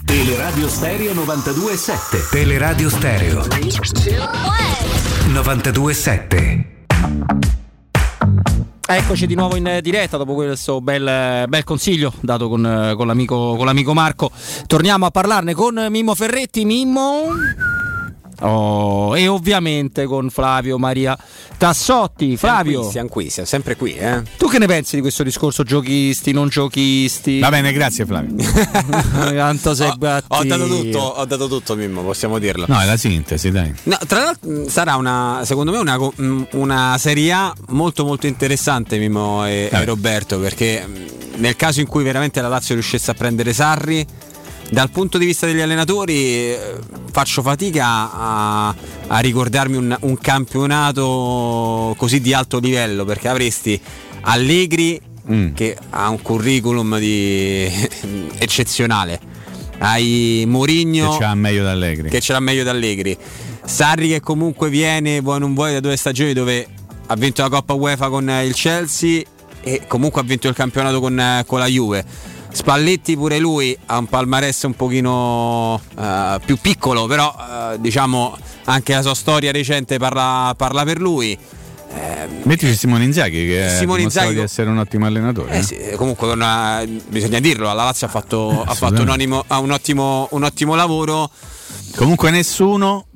Teleradio Stereo 92.7 Teleradio Stereo 92.7 Eccoci di nuovo in diretta dopo questo bel, bel consiglio dato con, eh, con l'amico, con l'amico Marco. Torniamo a parlarne con Mimmo Ferretti. Mimmo. Oh, e ovviamente con Flavio Maria Tassotti. Flavio, Siamo qui, siamo sempre qui, eh. tu che ne pensi di questo discorso giochisti, non giochisti? Va bene, grazie Flavio. (laughs) Tanto sei Ho dato tutto, ho dato tutto, Mimmo, possiamo dirlo. No, è la sintesi, dai. No, tra l'altro sarà una, secondo me una, mh, una Serie A molto molto interessante Mimmo e, e Roberto perché mh, nel caso in cui veramente la Lazio riuscisse a prendere Sarri dal punto di vista degli allenatori eh, faccio fatica a, a ricordarmi un, un campionato così di alto livello perché avresti Allegri che ha un curriculum di- (laughs) eccezionale hai Mourinho Che c'ha meglio d'Allegri. che ce l'ha meglio d'Allegri. Sarri che comunque viene, vuoi non vuoi, da due stagioni dove ha vinto la Coppa UEFA con il Chelsea e comunque ha vinto il campionato con, eh, con la Juve. Spalletti pure lui ha un palmarès un pochino eh, più piccolo, però eh, diciamo anche la sua storia recente parla, parla per lui. Mettici Simone Inzaghi che Simone Inzaghi di essere un ottimo allenatore. Eh eh? sì, comunque una- bisogna dirlo, la Lazio ha fatto, ha fatto un, ha un ottimo, un ottimo lavoro. Comunque nessuno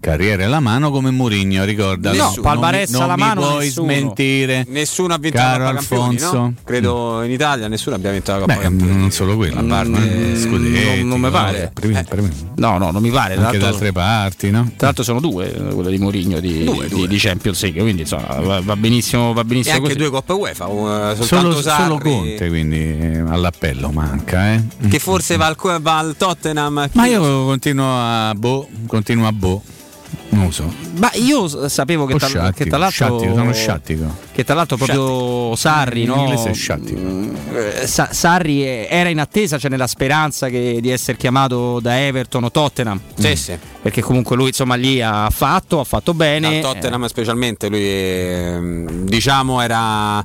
carriera alla mano come Mourinho, ricorda. No, non non alla mano puoi nessuno. smentire. Nessuno ha vinto Caro la Coppa Campioni, Alfonso. no? Credo in Italia nessuno abbia vinto la Coppa Beh, Campioni. non solo quello, A parte- mm, Scudetti, non- non mi no, pare. primi- primi- No, no, non mi pare. Anche da altre parti, no? tra l'altro sono due, eh, quella di Mourinho di, Due, di- due. di Champions League, quindi insomma va, va benissimo, va E benissimo anche così. due Coppe UEFA, uh, soltanto Solo, Sarri, solo Conte, quindi eh, all'appello manca, eh. che forse va al, va al Tottenham. Ma io continuo a boh, continuo a boh. Non lo so. Ma io sapevo che, tra, che sciattico, tra l'altro sciattico, sono sciattico. che tra l'altro proprio Sarri, In no? inglese è sciattico. Eh, Sa- Sarri eh, era in attesa, cioè nella speranza che- di essere chiamato da Everton o Tottenham. Sì, sì. Perché comunque lui insomma lì ha fatto, ha fatto bene. Dal Tottenham specialmente, lui ehm, diciamo era,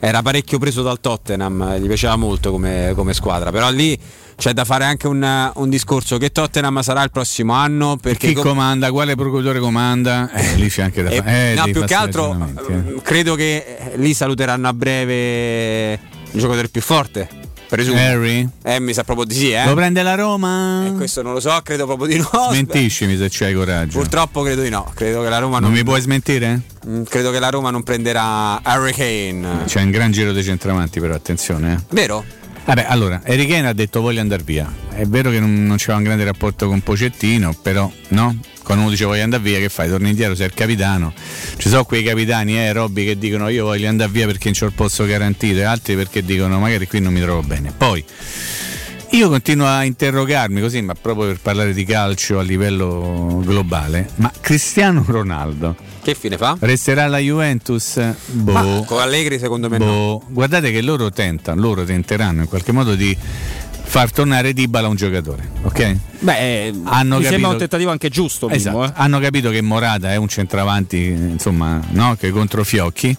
era parecchio preso dal Tottenham, gli piaceva molto come, come squadra, però lì c'è da fare anche un, un discorso che Tottenham sarà il prossimo anno perché Chi com- comanda, quale procuratore comanda? Eh, lì c'è anche da Eh, fare. Eh, no, più che altro eh. eh, credo che eh, lì saluteranno a breve il giocatore più forte. Presumo. Harry? Eh, mi sa proprio di sì, eh. Lo prende la Roma? Eh, questo non lo so, credo proprio di no. Smentiscimi se c'hai coraggio. Purtroppo credo di no. Credo che la Roma Non non, mi puoi smentire? Mm, credo che la Roma non prenderà Harry Kane. C'è un gran giro dei centravanti, però attenzione. Eh. Vero? Vabbè, allora, Kane ha detto voglio andare via. È vero che non, non c'era un grande rapporto con Pocettino, però no? Quando uno dice voglio andare via, che fai? Torni indietro, sei il capitano. Ci sono quei capitani, eh, Robby, che dicono io voglio andare via perché non c'ho il posto garantito, e altri perché dicono magari qui non mi trovo bene. Poi io continuo a interrogarmi così, ma proprio per parlare di calcio a livello globale, ma Cristiano Ronaldo Che fine fa? resterà alla Juventus? Boh. Con Allegri secondo me no. Boh, guardate che loro tentano, loro tenteranno in qualche modo di far tornare Dybala un giocatore, ok? Beh, eh, Hanno mi capito- sembra un tentativo anche giusto, Esatto. eh. Hanno capito che Morata è un centravanti, insomma, no? che contro Fiocchi.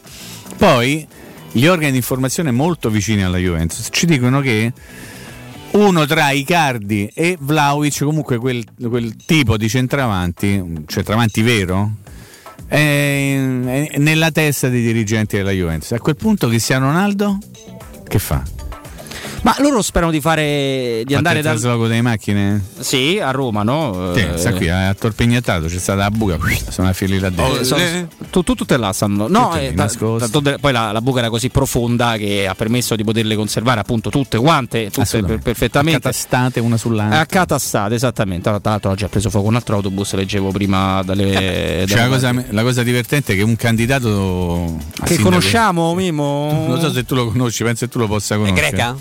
Poi gli organi di informazione molto vicini alla Juventus ci dicono che uno tra Icardi e Vlaovic, comunque quel, quel tipo di centravanti, un centravanti vero, è, nella testa dei dirigenti della Juventus. A quel punto Cristiano Ronaldo che fa? Ma loro sperano di fare di andare il dal trasloco delle macchine? Sì, a Roma, no? Sì, Eh, sta qui, ha torpignattato, c'è stata la buca, sono affili là dentro. Eh, so- tu, tu- tutte là stanno. No, Tutte eh, ta- de- poi la, la buca era così profonda che ha permesso di poterle conservare appunto tutte quante, tutte per- perfettamente. Accatastate una sull'altra. Accatastate, esattamente. Tra tra l'altro oggi ha preso fuoco un altro autobus, leggevo prima dalle. Cioè, la, cosa, la cosa divertente è che un candidato a che sindaco- conosciamo, Mimo? Non so se tu lo conosci, penso che tu lo possa conoscere. greca?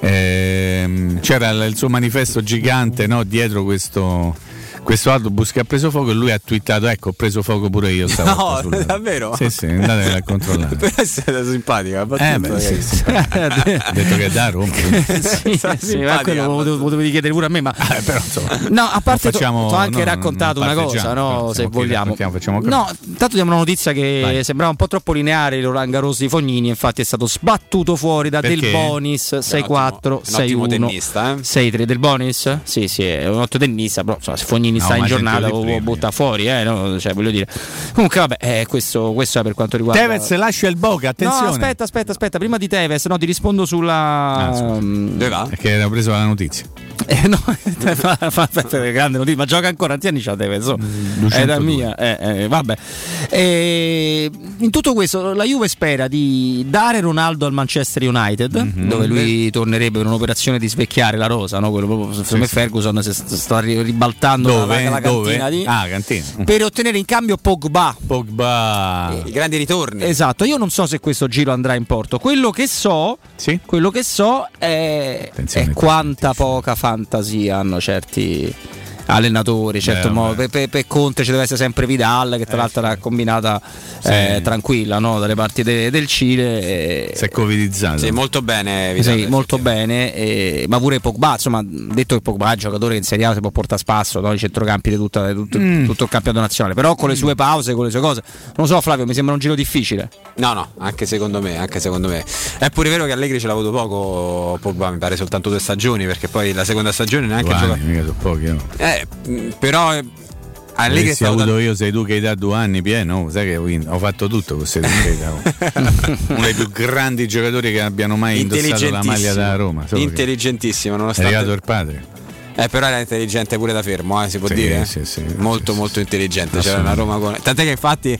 Ehm, c'era il suo manifesto gigante no, dietro questo, questo autobus che ha preso fuoco e lui ha twittato ecco ho preso fuoco pure io No, sul- (laughs) davvero? Sì, sì, andatevela a controllare. (laughs) Per essere simpatica. Eh, beh, sì, sì. (laughs) ha detto che è da Roma. sì, sì, ma quello lo chiedere pure a me, ma Eh, però, insomma, No, a parte facciamo- ti ho anche no, raccontato una cosa, no, però se vogliamo. facciamo No, intanto diamo una notizia che Vai. sembrava un po' troppo lineare Roland Garros di Fognini, infatti è stato sbattuto fuori da Perché? Del Bonis 6-4, un ottimo 6-1. tennista, eh? 6-3 del Bonis? Sì, sì, è un ottimo tennista, però insomma, se Fognini No, sta in giornata prima, butta fuori, eh, no? cioè, voglio dire. Comunque vabbè, eh, questo, questo è per quanto riguarda Tevez lascia il Boca, attenzione. No, aspetta, aspetta, aspetta, prima di Tevez, no, ti rispondo sulla Ah, mm, Dove va? Perché era preso la notizia. (laughs) eh, no, (laughs) fa, fa, fa, fa- grande notizia, ma gioca ancora tanti anni c'ha Tevez, oh. è 202. da mia, eh, eh, vabbè. Eh, in tutto questo la Juve spera di dare Ronaldo al Manchester United, Mhm. dove lui tornerebbe per un'operazione di svecchiare la rosa, no? Quello proprio, secondo me sì. Ferguson si sta- sta ri- ribaltando Dove? la, la Dove? cantina di- Ah, cantina. per ottenere in cambio Pogba. Pogba. I grandi ritorni. Esatto, io non so se questo giro andrà in porto. Quello che so, Sì? quello che so è, è quanta poca fantasia hanno certi, allenatori, certo Beh, per, per- per Conte ci deve essere sempre Vidal che tra l'altro era combinata eh, tranquilla no? dalle parti de- del Cile. eh, Si è covidizzato. Sì, molto bene. sì, Vidal, molto bene, eh, ma pure Pogba, insomma, detto che Pogba è un giocatore che in Serie A si può portare a spasso, no? i centrocampi di tutta- di tutto, Mm. tutto il campionato nazionale, però con le sue pause, con le sue cose, non so Flavio, mi sembra un giro difficile. No, no, anche secondo me, anche secondo me. È pure vero che Allegri ce l'ha avuto poco, Pogba mi pare soltanto due stagioni, perché poi la seconda stagione neanche gioca. anni, mica sono pochi. no. Eh, però eh, Allegri è stato avuto io, sei tu che hai dato due anni pieno, sai che ho, fatto tutto con (laughs) Serie Uno dei più grandi giocatori che abbiano mai indossato la maglia da Roma. Intelligentissimo, È nonostante. arrivato il padre. Eh, però era intelligente pure da fermo, eh, si può Sì, dire. sì, sì, molto, molto intelligente. C'era una. Roma con. Tant'è che infatti.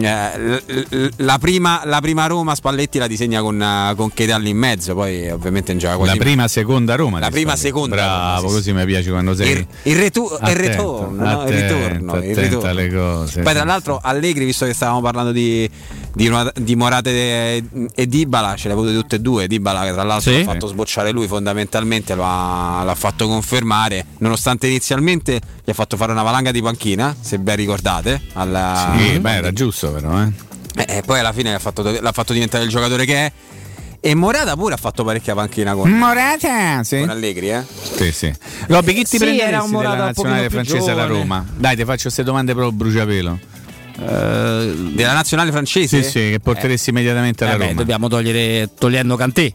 Eh, la, prima, la prima Roma Spalletti la disegna con, eh, con Chedalli in mezzo, poi ovviamente in quasi La prima seconda Roma. La prima solito. seconda Bravo, Roma, sì, così mi piace quando sei. Il, il retu- il Attento, ritorno, no? il attento, ritorno, il ritorno. alle cose. Poi tra l'altro Allegri, visto che stavamo parlando di, di, di Morate e, Dybala, ce le ha avute tutte e due. Dybala che tra l'altro Sì. l'ha fatto sbocciare lui fondamentalmente, lo ha- l'ha fatto confermare, nonostante inizialmente gli ha fatto fare una valanga di panchina, se ben ricordate. Alla... Sì, beh, era giusto però, eh. Eh, poi alla fine l'ha fatto, l'ha fatto diventare il giocatore che è. E Morata pure ha fatto parecchia panchina con, Morata, sì. con Allegri, eh? Sì, sì. Robby, chi ti Sì, prenderesti della nazionale francese alla. Roma? Dai, ti faccio queste domande proprio bruciapelo. Della nazionale francese? Sì, sì, che porteresti immediatamente alla Eh beh, Roma. dobbiamo togliere togliendo Cantè.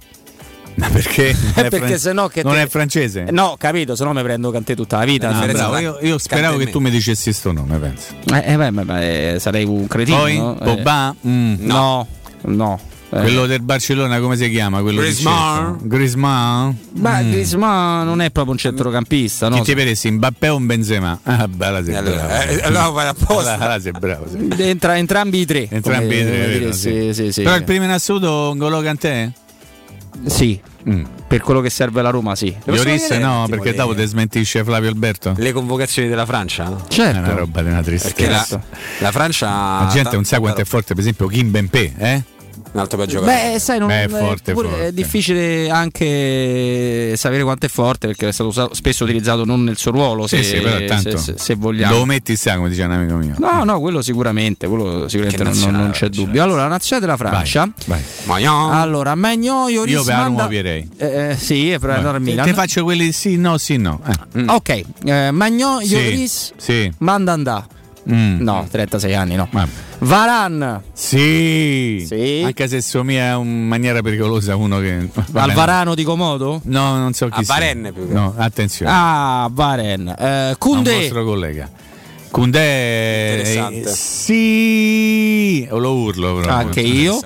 Ma perché? Eh, È perché fran- se no che non te- è francese? No, capito, se no mi prendo Cantè tutta la vita. No? bravo, io, io speravo che tu mi dicessi sto nome, penso. Eh, eh, beh, beh, beh, sarei un cretino. Poi, no? Eh, Pogba? Mm. No, no. Eh. Quello del Barcellona, come si chiama? Quello Griezmann? Beh, Mm. Griezmann non è proprio un centrocampista, no? Chi ti vedessi, Mbappé o un Benzema? Ah, bella sei Allora, bravo. eh, allora fai apposta. Allora, sei bravo. sì. Entra- entrambi i tre. Entrambi come- i tre, vero, sì, sì, sì. Però il primo in assoluto Ngolo Kanté? Sì, Mm. per quello che serve alla Roma, sì. Lloris no, perché le- dopo ti smentisce Flavio Alberto. Le convocazioni della Francia? no? È Certo. una roba di una Perché la, tristezza. la Francia. La gente non sa quanto è forte, per esempio, Kim Bempé, eh? Un altro per giocare. Beh, sai, non, Beh, è forte, forte. è difficile anche sapere quanto è forte perché è stato usato- spesso utilizzato non nel suo ruolo, Sì, se, sì, però tanto se, se- se vogliamo. Lo metti sta, come diceva un amico mio. No, no, quello sicuramente, quello sicuramente non, non- non c'è nazionale, dubbio. Allora, la nazionale della Francia. Vai. Magnon. Allora, Magnon, Lloris, Io per Manda- ovvierei. Eh, sì, per andare al Milan. Te faccio quelli sì, no, sì, no. Eh. Ok, eh, Magnon, Sì, Lloris, Sì. Mandanda. Mm. No, 36 anni, no. Vabbè. Varan, Sì. Sì. Anche se somiglia in maniera pericolosa a uno che. vabbè, Alvarano di Comodo? No, non so chi A sia. Varenne più che- No, attenzione. Ah, Varen. Eh, a un Koundé. vostro collega. Koundé Interessante. Sì, o lo urlo proprio. Anche io.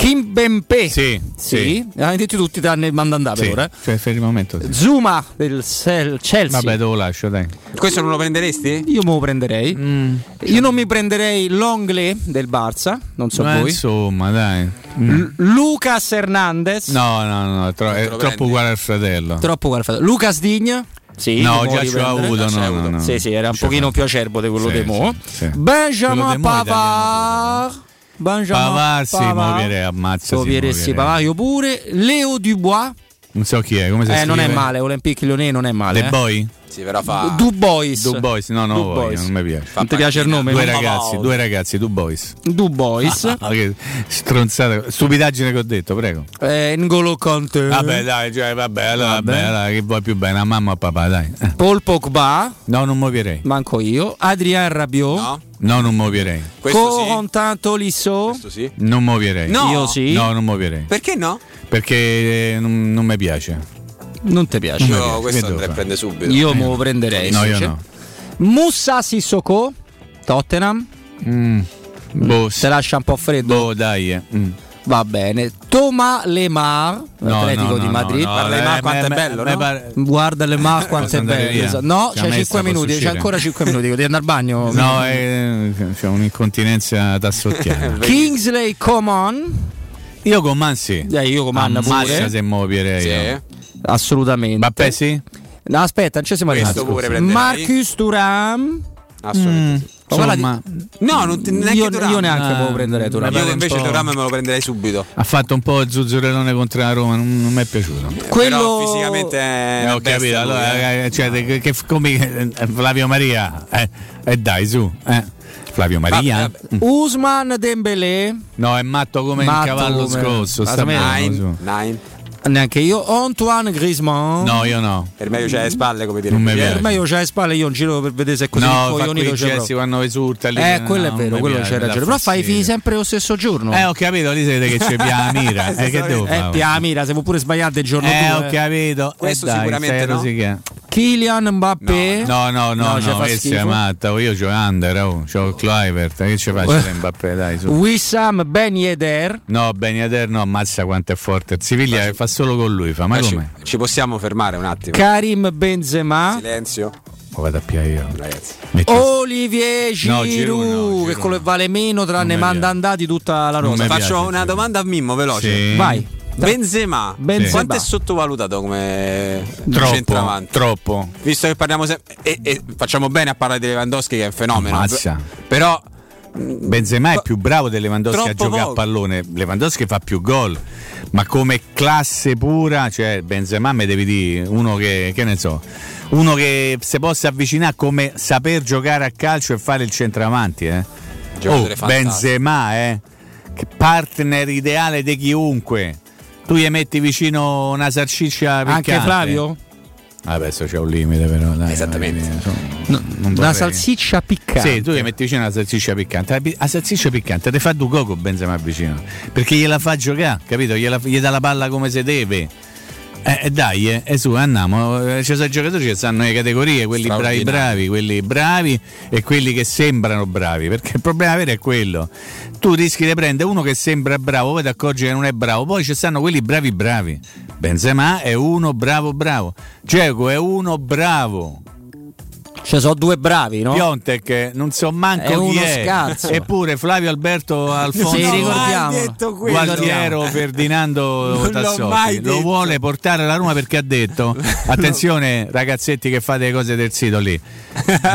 Kim Bempe. Sì, Sì. sì. L'hanno detto tutti tranne il mandandà per Sì, ora. cioè, per il momento sì. Zuma del Sel- Chelsea. Vabbè, te lo lascio, dai. Questo non lo prenderesti? Io me lo prenderei. Mm. Io non mi prenderei Longley del Barça, non so Ma voi. insomma, dai. Mm. L- Lucas Hernandez. No, no, no, è, tro- è troppo uguale al fratello. Troppo guardato. Lucas Digne. Sì, no, già l'ho prendere. avuto, ce no, no, avuto. no. Sì, sì, era un l'ho pochino fatto. più acerbo di quello Sì, di Mo. sì, sì. Benjamin Pavard. Benjamin Pavar, sì, Pavard. muoverei, ammazza, sì, Sovieressi muoverei. Pavard, io pure. Leo Dubois. Non so chi è, come si Eh, scrive? non è male, Olympique Lyonnais non è male. The eh. Boy? Sì, però fa. Du Bois. Du Boys, no, no, Du voglio, Bois. non mi piace. Non ti piace il nome? Due ragazzi, due ragazzi, Du Boys. Du Bois. (laughs) Ah, che stronzata, stupidaggine che ho detto, prego. eh, N'Golo Conte. Vabbè, dai, cioè, vabbè, allora, Vabbè. vabbè, allora, che vuoi più bene, a mamma o a papà, dai. Paul Pogba. No, non muoverei. Manco io. Adrien Rabiot. No? No, non muoverei. Questo sì. Tolisso. Questo sì. Non muoverei. No. Io sì. No, non muoverei. Perché no? Perché eh, non, non mi piace. Non ti piace? piace, questo andrei a prendere subito. Io me lo prenderei. No, io no. Musa Sissoko. Tottenham. Mm. Boh, Se lascia un po' freddo. boh, dai. eh. Mm. Va bene. Thomas Lemar. No, Atletico no, di no, Madrid. no, no, di eh, quanto me- è bello, me no? pare- Guarda Lemar quanto Posso è bello. via? No, C'è c'è maestra, 5 posso minuti. C'è ancora 5 minuti. Devi andare al bagno. (laughs) No, eh, c'è un'incontinenza tassottiana. (laughs) Kingsley Coman. Io con Man sì. Eh, io Coman Ammazza pure. se muoverei. Sì. Assolutamente. Mbappé sì? No, aspetta, non ci siamo Questo arrivati. pure prenderei. Marcus Turam. Assolutamente. Insomma, No, non ti, neanche io, io neanche Ah, me lo prenderei Thuram. mi pare Io invece Thuram me lo prenderei subito. ha fatto un po' zuzzurellone contro la Roma, non, non mi è piaciuto. Quello Però fisicamente è Eh, ho capito, allora, eh. eh, cioè, che, che- come eh, Flavio Maria, eh, eh, dai su, eh. Flavio Maria? Vabbè, Mm. Usman Dembélé, No, è matto come Matto il cavallo come- scosso. sta Nine, nine. Neanche io. Antoine Griezmann. No, io no. Per meglio c'è le spalle, come dire. Non mi Per piace. me io c'ho le spalle, io non giro per vedere se è così no, quei c'è proprio. quando esulta lì. Eh, no, quello è non vero, quello piace, dà ragione. Però fai i figli sempre lo stesso giorno. Eh, ho capito, lì si vede che c'è più la mira. eh, che devo Eh, pia mira, se può pure sbagliare il giorno Eh, due. ho capito. Questo eh, dai, sicuramente no. rosicando. Kylian Mbappé. No, no, no, No, no, è matta. Io c'ho Under, oh, c'ho Clivert. Che ci faccio (laughs) Eh. Mbappé, dai, su. Wissam Ben Yedder. No, Ben Yedder no, ammazza quanto è forte. Il Siviglia fa solo con lui, fa, ma Eh, ci, come? ci possiamo fermare un attimo. Karim Benzema. Silenzio. Lo vado a piare io. Ragazzi. Metti- Olivier No, Giroud, Giroud no, che Giroud quello no. vale meno tranne Non manda andati tutta la rosa. Faccio piace, una sì. domanda a Mimmo veloce. Sì. Vai. Benzema, Benzema. quanto è sottovalutato come Troppo, centravanti? troppo. Visto che parliamo sempre e, e facciamo bene a parlare di Lewandowski che è un fenomeno. Ammazza. Però Benzema è più bravo di Lewandowski a giocare poco. a pallone. Lewandowski fa più gol, ma come classe pura, cioè Benzema mi devi dire uno che, che ne so, uno che si possa avvicinare come saper giocare a calcio e fare il centravanti, eh. Oh. Benzema, eh. Partner ideale di chiunque. Tu gli metti vicino una salsiccia piccante. Anche Flavio? Ah, Adesso c'è un limite però. Dai, Esattamente. dire, No, una salsiccia piccante. sì, tu gli metti vicino la salsiccia piccante. La salsiccia piccante ti fa due coco Benzema vicino. Perché gliela fa giocare, capito? Gliela- gli dà la palla come si deve. Eh, eh, dai, eh, eh, su, andiamo. Eh, Ci sono i giocatori che stanno le categorie, quelli bravi bravi, quelli bravi e quelli che sembrano bravi. Perché il problema vero è quello. Tu rischi di prendere uno che sembra bravo, poi ti accorgi che non è bravo, poi ci stanno quelli bravi bravi. Benzema è uno bravo bravo. Dzeko è uno bravo. Ci sono due bravi, no? Piontek non so manco È chi uno è. scarso. Eppure Flavio Alberto Alfonso Sì, ricordiamo. Gualtiero (laughs) Ferdinando Tassotti lo detto. vuole portare alla Roma perché ha detto (laughs) attenzione ragazzetti che fate le cose del sito lì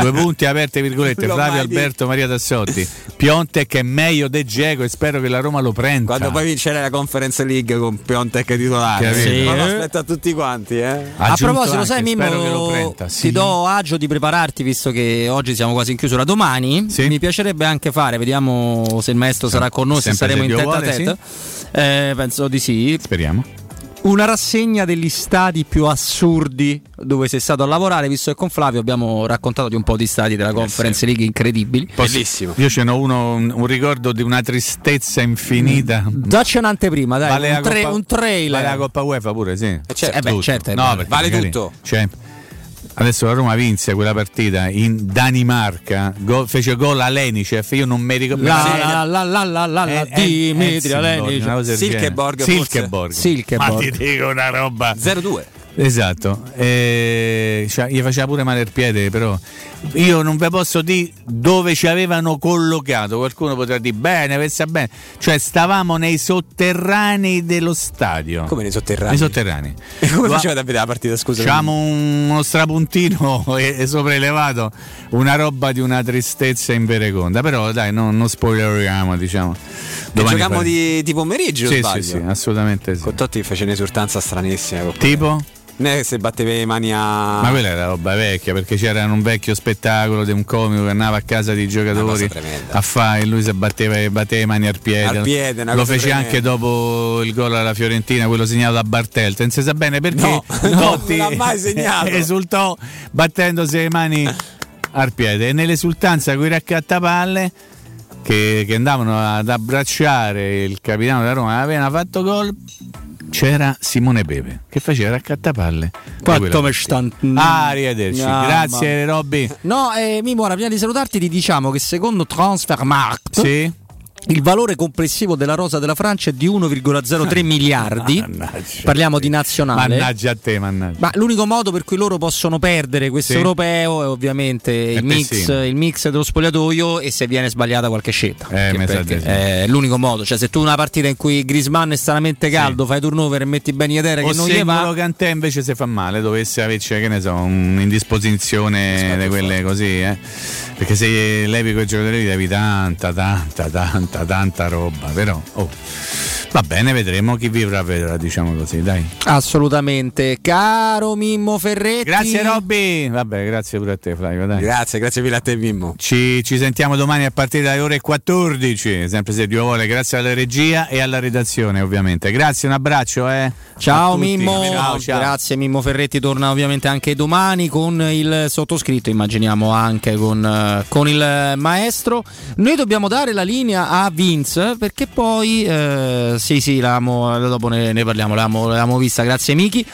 due punti aperte virgolette Flavio Alberto Maria Tassotti Piontek è meglio De Geco e spero che la Roma lo prenda quando poi vincerà la Conference League con Piontek titolare. Sì. Ma lo aspetta a tutti quanti, eh. A proposito, sai anche, lo Mimmo, prenda, ti sì. do agio di prepararti visto che oggi siamo quasi in chiusura. Domani Sì. mi piacerebbe anche fare, vediamo se il maestro sarà con noi, se Sempre saremo se in Dio testa a testa. Eh, penso di sì. speriamo Una rassegna degli stadi più assurdi dove sei stato a lavorare, visto che con Flavio abbiamo raccontato di un po' di stadi della Conference League incredibili. Bellissimo. io ce n'ho uno un, un ricordo di una tristezza infinita Dacci un'anteprima, dai, Vale un, tra- Coppa- un trailer. Vale la Coppa UEFA pure, sì. certo. Eh beh, certo, No, vale. tutto. cioè, adesso la Roma vinse quella partita in Danimarca, go- fece gol a Lenicev, io non mi ricordo. La, la, la, la, la, la, la, eh, eh, Dimitri cosa del Silkeborg? Silkeborg. Silkeborg. Ma ti dico una roba. 0-2. Esatto, e cioè, gli faceva pure male il piede, però io non vi posso dire dove ci avevano collocato. Qualcuno potrà dire bene, pensa bene. Cioè, stavamo nei sotterranei dello stadio. Come nei sotterranei? Nei sotterranei. (laughs) E come Va- facevate a vedere la partita? Scusa. Facciamo un- uno strapuntino (laughs) e, e sopraelevato, una roba di una tristezza invereconda. Però dai, non, non spoileriamo, diciamo. Domani giochiamo faremo- di, di pomeriggio, Sì, sì, sì, assolutamente sì. Con Totti fece un'esultanza stranissima. Con- Tipo? Ne se batteva le mani a. Ma quella era roba vecchia perché c'era un vecchio spettacolo di un comico che andava a casa dei giocatori a fare e lui si batteva, batteva le mani al piede. Al piede, Lo fece tremenda. anche dopo il gol alla Fiorentina, quello segnato da Bartelt. Non si sa bene perché No, (laughs) no, Totti non l'ha mai segnato. (laughs) esultò battendosi le mani al piede e nell'esultanza con i raccattapalle che, che andavano ad abbracciare il capitano da Roma aveva fatto gol c'era Simone Pepe che faceva raccattapalle. Quanto quella mi partita. stan- Ah, arrivederci. Ah, grazie Robby. No, eh, Mimora, prima di salutarti ti diciamo che secondo Transfermarkt sì Il valore complessivo della rosa della Francia è di 1,03 (laughs) miliardi. Parliamo di nazionale. Mannaggia a te, mannaggia. Ma l'unico modo per cui loro possono perdere questo Sì. europeo è ovviamente il mix, il mix dello spogliatoio e se viene sbagliata qualche scelta. Eh, perché sì. è l'unico modo. Cioè, se tu una partita in cui Grisman è stranamente caldo, fai turnover e metti Ben Yedder O che non gli va. Kanté invece se fa male, dovesse averci, che ne so, un'indisposizione di quelle così, eh. Perché se levi quei giocatori devi tanta, tanta, tanta, tanta roba, però oh, va bene, vedremo chi vivrà vedrà, diciamo così, dai. Assolutamente. Caro Mimmo Ferretti. Grazie Robby. Vabbè, grazie pure a te Flavio, dai. Grazie, grazie mille a te Mimmo. Ci, ci sentiamo domani a partire dalle ore 14, sempre se Dio vuole, grazie alla regia e alla redazione ovviamente. Grazie, un abbraccio, eh. Ciao. Mimmo, Ciao, ciao. grazie Mimmo Ferretti, torna ovviamente anche domani con il sottoscritto, immaginiamo anche con, eh, con il maestro. Noi dobbiamo dare la linea a Vince perché poi, eh, sì sì, l'avevamo- dopo ne, ne parliamo, l'avevamo, l'avevamo vista, grazie Miki.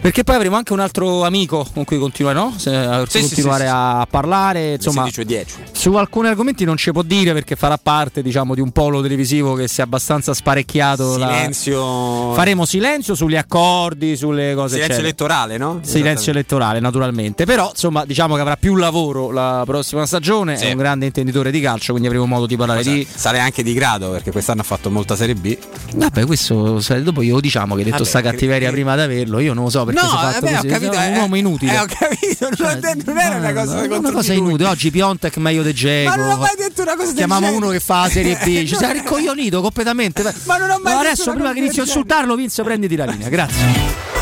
Perché poi avremo anche un altro amico con cui continuare, no? Se- a Sì, sì, continuare sì, sì. a parlare, insomma... 16 10. Su alcuni argomenti non ci può dire perché farà parte diciamo, di un polo televisivo che si è abbastanza sparecchiato. la- Silenzio. Faremo silenzio sugli accordi, sulle cose. Silenzio eccetera. elettorale, no? Silenzio elettorale, naturalmente. Però, insomma, diciamo che avrà più lavoro la prossima stagione. È un grande intenditore di calcio, quindi avremo modo di parlare di. Sarei anche di grado perché quest'anno ha fatto molta Serie B. Vabbè, questo dopo io diciamo che hai detto Vabbè, sta cattiveria che- prima di averlo. Io non lo so perché No, si è fatto vabbè, ho così. capito, Sei un eh, uomo inutile. Eh, ho capito, non, ho detto- non era una cosa È una cosa inutile. Oggi Piontek meglio De Geco. Ma non ho mai detto una cosa Chiamiamo uno che fa la Serie B. (laughs) Ci sei ricoglionito completamente. Ma non ho mai No, detto adesso, prima che inizi a insultarlo, Vince, prenditi la linea. Grazie.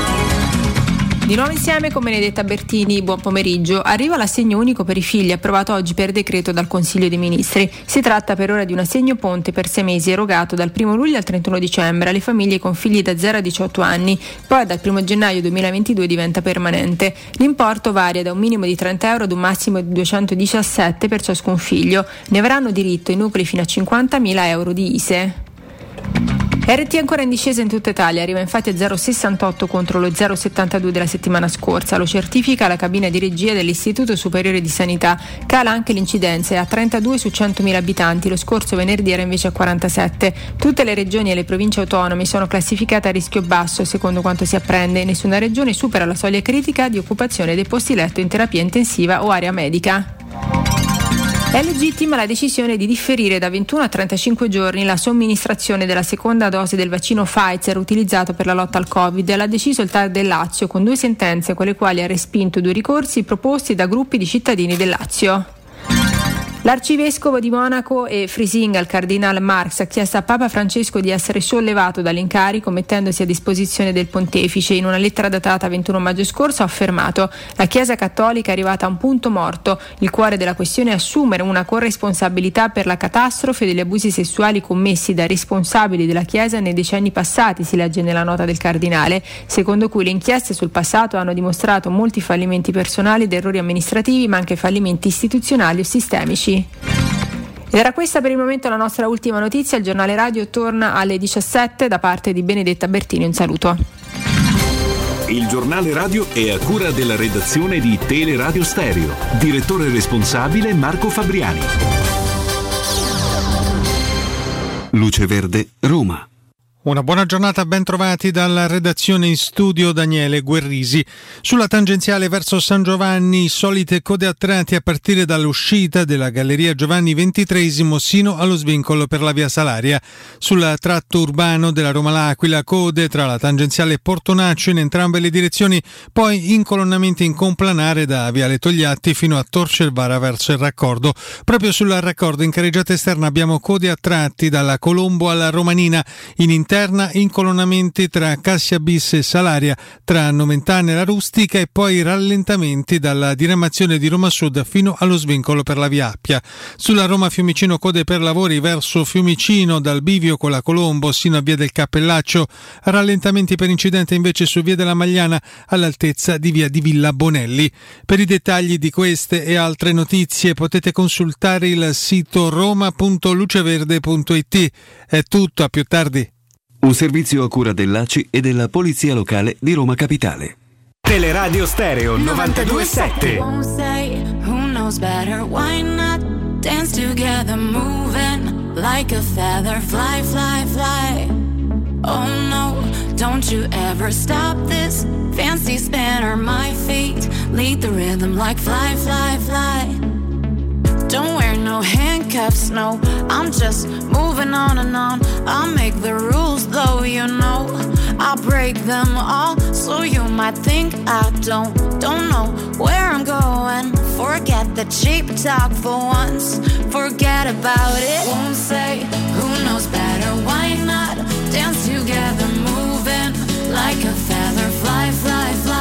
Di nuovo insieme con Benedetta Bertini, buon pomeriggio. Arriva l'assegno unico per i figli approvato oggi per decreto dal Consiglio dei Ministri. Si tratta per ora di un assegno ponte per sei mesi erogato dal 1 luglio al 31 dicembre alle famiglie con figli da 0 a 18 anni, poi dal 1 gennaio 2022 diventa permanente. L'importo varia da un minimo di 30 euro ad un massimo di 217 per ciascun figlio. Ne avranno diritto i nuclei fino a 50.000 euro di ISE. RT ancora in discesa in tutta Italia, arriva infatti a 0,68 contro lo 0,72 della settimana scorsa, lo certifica la cabina di regia dell'Istituto Superiore di Sanità. Cala anche l'incidenza, è a 32 su 100.000 abitanti, lo scorso venerdì era invece a 47. Tutte le regioni e le province autonome sono classificate a rischio basso, secondo quanto si apprende, nessuna regione supera la soglia critica di occupazione dei posti letto in terapia intensiva o area medica. È legittima la decisione di differire da 21 a 35 giorni la somministrazione della seconda dose del vaccino Pfizer utilizzato per la lotta al Covid. L'ha deciso il TAR del Lazio con due sentenze con le quali ha respinto due ricorsi proposti da gruppi di cittadini del Lazio. L'arcivescovo di Monaco e Frisinga, il cardinal Marx, ha chiesto a Papa Francesco di essere sollevato dall'incarico mettendosi a disposizione del pontefice. In una lettera datata 21 maggio scorso ha affermato la Chiesa cattolica è arrivata a un punto morto. Il cuore della questione è assumere una corresponsabilità per la catastrofe degli abusi sessuali commessi da responsabili della Chiesa nei decenni passati, si legge nella nota del cardinale, secondo cui le inchieste sul passato hanno dimostrato molti fallimenti personali ed errori amministrativi, ma anche fallimenti istituzionali o sistemici. Ed era questa per il momento la nostra ultima notizia. Il giornale radio torna alle 17 da parte di Benedetta Bertini. Un saluto. Il giornale radio è a cura della redazione di Teleradio Stereo. Direttore responsabile Marco Fabriani. Luce Verde, Roma. Una buona giornata, ben trovati dalla redazione in studio Daniele Guerrisi. Sulla tangenziale verso San Giovanni, solite code a tratti a partire dall'uscita della Galleria Giovanni XXIII sino allo svincolo per la via Salaria. Sul tratto urbano della Roma L'Aquila, code tra la tangenziale Portonaccio in entrambe le direzioni, poi incolonnamenti in complanare da Viale Togliatti fino a Torcelvara verso il raccordo. Proprio sul raccordo in carreggiata esterna abbiamo code a tratti dalla Colombo alla Romanina in interna incolonnamenti tra Cassia Bis e Salaria, tra Nomentana e la Rustica e poi rallentamenti dalla diramazione di Roma Sud fino allo svincolo per la via Appia. Sulla Roma Fiumicino code per lavori verso Fiumicino dal bivio con la Colombo sino a via del Cappellaccio, rallentamenti per incidente invece su via della Magliana all'altezza di via di Villa Bonelli. Per i dettagli di queste e altre notizie potete consultare il sito roma.luceverde.it. È tutto, a più tardi. Un servizio a cura dell'ACI e della Polizia Locale di Roma Capitale. Teleradio Stereo 927. Won't say who knows better. Why not dance together, moving like a feather? Fly, fly, fly. Oh no, Don't you ever stop this fancy spinner, my feet lead the rhythm like fly, fly, fly. Don't wear no handcuffs, no. I'm just moving on and on. I'll make the rules, though, you know. I'll break them all, so you might think I don't. Don't know where I'm going. Forget the cheap talk for once. Forget about it. Won't say who knows better. Why not dance together, moving like a feather? Fly, fly, fly.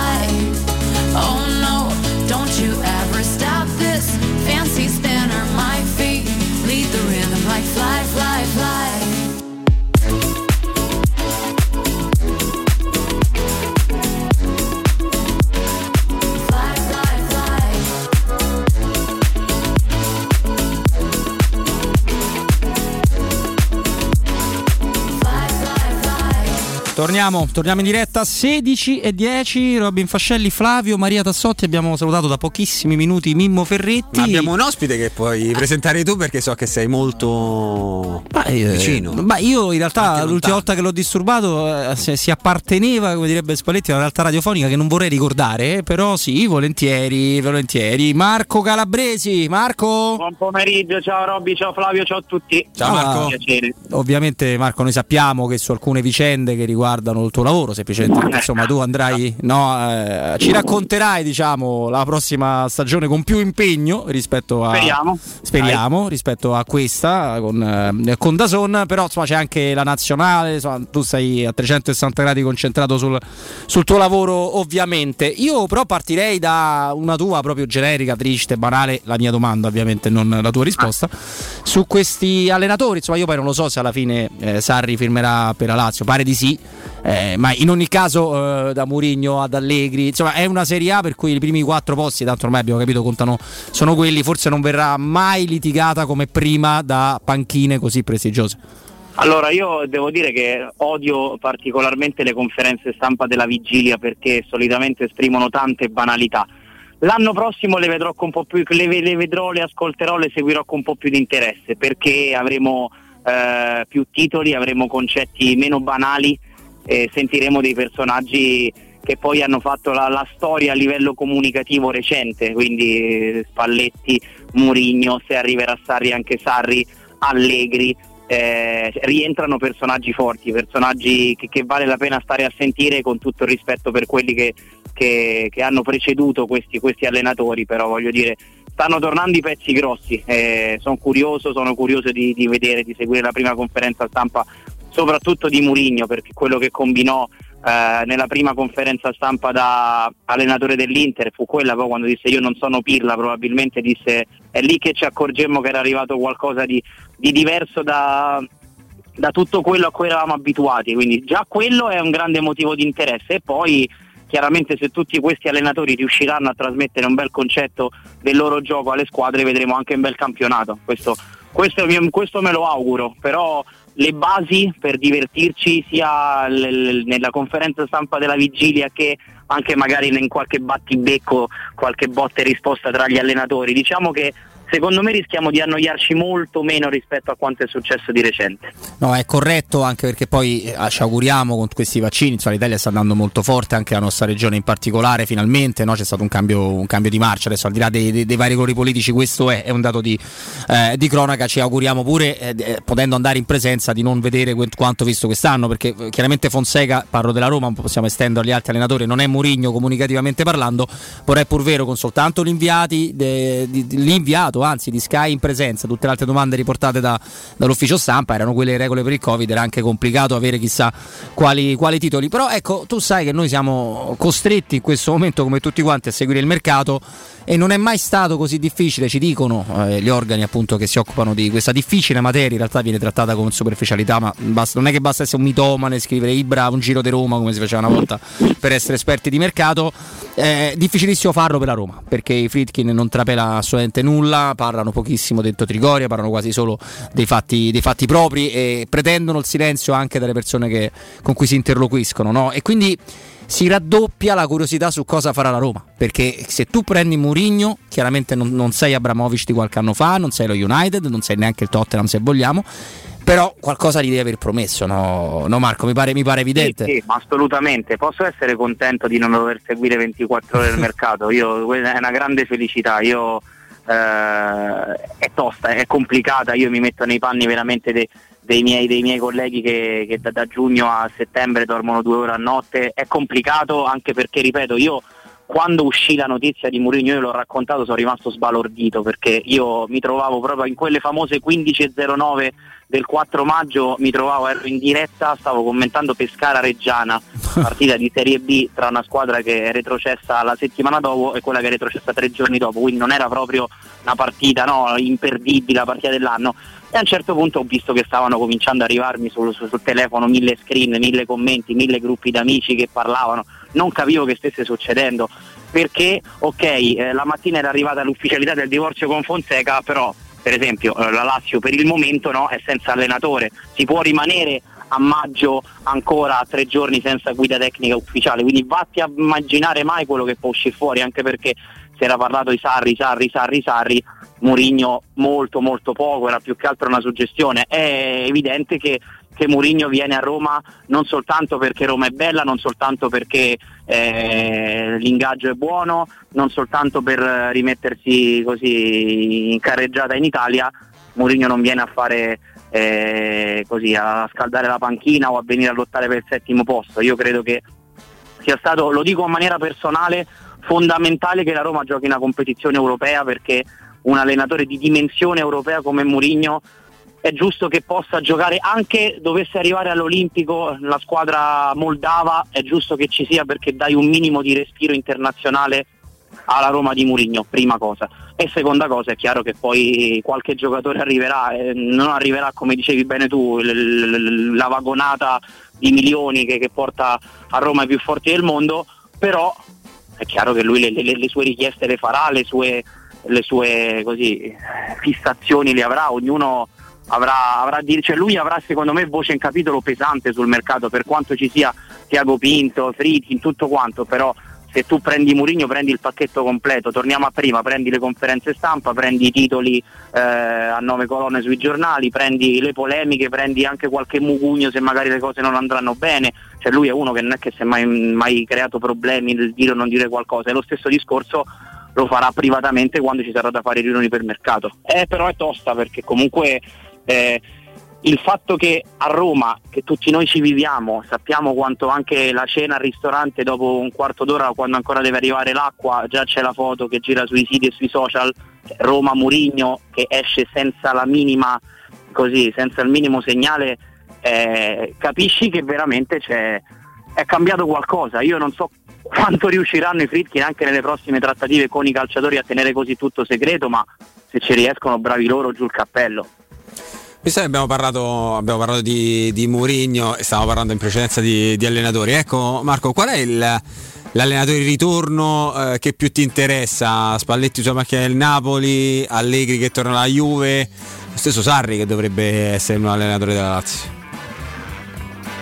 Torniamo, torniamo in diretta 16 e 10. Robin Fascelli, Flavio, Maria Tassotti. Abbiamo salutato da pochissimi minuti Mimmo Ferretti. Ma abbiamo un ospite che puoi presentare tu perché so che sei molto Eh, vicino. Ma io in realtà l'ultima volta che l'ho disturbato eh, si, si apparteneva, come direbbe Spalletti, a una realtà radiofonica che non vorrei ricordare, però sì, volentieri, volentieri. Marco Calabresi, Marco. Buon pomeriggio, ciao Robby, ciao Flavio, ciao a tutti. Ciao, Marco. Piacere. Ovviamente Marco noi sappiamo che su alcune vicende che riguardano il tuo lavoro, semplicemente insomma tu andrai, no, eh, ci racconterai diciamo la prossima stagione con più impegno rispetto a... Speriamo. Speriamo rispetto a questa con, eh, con Dazon, però insomma c'è anche la nazionale, insomma, tu sei a 360 gradi concentrato sul, sul tuo lavoro ovviamente. Io però partirei da una tua proprio generica, triste, banale, la mia domanda ovviamente, non la tua risposta, su questi allenatori, insomma io poi non lo so se alla fine eh, Sarri firmerà per la Lazio, pare di sì. Eh, ma in ogni caso eh, da Murigno ad Allegri insomma è una Serie A per cui i primi quattro posti tanto ormai abbiamo capito contano sono quelli forse non verrà mai litigata come prima da panchine così prestigiose Allora, io devo dire che odio particolarmente le conferenze stampa della vigilia perché solitamente esprimono tante banalità. L'anno prossimo le vedrò con un po' più, le, le vedrò, le ascolterò, le seguirò con un po' più di interesse perché avremo eh, più titoli, avremo concetti meno banali e sentiremo dei personaggi che poi hanno fatto la, la storia a livello comunicativo recente, quindi eh, Spalletti, Murigno, se arriverà Sarri anche Sarri, Allegri, eh, rientrano personaggi forti, personaggi che, che vale la pena stare a sentire con tutto il rispetto per quelli che, che- che hanno preceduto questi, questi allenatori, però voglio dire stanno tornando i pezzi grossi, eh, sono curioso, sono curioso di, di vedere, di seguire la prima conferenza stampa soprattutto di Murigno perché quello che combinò eh, nella prima conferenza stampa da allenatore dell'Inter fu quella poi quando disse io non sono Pirla probabilmente disse è lì che ci accorgemmo che era arrivato qualcosa di, di diverso da, da tutto quello a cui eravamo abituati quindi già quello è un grande motivo di interesse. E poi chiaramente se tutti questi allenatori riusciranno a trasmettere un bel concetto del loro gioco alle squadre vedremo anche un bel campionato. Questo, questo, questo me lo auguro però le basi per divertirci sia l- nella conferenza stampa della vigilia che anche magari in qualche battibecco, qualche botta e risposta tra gli allenatori. Diciamo che secondo me rischiamo di annoiarci molto meno rispetto a quanto è successo di recente. No, è corretto anche perché poi eh, ci auguriamo con questi vaccini, insomma, l'Italia sta andando molto forte, anche la nostra regione in particolare, finalmente no? c'è stato un cambio, un cambio di marcia, adesso al di là dei, dei- dei vari colori politici questo è, è un dato di, eh, di cronaca, ci auguriamo pure, eh, eh, potendo andare in presenza, di non vedere quanto visto quest'anno, perché eh, chiaramente Fonseca, parlo della Roma, possiamo estendere agli altri allenatori, non è Murigno comunicativamente parlando, però è pur vero con soltanto l'inviati, de- di- di- l'inviato anzi di Sky in presenza, tutte le altre domande riportate da- dall'ufficio stampa erano quelle regole per il Covid, era anche complicato avere chissà quali, quali titoli, però ecco tu sai che noi siamo costretti in questo momento come tutti quanti a seguire il mercato e non è mai stato così difficile, ci dicono eh, gli organi appunto che si occupano di questa difficile materia, in realtà viene trattata con superficialità, ma basta- non è che basta essere un mitomane, scrivere Ibra, un giro di Roma come si faceva una volta per essere esperti di mercato, è difficilissimo farlo per la Roma, perché i Fritkin non trapela assolutamente nulla, parlano pochissimo dentro Trigoria, parlano quasi solo dei fatti, dei fatti propri e pretendono il silenzio anche dalle persone che- con cui si interloquiscono, no? E quindi si raddoppia la curiosità su cosa farà la Roma. Perché se tu prendi Mourinho, chiaramente non, non sei Abramovic di qualche anno fa, non sei lo United, non sei neanche il Tottenham se vogliamo. Però qualcosa gli devi aver promesso, no, no Marco? Mi pare, mi pare evidente. Sì, sì, assolutamente. Posso essere contento di non dover seguire 24 ore del (laughs) mercato. Io, è una grande felicità. Io, eh, è tosta, è complicata. Io mi metto nei panni veramente de, dei, miei, dei, miei, colleghi che, che da, da, giugno a settembre dormono due ore a notte. È complicato anche perché, ripeto, io quando uscì la notizia di Mourinho, io l'ho raccontato, sono rimasto sbalordito perché io mi trovavo proprio in quelle famose 15.09 del 4 maggio mi trovavo, ero in diretta, stavo commentando Pescara Reggiana, (laughs) partita di Serie B tra una squadra che è retrocessa la settimana dopo e quella che è retrocessa tre giorni dopo, quindi non era proprio una partita no, imperdibile, la partita dell'anno. E a un certo punto ho visto che stavano cominciando ad arrivarmi sul, sul, sul telefono mille screen, mille commenti, mille gruppi d'amici che parlavano, non capivo che stesse succedendo. Perché ok eh, la mattina era arrivata l'ufficialità del divorzio con Fonseca però per esempio eh, la Lazio per il momento no, è senza allenatore, si può rimanere a maggio ancora tre giorni senza guida tecnica ufficiale, quindi vatti a immaginare mai quello che può uscire fuori, anche perché si era parlato di Sarri, Sarri, Sarri, Sarri, Murigno molto molto poco, era più che altro una suggestione, è evidente che che Mourinho viene a Roma non soltanto perché Roma è bella, non soltanto perché eh, l'ingaggio è buono, non soltanto per rimettersi così in carreggiata in Italia, Mourinho non viene a fare eh, così a scaldare la panchina o a venire a lottare per il settimo posto. Io credo che sia stato, lo dico in maniera personale, fondamentale che la Roma giochi una competizione europea perché un allenatore di dimensione europea come Mourinho è giusto che possa giocare anche dovesse arrivare all'Olimpico la squadra moldava, è giusto che ci sia perché dai un minimo di respiro internazionale alla Roma di Murigno, prima cosa. E seconda cosa è chiaro che poi qualche giocatore arriverà, eh, non arriverà come dicevi bene tu, l- l- la vagonata di milioni che, che, porta a Roma i più forti del mondo, però è chiaro che lui le, le, le sue richieste le farà, le sue, le sue così, fissazioni le avrà, ognuno avrà, avrà cioè lui avrà secondo me voce in capitolo pesante sul mercato per quanto ci sia Tiago Pinto, Fritti, in tutto quanto, però se tu prendi Murigno prendi il pacchetto completo, torniamo a prima, prendi le conferenze stampa, prendi i titoli eh, a nove colonne sui giornali, prendi le polemiche, prendi anche qualche mugugno se magari le cose non andranno bene, cioè lui è uno che non è che si è mai, mai creato problemi nel dire o non dire qualcosa, è lo stesso discorso lo farà privatamente quando ci sarà da fare riunioni per mercato. Eh, però è tosta perché comunque eh, il fatto che a Roma, che tutti noi ci viviamo, sappiamo quanto anche la cena al ristorante dopo un quarto d'ora, quando ancora deve arrivare l'acqua, già c'è la foto che gira sui siti e sui social, Roma Murigno che esce senza la minima, così, senza il minimo segnale, eh, capisci che veramente è cambiato qualcosa. Io non so quanto riusciranno i Fritkin anche nelle prossime trattative con i calciatori a tenere così tutto segreto, ma se ci riescono bravi loro giù il cappello. Visto che abbiamo parlato, abbiamo parlato di, di Murigno e stavamo parlando in precedenza di, di allenatori, ecco Marco, qual è il, l'allenatore di ritorno eh, che più ti interessa? Spalletti sulla macchina del Napoli, Allegri che torna alla Juve, lo stesso Sarri che dovrebbe essere un allenatore della Lazio.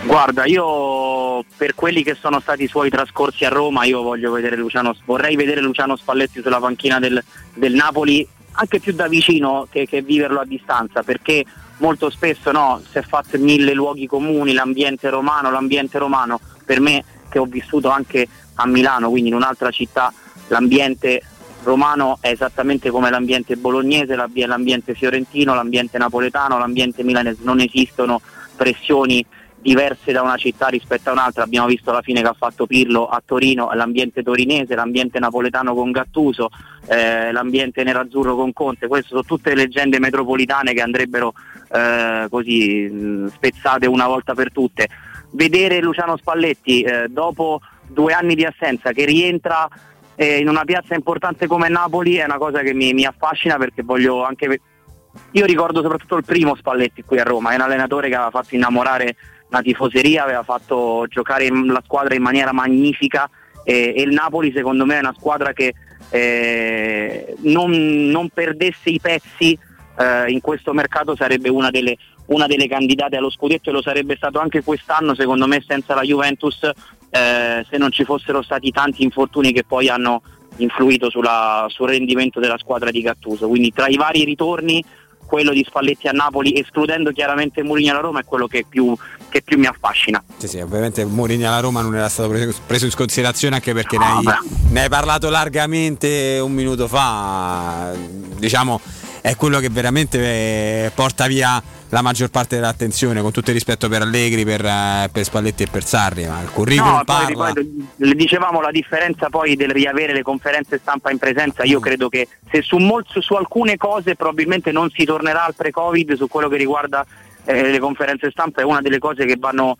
Guarda, io per quelli che sono stati i suoi trascorsi a Roma, io vedere Luciano, vorrei vedere Luciano Spalletti sulla panchina del, del Napoli anche più da vicino che, che viverlo a distanza, perché molto spesso no, si è fatto in mille luoghi comuni, l'ambiente romano, l'ambiente romano, per me che ho vissuto anche a Milano, quindi in un'altra città, l'ambiente romano è esattamente come l'ambiente bolognese, l'ambiente fiorentino, l'ambiente napoletano, l'ambiente milanese, non esistono pressioni diverse da una città rispetto a un'altra, abbiamo visto la fine che ha fatto Pirlo a Torino, l'ambiente torinese, l'ambiente napoletano con Gattuso, eh, l'ambiente nerazzurro con Conte, queste sono tutte leggende metropolitane che andrebbero eh, così spezzate una volta per tutte. Vedere Luciano Spalletti eh, dopo due anni di assenza che rientra eh, in una piazza importante come Napoli è una cosa che mi, mi affascina perché voglio anche io ricordo soprattutto il primo Spalletti qui a Roma, è un allenatore che aveva fatto innamorare la tifoseria, aveva fatto giocare la squadra in maniera magnifica e, e il Napoli secondo me è una squadra che eh, non, non, perdesse i pezzi eh, in questo mercato sarebbe una delle, una delle, candidate allo scudetto e lo sarebbe stato anche quest'anno secondo me senza la Juventus eh, se non ci fossero stati tanti infortuni che poi hanno influito sulla, sul rendimento della squadra di Gattuso. Quindi tra i vari ritorni quello di Spalletti a Napoli, escludendo chiaramente Mourinho alla Roma, è quello che più, che più mi affascina. Sì, sì, ovviamente Mourinho alla Roma non era stato preso, in considerazione anche perché no, ne, hai, ne, hai, parlato largamente un minuto fa. Diciamo, è quello che veramente eh, porta via la maggior parte dell'attenzione, con tutto il rispetto per Allegri, per, eh, per Spalletti e per Sarri, ma il curriculum no, parla. Poi, dicevamo la differenza poi del riavere le conferenze stampa in presenza, io mm. credo che se su, molto, su alcune cose probabilmente non si tornerà al pre-Covid, su quello che riguarda eh, le conferenze stampa è una delle cose che vanno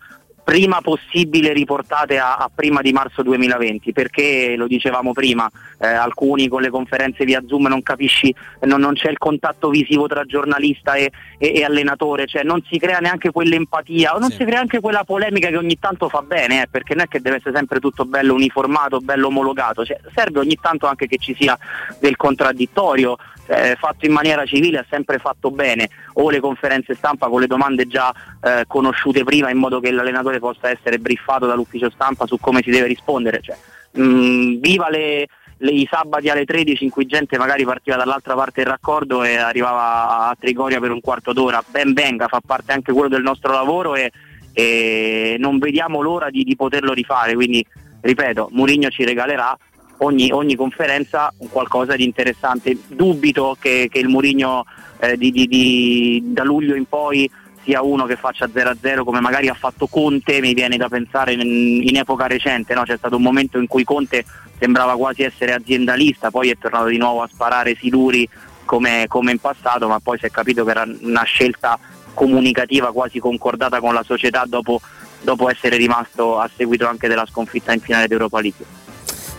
prima possibile riportate a, a, prima di marzo 2020 perché lo dicevamo prima eh, alcuni con le conferenze via Zoom non capisci non, non c'è il contatto visivo tra giornalista e, e, e, allenatore cioè non si crea neanche quell'empatia o non sì. si crea neanche quella polemica che ogni tanto fa bene eh, perché non è che deve essere sempre tutto bello uniformato bello omologato cioè, serve ogni tanto anche che ci sia del contraddittorio eh, fatto in maniera civile ha sempre fatto bene. O le conferenze stampa con le domande già eh, conosciute prima in modo che l'allenatore possa essere briefato dall'ufficio stampa su come si deve rispondere. Cioè, mh, mm, viva le, le, i sabati alle 13 in cui gente magari partiva dall'altra parte del raccordo e arrivava a Trigoria per un quarto d'ora, ben venga, fa parte anche quello del nostro lavoro e, e non vediamo l'ora di, di poterlo rifare, quindi ripeto, Murigno ci regalerà ogni, ogni conferenza qualcosa di interessante. Dubito che, che il Murigno eh, di, di, di, da luglio in poi sia uno che faccia 0-0 come magari ha fatto Conte, mi viene da pensare in, in epoca recente, no? c'è stato un momento in cui Conte sembrava quasi essere aziendalista, poi è tornato di nuovo a sparare siluri come, come in passato, ma poi si è capito che era una scelta comunicativa quasi concordata con la società dopo, dopo essere rimasto a seguito anche della sconfitta in finale d'Europa League.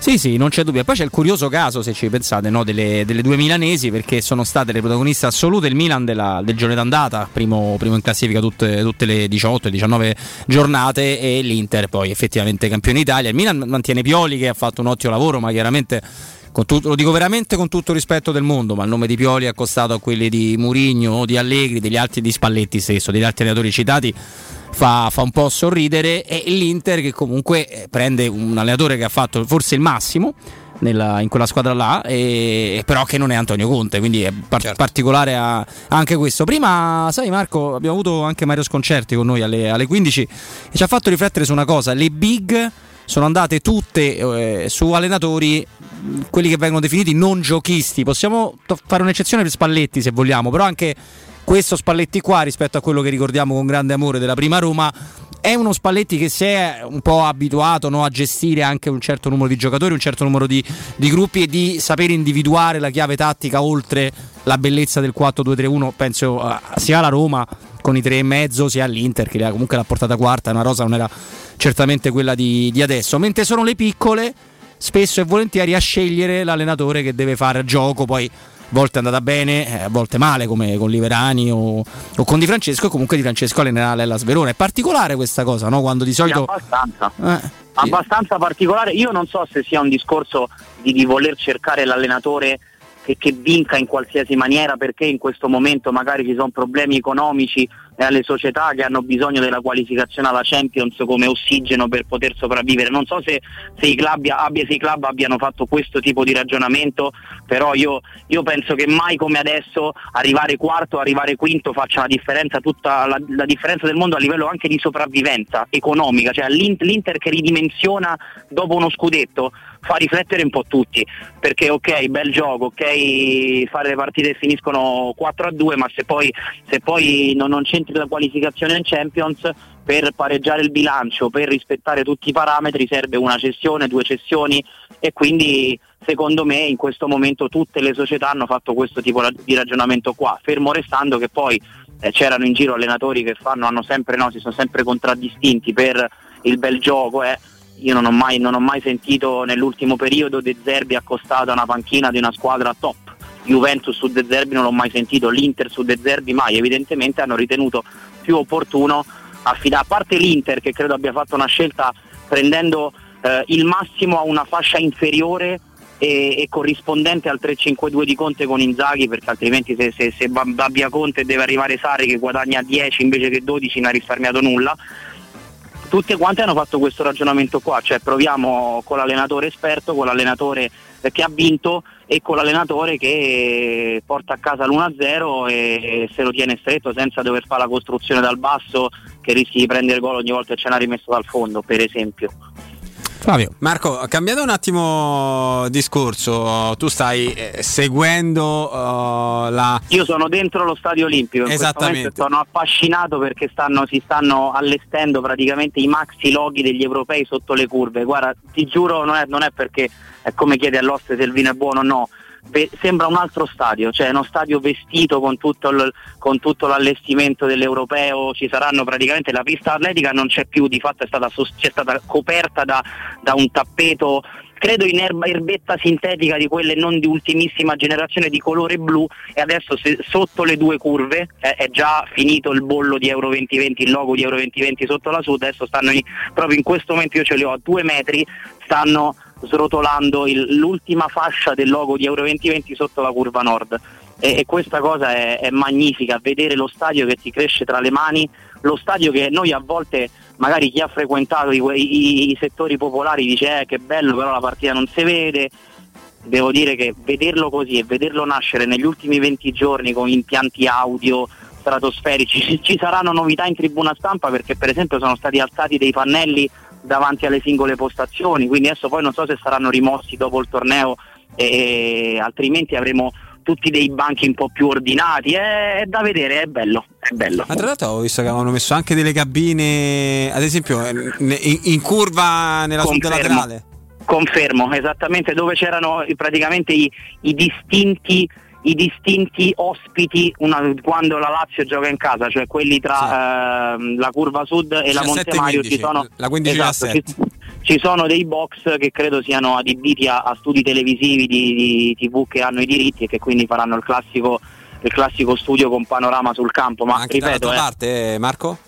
Sì, sì, non c'è dubbio. E poi c'è il curioso caso, se ci pensate, no, delle, delle, due milanesi, perché sono state le protagoniste assolute. Il Milan della, del giorno d'andata, primo, primo in classifica tutte, tutte le 18-19 giornate, e l'Inter poi effettivamente campione d'Italia. Il Milan mantiene Pioli che ha fatto un ottimo lavoro, ma chiaramente tutto, lo dico veramente con tutto il rispetto del mondo, ma il nome di Pioli è accostato a quelli di Murigno, di Allegri, degli altri di Spalletti stesso, degli altri allenatori citati fa, fa, un po' sorridere e l'Inter che comunque eh, prende un allenatore che ha fatto forse il massimo nella, in quella squadra là, e, però che non è Antonio Conte, quindi è par- certo. particolare a, anche questo. Prima, sai Marco, abbiamo avuto anche Mario Sconcerti con noi alle, alle 15 e ci ha fatto riflettere su una cosa, le big sono andate tutte eh, su allenatori quelli che vengono definiti non giochisti. Possiamo to- fare un'eccezione per Spalletti se vogliamo, però anche questo Spalletti qua rispetto a quello che ricordiamo con grande amore della prima Roma è uno Spalletti che si è un po' abituato no, a gestire anche un certo numero di giocatori, un certo numero di, di, gruppi e di sapere individuare la chiave tattica oltre la bellezza del 4-2-3-1, penso uh, sia alla Roma con i tre e mezzo sia all'Inter che comunque l'ha portata quarta, una rosa non era certamente quella di, di adesso, mentre sono le piccole spesso e volentieri a scegliere l'allenatore che deve fare gioco. Poi volte è andata bene, eh, a volte male come con Liverani o, o, con Di Francesco e comunque Di Francesco allenerà l'Ella Sverona. È particolare questa cosa, no? Quando di solito... Sì, abbastanza. Eh, abbastanza particolare. Io non so se sia un discorso di, di voler cercare l'allenatore che, che, vinca in qualsiasi maniera perché in questo momento magari ci sono problemi economici e alle società che hanno bisogno della qualificazione alla Champions come ossigeno per poter sopravvivere. Non so se, se, i, club, abbia, se i, club, abbiano fatto questo tipo di ragionamento, però io, io, penso che mai come adesso arrivare quarto, arrivare quinto faccia la differenza, tutta la, la differenza del mondo a livello anche di sopravvivenza economica, cioè l'Inter che ridimensiona dopo uno scudetto fa riflettere un po' tutti, perché ok, bel gioco, ok, fare le partite finiscono 4 a 2, ma se poi, se poi non, non c'entri la qualificazione in Champions, per pareggiare il bilancio, per rispettare tutti i parametri serve una cessione, due cessioni e quindi secondo me in questo momento tutte le società hanno fatto questo tipo di ragionamento qua, fermo restando che poi eh, c'erano in giro allenatori che fanno, hanno sempre, no, si sono sempre contraddistinti per il bel gioco. Eh io non ho, mai, non ho mai sentito nell'ultimo periodo De Zerbi accostato a una panchina di una squadra top. Juventus su De Zerbi non l'ho mai sentito, l'Inter su De Zerbi mai, evidentemente hanno ritenuto più opportuno affidare, a parte l'Inter che credo abbia fatto una scelta prendendo eh, il massimo a una fascia inferiore e, e, corrispondente al 3-5-2 di Conte con Inzaghi perché altrimenti se, se, se Babbia Conte deve arrivare Sari che guadagna 10 invece che 12 non ha risparmiato nulla tutte quante hanno fatto questo ragionamento qua, cioè proviamo con l'allenatore esperto, con l'allenatore che ha vinto e con l'allenatore che porta a casa l'1-0 e se lo tiene stretto senza dover fare la costruzione dal basso che rischi di prendere gol ogni volta che c'è una rimessa dal fondo, per esempio. Flavio. Marco, cambiando un attimo discorso, tu stai eh, seguendo uh, la... Io sono dentro lo stadio olimpico, in Esattamente. sono affascinato perché stanno, si stanno allestendo praticamente i maxi loghi degli europei sotto le curve. Guarda, ti giuro, non è, non è perché è come chiede all'oste se il vino è buono o no, Sembra un altro stadio, cioè uno stadio vestito con tutto, il- con tutto l'allestimento dell'europeo, ci saranno praticamente la pista atletica non c'è più, di fatto è stata, è stata coperta da, da un tappeto credo in erba, erbetta sintetica di quelle non di ultimissima generazione di colore blu e adesso se- sotto le due curve eh, è già finito il bollo di Euro 2020, il logo di Euro 2020 sotto la sud, adesso stanno in- proprio in questo momento io ce li ho a due metri, stanno srotolando il- l'ultima fascia del logo di Euro 2020 sotto la curva nord. E, e questa cosa è, è magnifica, vedere lo stadio che ti cresce tra le mani, lo stadio che noi a volte magari chi ha frequentato i, i- i settori popolari dice eh, che bello però la partita non si vede, devo dire che vederlo così e vederlo nascere negli ultimi 20 giorni con impianti audio stratosferici, ci, (laughs) ci saranno novità in tribuna stampa perché per esempio sono stati alzati dei pannelli davanti alle singole postazioni, quindi adesso poi non so se saranno rimossi dopo il torneo e altrimenti avremo tutti dei banchi un po' più ordinati, è, da vedere, è bello, è bello. Ma tra l'altro ho visto che avevano messo anche delle cabine, ad esempio eh, in, curva nella sud Confermo. laterale. Confermo, esattamente dove c'erano praticamente i, i distinti i distinti ospiti una- quando la Lazio gioca in casa, cioè quelli tra ehm, la curva sud e la 17 Monte Mario ci 15, sono, la 15 esatto, 17. ci, ci sono dei box che credo siano adibiti a, a studi televisivi di, di TV che hanno i diritti e che quindi faranno il classico, il classico studio con panorama sul campo. Ma Anche ripeto, dall'altra eh, parte, Marco?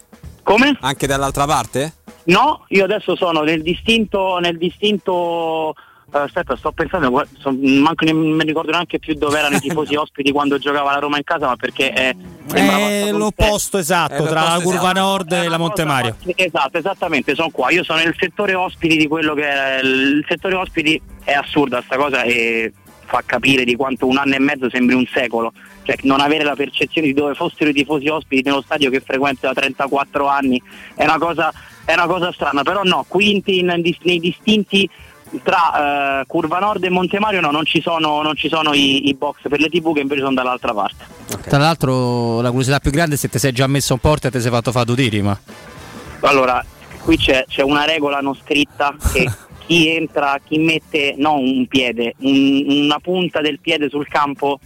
Come? Anche dall'altra parte? No, io adesso sono nel distinto, nel distinto eh, aspetta, sto pensando, son- manco ne- non mi ricordo neanche più dove erano i (laughs) tifosi ospiti quando giocava la Roma in casa, ma perché è, sembrava È un l'opposto esatto Eh, tra la curva esatto. nord e la Monte Mario. Esatto, esattamente, sono qua. Io sono nel settore ospiti di quello che è il settore ospiti è assurda sta cosa e fa capire di quanto un anno e mezzo sembri un secolo. Cioè non avere la percezione di dove fossero i tifosi ospiti nello stadio che frequento da 34 anni è una cosa, è una cosa strana, però no, qui in- in- nei distinti tra eh, Curva Nord e Montemario no, non ci sono, non ci sono i, i box per le tv che invece sono dall'altra parte. Tra l'altro la curiosità più grande è se ti sei già messo un porta e ti sei fatto fare due tiri, ma Allora, qui c'è, c'è una regola non scritta che (laughs) chi entra, chi mette non un piede, un- una punta del piede sul campo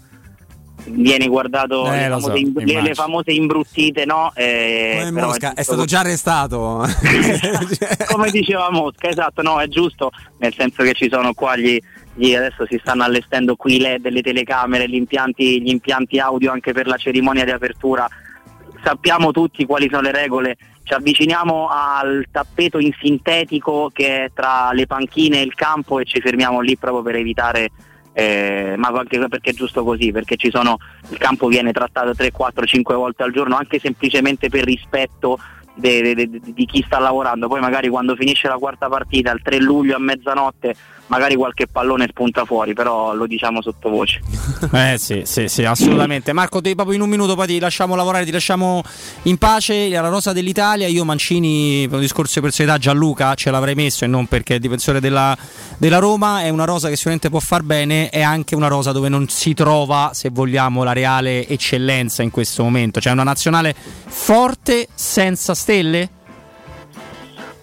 viene guardato Eh, le, so, famose, imb- le- le famose imbruttite, no? Eh, Mosca, è giusto stato già arrestato. (laughs) (laughs) come diceva Mosca, esatto, no, è giusto, nel senso che ci sono qua gli, gli- adesso si stanno allestendo qui le telecamere, gli impianti, gli impianti audio anche per la cerimonia di apertura. Sappiamo tutti quali sono le regole, ci avviciniamo al tappeto in sintetico che è tra le panchine e il campo e ci fermiamo lì proprio per evitare eh, ma anche perché è giusto così, perché sono, il campo viene trattato 3, 4, 5 volte al giorno, anche semplicemente per rispetto de- de- de- di chi sta lavorando. Poi magari quando finisce la quarta partita, il 3 luglio a mezzanotte, magari qualche pallone spunta fuori, però lo diciamo sottovoce. (laughs) Eh sì, sì, sì, assolutamente. Marco, te proprio in un minuto poi ti lasciamo lavorare, ti lasciamo in pace. La rosa dell'Italia, io Mancini, per un discorso di personalità, Gianluca ce l'avrei messo e non perché è difensore della, della Roma. È una rosa che sicuramente può far bene, è anche una rosa dove non si trova, se vogliamo, la reale eccellenza in questo momento. Cioè una nazionale forte senza stelle?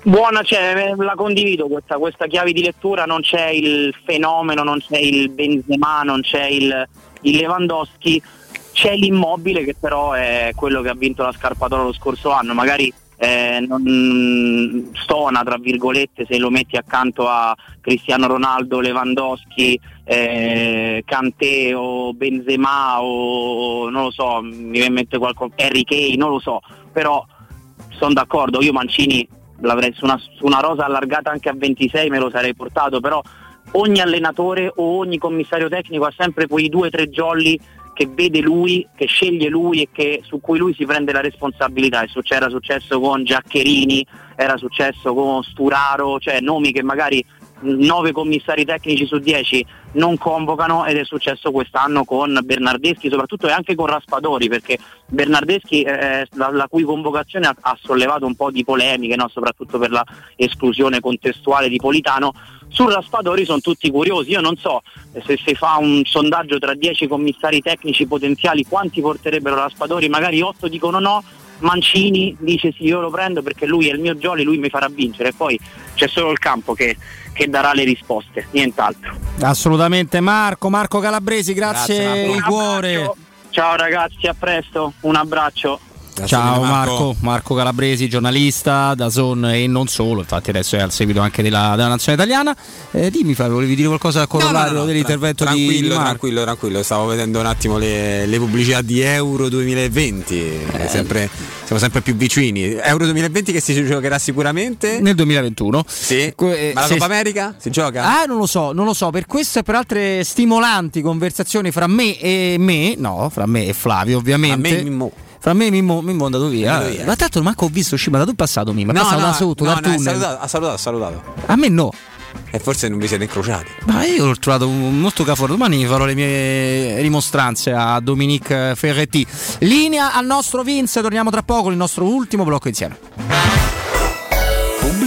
Buona, cioè, eh, la condivido questa, questa chiave di lettura, non c'è il fenomeno, non c'è il Benzema, non c'è il, il Lewandowski, c'è l'immobile che però è quello che ha vinto la Scarpatola lo scorso anno, magari eh, non stona tra virgolette se lo metti accanto a Cristiano Ronaldo, Lewandowski, eh, Kanté o Benzema o non lo so, mi viene in mente qualcosa, Harry Kane, non lo so, però sono d'accordo, io Mancini l'avrei su una, su una rosa allargata anche a 26 me lo sarei portato, però ogni allenatore o ogni commissario tecnico ha sempre quei due o tre jolly che vede lui, che sceglie lui e che, su cui lui si prende la responsabilità. È succe- Era successo con Giaccherini, era successo con Sturaro, cioè nomi che magari 9 commissari tecnici su 10 non convocano ed è successo quest'anno con Bernardeschi soprattutto e anche con Raspadori perché Bernardeschi eh, la, la cui convocazione ha, ha sollevato un po' di polemiche no? soprattutto per la esclusione contestuale di Politano. Su Raspadori sono tutti curiosi. Io non so se si fa un sondaggio tra 10 commissari tecnici potenziali quanti porterebbero Raspadori? Magari 8 dicono no Mancini dice sì io lo prendo perché lui è il mio Jolly, lui mi farà vincere e poi c'è solo il campo che, che darà le risposte, nient'altro. Assolutamente Marco, Marco Calabresi, grazie, Grazie, Marco. di cuore. Ciao ragazzi, a presto, un abbraccio. Ciao Marco. Marco, Calabresi, giornalista da Zon e non solo, infatti adesso è al seguito anche della, della nazione italiana. Eh, dimmi Flavio, volevi dire qualcosa a corollario No, no, no, dell'intervento tra- di, di tranquillo, Marco? tranquillo, tranquillo. Stavo vedendo un attimo le, le pubblicità di Euro 2020. Eh. Sempre- siamo sempre più vicini. Euro 2020 che si giocherà sicuramente Nel 2021. Sì. Que- Ma la se- Coppa America si gioca? Ah, non lo so, non lo so. Per questo e per altre stimolanti conversazioni fra me e me, no, fra me e Flavio, ovviamente. Fra me e Mimmo. Fra me e Mimmo, Mimmo è andato via. Andato via. Ma tanto manco ho visto uscire, ma da dove è passato Mimmo? È No, passato no, da sotto, no, dal no, salutato, ha salutato, ha salutato. A me no. E forse non vi siete incrociati. Ma io l'ho trovato molto caforo. Domani farò le mie rimostranze a Dominique Ferretti. Linea al nostro Vince, torniamo tra poco, il nostro ultimo blocco insieme.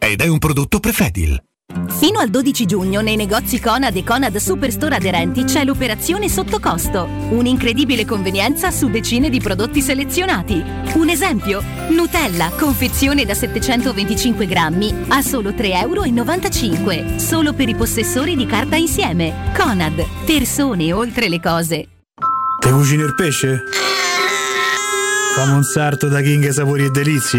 ed è un prodotto Prefedil. Fino al 12 giugno nei negozi Conad e Conad Superstore aderenti c'è l'operazione sotto costo. Un'incredibile convenienza su decine di prodotti selezionati. Un esempio? Nutella, confezione da 725 grammi a solo 3,95 euro. Solo per i possessori di carta insieme. Conad, persone oltre le cose. Te cucini il pesce? Fammi un sarto da King Sapori e Delizie.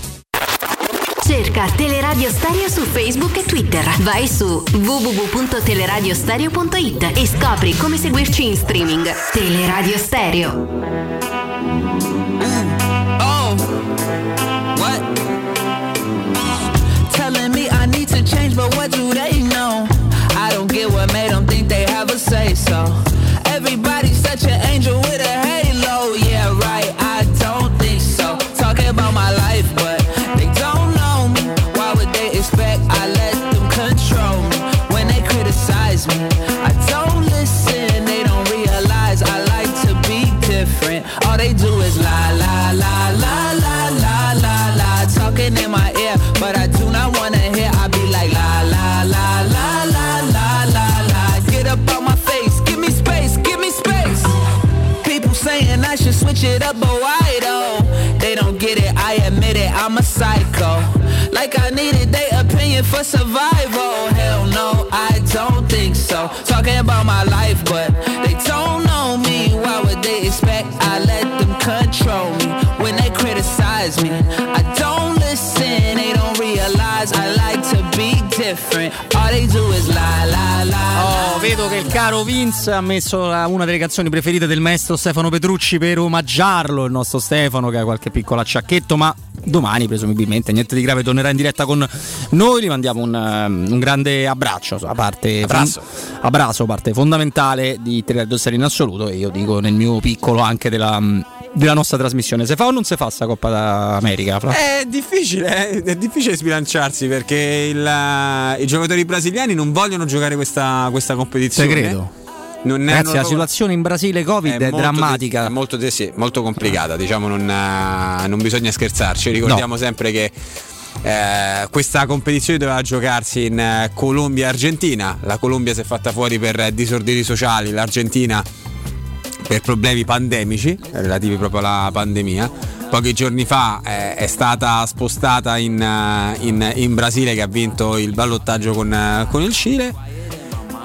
Cerca Teleradio Stereo su Facebook e Twitter. Vai su www.teleradiostereo.it e scopri come seguirci in streaming. Teleradio Stereo. Oh, what? Telling me I need to change, but what do they know? I don't get what made them think they have a say so. Everybody's such an angel But why though? They don't get it, I admit it, I'm a psycho. Like I needed their opinion for survival. Hell no, I don't think so. Talking about my life, but they don't know me. Why would they expect I let them control me when they criticize me? I don't listen, they don't realize I like to be different. Vedo che il caro Vince ha messo una delle canzoni preferite del maestro Stefano Petrucci per omaggiarlo, il nostro Stefano che ha qualche piccola acciacchetto, ma domani presumibilmente niente di grave tornerà in diretta con noi, gli mandiamo un, um, un grande abbraccio, a parte Abbraccio. È difficile, eh, è difficile sbilanciarsi perché il, eh, i giocatori brasiliani non vogliono giocare questa, questa competizione. Te credo. Non Ragazzi, la situazione in Brasile Covid è, molto drammatica. de- è molto, de- sì, molto complicata, diciamo, non, eh, non bisogna scherzarci. Ricordiamo sempre che eh, questa competizione doveva giocarsi in Colombia e Argentina. La Colombia si è fatta fuori per disordini sociali, l'Argentina per problemi pandemici relativi proprio alla pandemia. Pochi giorni fa eh, è stata spostata in, eh, in- in Brasile che ha vinto il ballottaggio con, eh, con il Cile.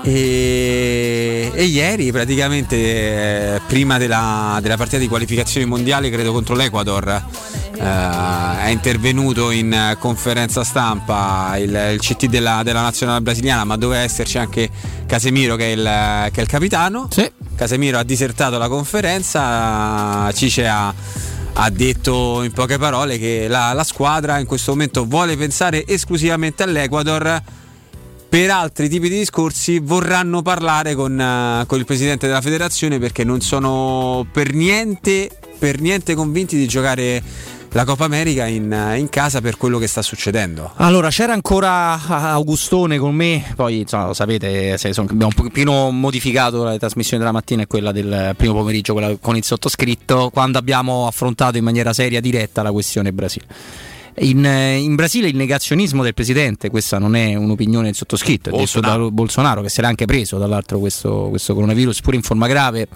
E, e ieri praticamente eh, prima della, della partita di qualificazione mondiale credo contro l'Ecuador eh, è intervenuto in conferenza stampa il, il CT della, della nazionale brasiliana ma doveva esserci anche Casemiro che è il, che è il capitano. Casemiro ha disertato la conferenza Cice ha ha detto in poche parole che la, la squadra in questo momento vuole pensare esclusivamente all'Ecuador. Per altri tipi di discorsi vorranno parlare con, eh, con il presidente della federazione perché non sono per niente, per niente convinti di giocare la Coppa America in, eh, in casa per quello che sta succedendo. Allora, c'era ancora Augustone con me, poi insomma, lo sapete, se son- abbiamo un pochino modificato la trasmissione della mattina e quella del primo pomeriggio, quella con il sottoscritto, quando abbiamo affrontato in maniera seria diretta la questione Brasile. In, eh, in Brasile il negazionismo del presidente, questa non è un'opinione del sottoscritto, è detto da Bolsonaro. Bolsonaro che se l'ha anche preso dall'altro questo, questo coronavirus pure in forma grave,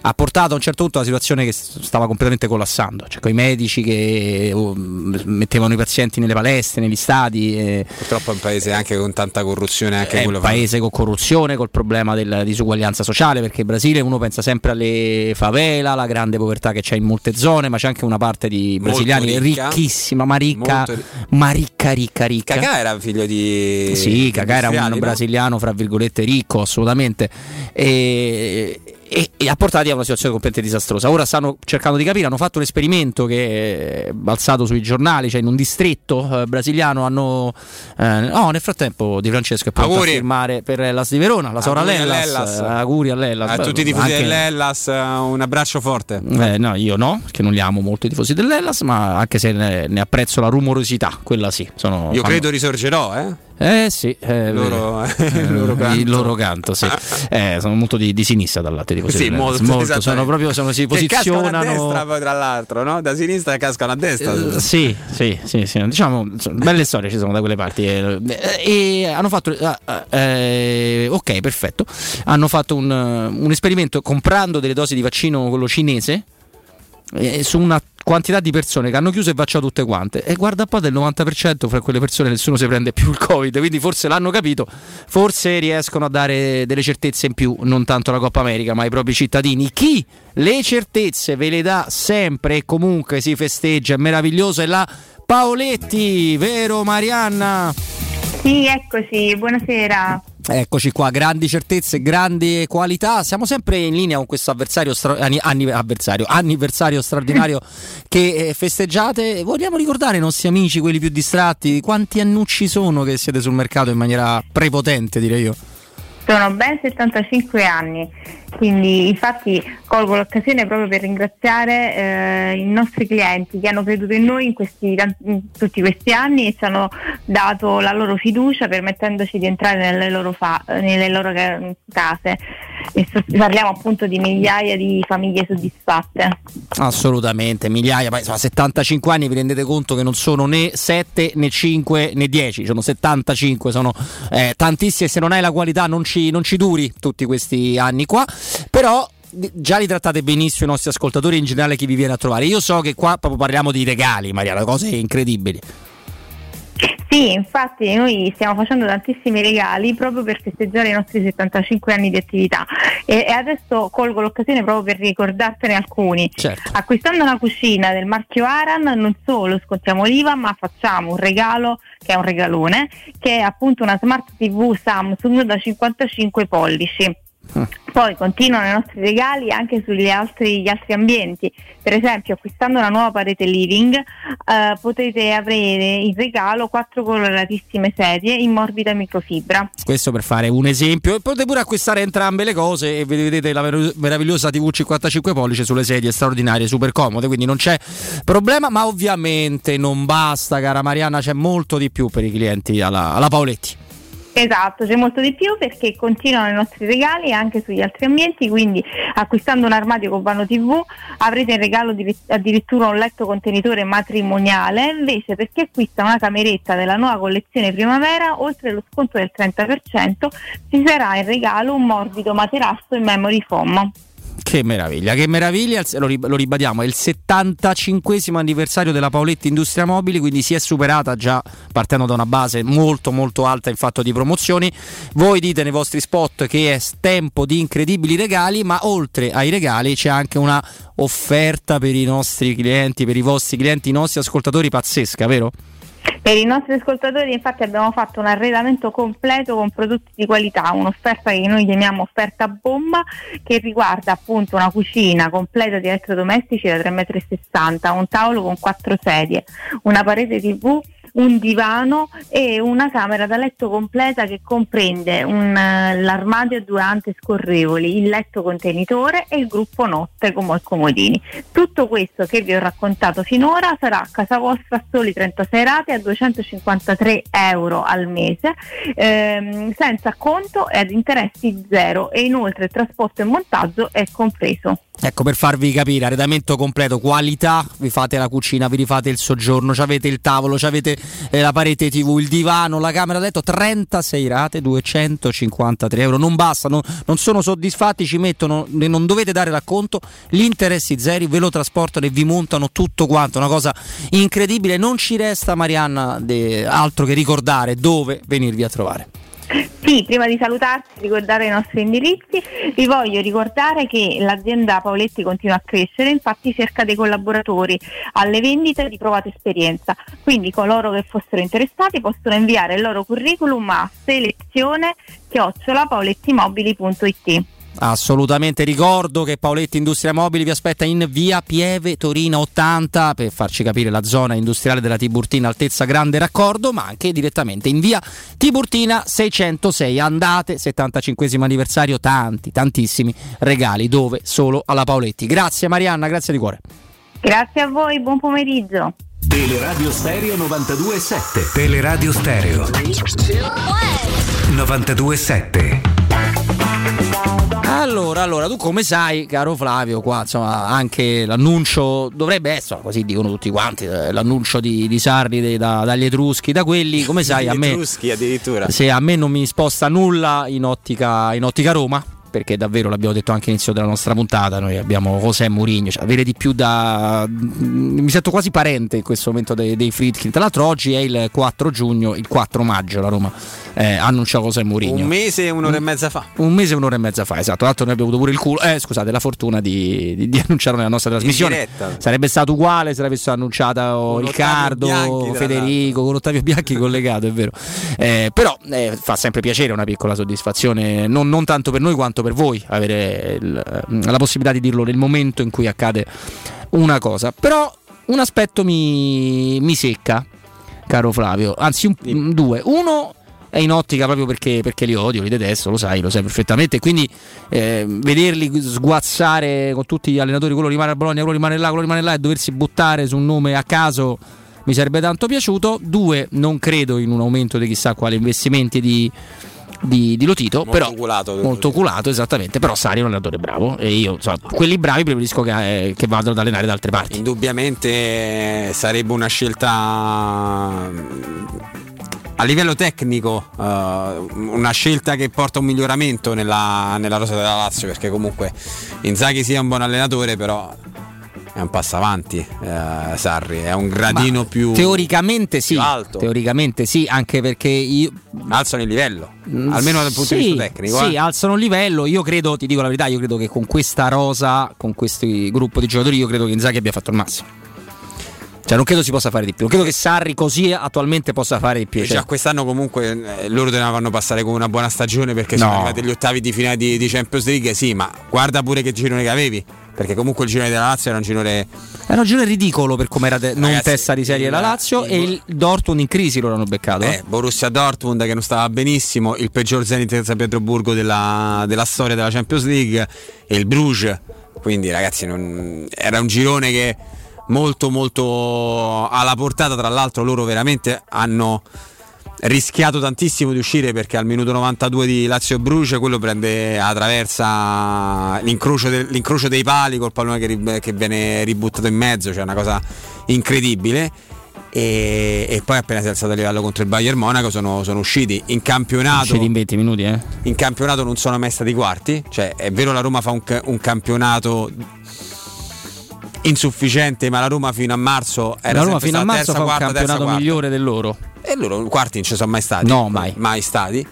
ha portato a un certo punto a una situazione che stava completamente collassando, cioè con i medici che oh, mettevano i pazienti nelle palestre, negli stadi. eh, Purtroppo è un paese anche con tanta corruzione, anche è un paese con corruzione, col problema della disuguaglianza sociale, perché in Brasile uno pensa sempre alle favela, alla grande povertà che c'è in molte zone, ma c'è anche una parte di brasiliani ricca. ricchissima, ma ricca, Molto ma ricca, ricca, ricca. Cacà era figlio di. Sì, Cacà era un no? brasiliano, fra virgolette, ricco, assolutamente. E, e- e ha portati a una situazione completamente disastrosa. Ora stanno cercando di capire, hanno fatto un esperimento che è balzato sui giornali, cioè in un distretto eh, brasiliano hanno... eh, no, nel frattempo Di Francesco è pronto Auguri. a firmare per l'As di Verona, la Auguri Lellas. all'Hellas. eh, auguri all'Ellas. A Beh, tutti i tifosi anche- dell'Ellas, un abbraccio forte. eh, no, io no, perché non li amo molto i tifosi dell'Ellas, ma anche se ne, ne apprezzo la rumorosità, quella sì. Sono, Io fanno- credo risorgerò, eh? Eh sì, eh, Loro- eh, il loro (laughs) canto. il loro canto, sì. Eh, sono molto di, di sinistra dal lato di tifosi Sì, dell'Hellas, molto, sono esattamente. proprio sono, si Che a posizionano destra poi tra l'altro, no? Da sinistra cascano a destra. Eh, sì, sì, sì, sì, diciamo belle storie ci sono da quelle parti eh, e hanno fatto eh, eh, ok, perfetto. Hanno fatto un, un esperimento comprando delle dosi di vaccino quello cinese eh, su una quantità di persone che hanno chiuso e vaccinato tutte quante e guarda un po' del 90% fra quelle persone nessuno si prende più il covid quindi forse l'hanno capito forse riescono a dare delle certezze in più non tanto la Coppa America ma ai propri cittadini chi le certezze ve le dà sempre e comunque si festeggia è meraviglioso è la Paoletti vero Marianna? Sì, eccoci, buonasera. Eccoci qua, grandi certezze, grandi qualità. Siamo sempre in linea con questo avversario, stra- anni- anni- avversario, anniversario straordinario (laughs) che eh, festeggiate. Vogliamo ricordare ai nostri amici, quelli più distratti, quanti annucci sono che siete sul mercato in maniera prepotente, direi io. Sono ben 75 anni, quindi infatti colgo l'occasione proprio per ringraziare eh, i nostri clienti che hanno creduto in noi in, questi, in tutti questi anni e ci hanno dato la loro fiducia permettendoci di entrare nelle loro, fa- nelle loro ca- case. E parliamo appunto di migliaia di famiglie soddisfatte. Assolutamente, migliaia, ma insomma 75 anni vi rendete conto che non sono né 7 né 5 né 10, sono 75, sono eh, tantissimi e se non hai la qualità non ci, non ci duri tutti questi anni qua, però già li trattate benissimo i nostri ascoltatori e in generale chi vi viene a trovare. Io so che qua proprio parliamo di regali, Mariana, cose incredibili. Sì, infatti noi stiamo facendo tantissimi regali proprio per festeggiare i nostri 75 anni di attività e, e adesso colgo l'occasione proprio per ricordartene alcuni. Certo. Acquistando una cucina del marchio Aran non solo scontiamo l'IVA ma facciamo un regalo che è un regalone che è appunto una smart TV Samsung da 55 pollici. Poi continuano i nostri regali anche sugli altri, altri ambienti. Per esempio, acquistando una nuova parete living, eh, potete avere in regalo quattro coloratissime sedie in morbida microfibra. Questo per fare un esempio. E potete pure acquistare entrambe le cose e vedete la mer- meravigliosa TV 55 pollici sulle sedie straordinarie, super comode, quindi non c'è problema, ma ovviamente non basta, cara Mariana, c'è molto di più per i clienti alla, alla Paoletti. Esatto, c'è molto di più perché continuano i nostri regali anche sugli altri ambienti, quindi acquistando un armadio con vano TV avrete in regalo di- addirittura un letto contenitore matrimoniale, invece per chi acquista una cameretta della nuova collezione primavera, oltre lo sconto del 30%, ci sarà in regalo un morbido materasso in memory foam. Che meraviglia, che meraviglia, lo, rib- lo ribadiamo, è il 75 anniversario della Paoletti Industria Mobili, quindi si è superata già partendo da una base molto molto alta in fatto di promozioni. Voi dite nei vostri spot che è tempo di incredibili regali, ma oltre ai regali c'è anche una offerta per i nostri clienti, per i vostri clienti, i nostri ascoltatori pazzesca, vero? Per i nostri ascoltatori infatti abbiamo fatto un arredamento completo con prodotti di qualità, un'offerta che noi chiamiamo offerta bomba che riguarda appunto una cucina completa di elettrodomestici da 3,60 m, un tavolo con quattro sedie, una parete tv, un divano e una camera da letto completa che comprende un, eh, l'armadio a due ante scorrevoli, il letto contenitore e il gruppo notte come comodini. Tutto questo che vi ho raccontato finora sarà a casa vostra a soli 36 rate a 253 euro al mese, ehm, senza conto e ad interessi zero e inoltre il trasporto e montaggio è compreso. Ecco, per farvi capire, arredamento completo, qualità, vi fate la cucina, vi rifate il soggiorno, avete il tavolo, avete eh, la parete TV, il divano, la camera da letto, 36 rate, 253 euro. Non basta, no- non sono soddisfatti, ci mettono, non dovete dare racconto, gli interessi zeri, ve lo trasportano e vi montano tutto quanto, una cosa incredibile. Non ci resta, Marianna, de- altro che ricordare dove venirvi a trovare. Sì, prima di salutarci, ricordare i nostri indirizzi, vi voglio ricordare che l'azienda Paoletti continua a crescere, infatti cerca dei collaboratori alle vendite di provata esperienza, quindi coloro che fossero interessati possono inviare il loro curriculum a selezione chiocciolapaolettimobili.it. Assolutamente ricordo che Paoletti Industria Mobili vi aspetta in via Pieve Torino 80 per farci capire la zona industriale della Tiburtina altezza grande raccordo, ma anche direttamente in via Tiburtina 606. Andate, 75 anniversario, tanti, tantissimi regali dove solo alla Paoletti. Grazie Marianna, grazie di cuore. Grazie a voi, buon pomeriggio. Teleradio Stereo 92.7 Teleradio Stereo 92.7 Allora, allora, tu come sai, caro Flavio, qua insomma anche l'annuncio dovrebbe essere, così dicono tutti quanti, eh, l'annuncio di, di Sarri dei- da- dagli Etruschi, da quelli, come sai, a me, Etruschi addirittura. se a me non mi sposta nulla in ottica, in ottica Roma, perché davvero l'abbiamo detto anche all'inizio della nostra puntata, noi abbiamo José Mourinho, cioè avere di più da... mi sento quasi parente in questo momento dei, dei Friedkin, tra l'altro oggi è il 4 giugno, il 4 maggio la Roma eh, annuncia José Mourinho. Un mese e un'ora e mezza fa. Un mese e un'ora e mezza fa, esatto. Tra l'altro, noi abbiamo avuto pure il culo. Eh, scusate, la fortuna di, di, di annunciarlo nella nostra trasmissione. Sarebbe stato uguale se l'avesse annunciata Con Riccardo, Bianchi, Federico, con Ottavio Bianchi (laughs) collegato, è vero. Eh, però eh, fa sempre piacere, una piccola soddisfazione, non, non tanto per noi quanto per voi, avere il- la possibilità di dirlo nel momento in cui accade una cosa. Però un aspetto mi, mi secca, caro Flavio, anzi un- due. Uno è in ottica proprio perché, perché li odio, li detesto, lo sai, lo sai perfettamente. Quindi eh, vederli sguazzare con tutti gli allenatori, quello rimane a Bologna, quello rimane là, quello rimane là e doversi buttare su un nome a caso mi sarebbe tanto piaciuto. Due, non credo in un aumento di chissà quali investimenti di, di, di Lotito, Molto però oculato, devo molto oculato esattamente. Però Sari è un allenatore bravo e io insomma, quelli bravi preferisco che, eh, che vadano ad allenare da altre parti. Indubbiamente sarebbe una scelta a livello tecnico, eh, una scelta che porta un miglioramento nella, nella rosa della Lazio perché comunque Inzaghi sia un buon allenatore però è un passo avanti eh, Sarri, è un gradino più Teoricamente sì, più alto. teoricamente sì, anche perché io alzano il livello, almeno dal punto di Sì, vista tecnico. Sì, eh. alzano il livello. Io credo, ti dico la verità, io credo che con questa rosa, con questo gruppo di giocatori, io credo che Inzaghi abbia fatto il massimo. Cioè, non credo si possa fare di più. Non credo che Sarri così attualmente possa fare di più. Cioè, già quest'anno comunque eh, loro vanno passare con una buona stagione perché sono No. arrivati agli ottavi di finale di, di Champions League, sì, ma guarda pure che girone che avevi, perché comunque il girone della Lazio era un girone Era un girone ridicolo per come era de- non Ragazzi, testa di serie la Lazio il- e il Dortmund in crisi loro hanno beccato. eh, Borussia Dortmund che non stava benissimo, il peggior Zenit di San Pietroburgo della, della storia della Champions League e il Bruges, quindi ragazzi non- era un girone che molto molto alla portata, tra l'altro loro veramente hanno rischiato tantissimo di uscire perché al minuto 92 di Lazio Bruce quello prende attraversa l'incrocio, de- l'incrocio dei pali col pallone che, che viene ributtato in mezzo, cioè una cosa incredibile. E, e poi appena si è alzato a livello contro il Bayern Monaco sono, sono usciti in campionato Usciti in 20 minuti, eh. in campionato non sono mai stati quarti cioè è vero la Roma fa un, un campionato insufficiente ma la Roma fino a marzo era La Roma fino a marzo terza, fa un quarta, terza, campionato quarta. migliore del loro. E loro quarti non ci sono mai stati. No, mai. Mai stati.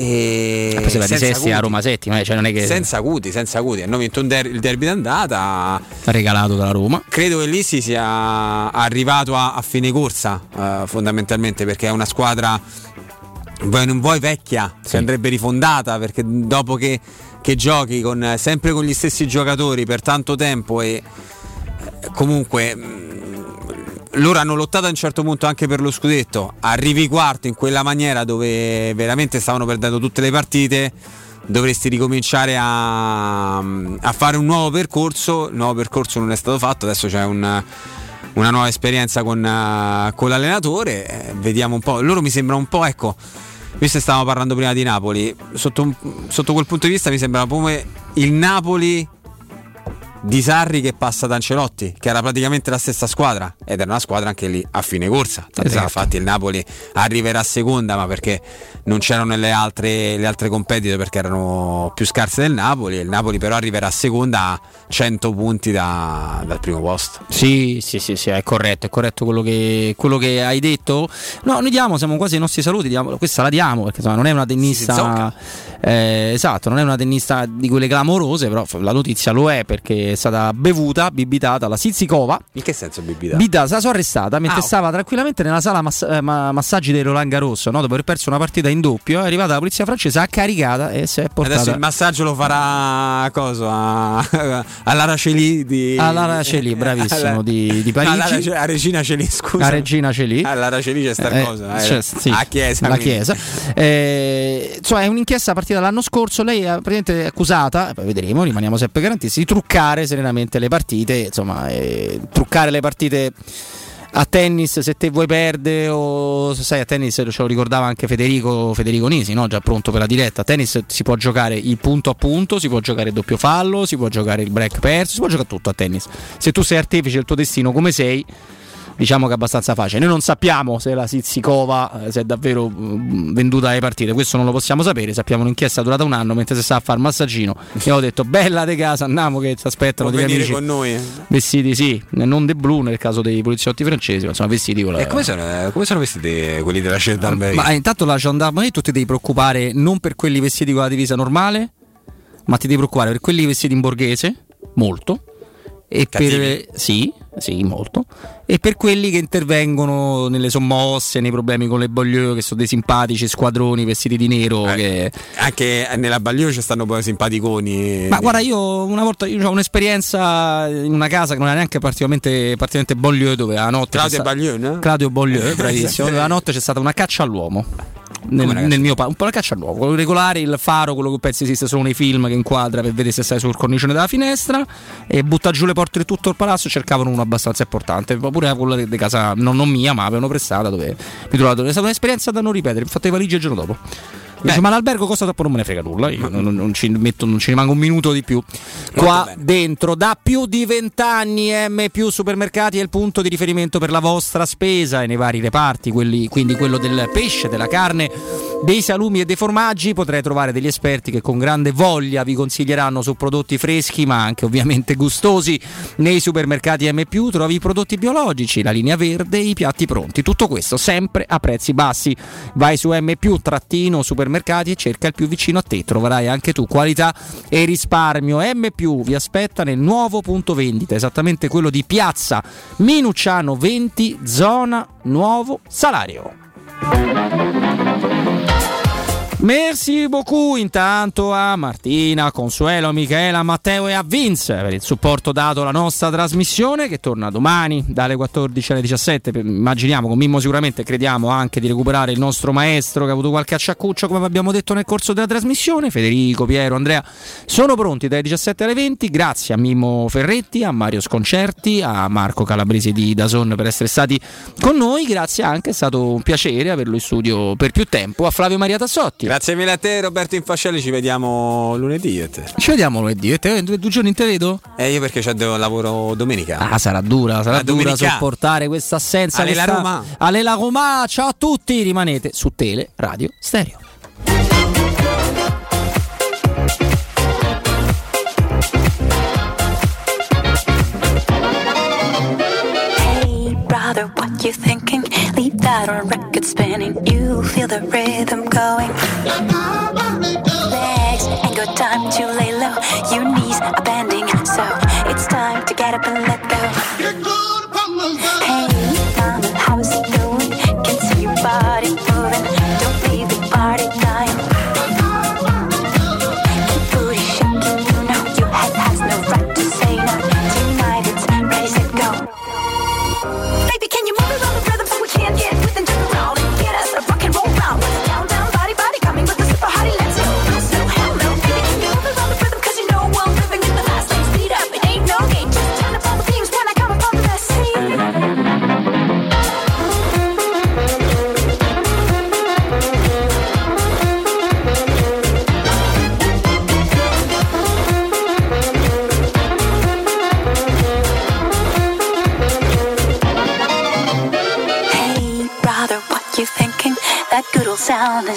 E E poi se va di senza sesti a. Roma settima, eh, cioè non è che Senza acuti, senza acuti. Hanno vinto un der- il derby d'andata. regalato dalla Roma. Credo che lì si sia arrivato a, a fine corsa, eh, fondamentalmente, perché è una squadra, vuoi non vuoi, vecchia, che andrebbe rifondata, perché dopo che, che giochi con, sempre con gli stessi giocatori per tanto tempo e eh, comunque mh, loro hanno lottato a un certo punto anche per lo scudetto, arrivi quarto in quella maniera dove veramente stavano perdendo tutte le partite, dovresti ricominciare a, a fare un nuovo percorso, il nuovo percorso non è stato fatto, adesso c'è un- una nuova esperienza con, eh, con l'allenatore, eh, vediamo un po', loro mi sembra un po', ecco, visto che stavamo parlando prima di Napoli, sotto, sotto quel punto di vista mi sembra come il Napoli di Sarri che passa ad Ancelotti, che era praticamente la stessa squadra ed era una squadra anche lì a fine corsa. Tant'è Esatto. infatti il Napoli arriverà seconda, ma perché non c'erano le altre, le altre competitor perché erano più scarse del Napoli. Il Napoli però arriverà seconda a 100 punti da- dal primo posto. Sì, sì, sì, sì, è corretto, è corretto quello che, quello che hai detto. No, noi diamo, siamo quasi ai nostri saluti, diamo- questa la diamo perché insomma non è una tennista. eh, esatto, non è una tennista di quelle clamorose, però la notizia lo è perché è stata bevuta, bibitata la Sizikova. In che senso bibita? Bibitata, se la sono arrestata mentre Ah, stava tranquillamente nella sala mass- eh, ma- massaggi del Roland Garros, no? dopo aver perso una partita in doppio, è arrivata la polizia francese, ha caricata e si è portata. Adesso il massaggio lo farà cosa? (laughs) A- all'Ara Celi di All'Ara Celi, bravissimo, Alla- di- di Parigi. a Regina Celi, scusa. La regina c'è lì. All'Ara Celi c'è sta Eh, cosa. eh. cioè, sì, a chiesa. la quindi. chiesa Eh, insomma è un'inchiesta partita l'anno scorso lei è praticamente accusata poi vedremo rimaniamo sempre garantisti di truccare serenamente le partite insomma eh, truccare le partite a tennis se te vuoi perdere o sai a tennis ce lo ricordava anche Federico, Federico Nisi no? già pronto per la diretta a tennis si può giocare il punto a punto si può giocare il doppio fallo si può giocare il break perso si può giocare tutto a tennis se tu sei artefice del tuo destino come sei diciamo che è abbastanza facile. Noi non sappiamo se la Sizikova eh, si è davvero mm, venduta alle partite, questo non lo possiamo sapere. Sappiamo un'inchiesta durata un anno mentre si sta a fare il massaggino. E ho detto: Bella de casa, andiamo che ti aspettano degli amici. con noi. Vestiti, sì, non de blu nel caso dei poliziotti francesi, ma insomma, vestiti con la. E come sono, eh, come sono vestiti quelli della gendarmeria? Ma eh, intanto la gendarmerie tu ti devi preoccupare non per quelli vestiti con la divisa normale, ma ti devi preoccupare per quelli vestiti in borghese, molto. E Cattivi? per sì, sì, molto. E per quelli che intervengono nelle sommosse, nei problemi con le boglieux, che sono dei simpatici squadroni vestiti di nero. che- Anche nella Baglio ci stanno poi simpaticoni. Ma guarda, io una volta io ho un'esperienza in una casa che non era neanche particolarmente, particolarmente boglieux, dove la notte. Claudio Baglieu, no? Claudio Boglieux, (laughs) bravissimo. dove la notte c'è stata una caccia all'uomo. Nel, nel mio un po' la caccia all'uomo, quello regolare, il faro, quello che pensi esiste solo nei film che inquadra per vedere se stai sul cornicione della finestra e butta giù le porte di tutto il palazzo. Cercavano uno abbastanza importante, pure quella di casa non, non mia, ma avevano prestata. Dove mi trovato. È stata un'esperienza da non ripetere. Mi ho fatto le valigie il giorno dopo. Dice, ma l'albergo costa troppo, non me ne frega nulla. Io non, non ci metto, non ci rimango un minuto di più. Qua dentro, da più di vent'anni, M più supermercati è il punto di riferimento per la vostra spesa e nei vari reparti, quelli- quindi quello del pesce, della carne, dei salumi e dei formaggi. Potrai trovare degli esperti che con grande voglia vi consiglieranno su prodotti freschi, ma anche ovviamente gustosi. Nei supermercati M più trovi i prodotti biologici, la linea verde i piatti pronti. Tutto questo sempre a prezzi bassi. Vai su M più trattino supermercati e cerca il più vicino a te. Troverai anche tu qualità e risparmio. M vi aspetta nel nuovo punto vendita, esattamente quello di Piazza Minucciano 20, zona Nuovo Salario. Merci beaucoup intanto a Martina, Consuelo, Michela, Matteo e a Vince per il supporto dato alla nostra trasmissione che torna domani dalle 14 alle 17. Per- Immaginiamo con Mimmo sicuramente crediamo anche di recuperare il nostro maestro che ha avuto qualche acciaccuccio come abbiamo detto nel corso della trasmissione. Federico, Piero, Andrea sono pronti dalle 17 alle 20. Grazie a Mimmo Ferretti, a Mario Sconcerti, a Marco Calabresi di Dazon per essere stati con noi. Grazie anche, è stato un piacere averlo in studio per più tempo. A Flavio Maria Tassotti. Grazie mille a te Roberto Infascelli, ci vediamo lunedì. e te. Ci vediamo lunedì. E te, due, due giorni in te vedo? Eh, io perché c'ho devo lavoro domenica. Ah, sarà dura, sarà La dura domenica. sopportare questa assenza. Ale la questa- Roma. Ale la Roma, ciao a tutti, rimanete su Tele Radio Stereo. Hey, brother, what you thinking? Leave a record spinning. You feel the rhythm going. Legs ain't got time to lay low. Your knees are bending, so it's time to get up and let go. Hey, mama, how's it going? Can see your body that good old sound is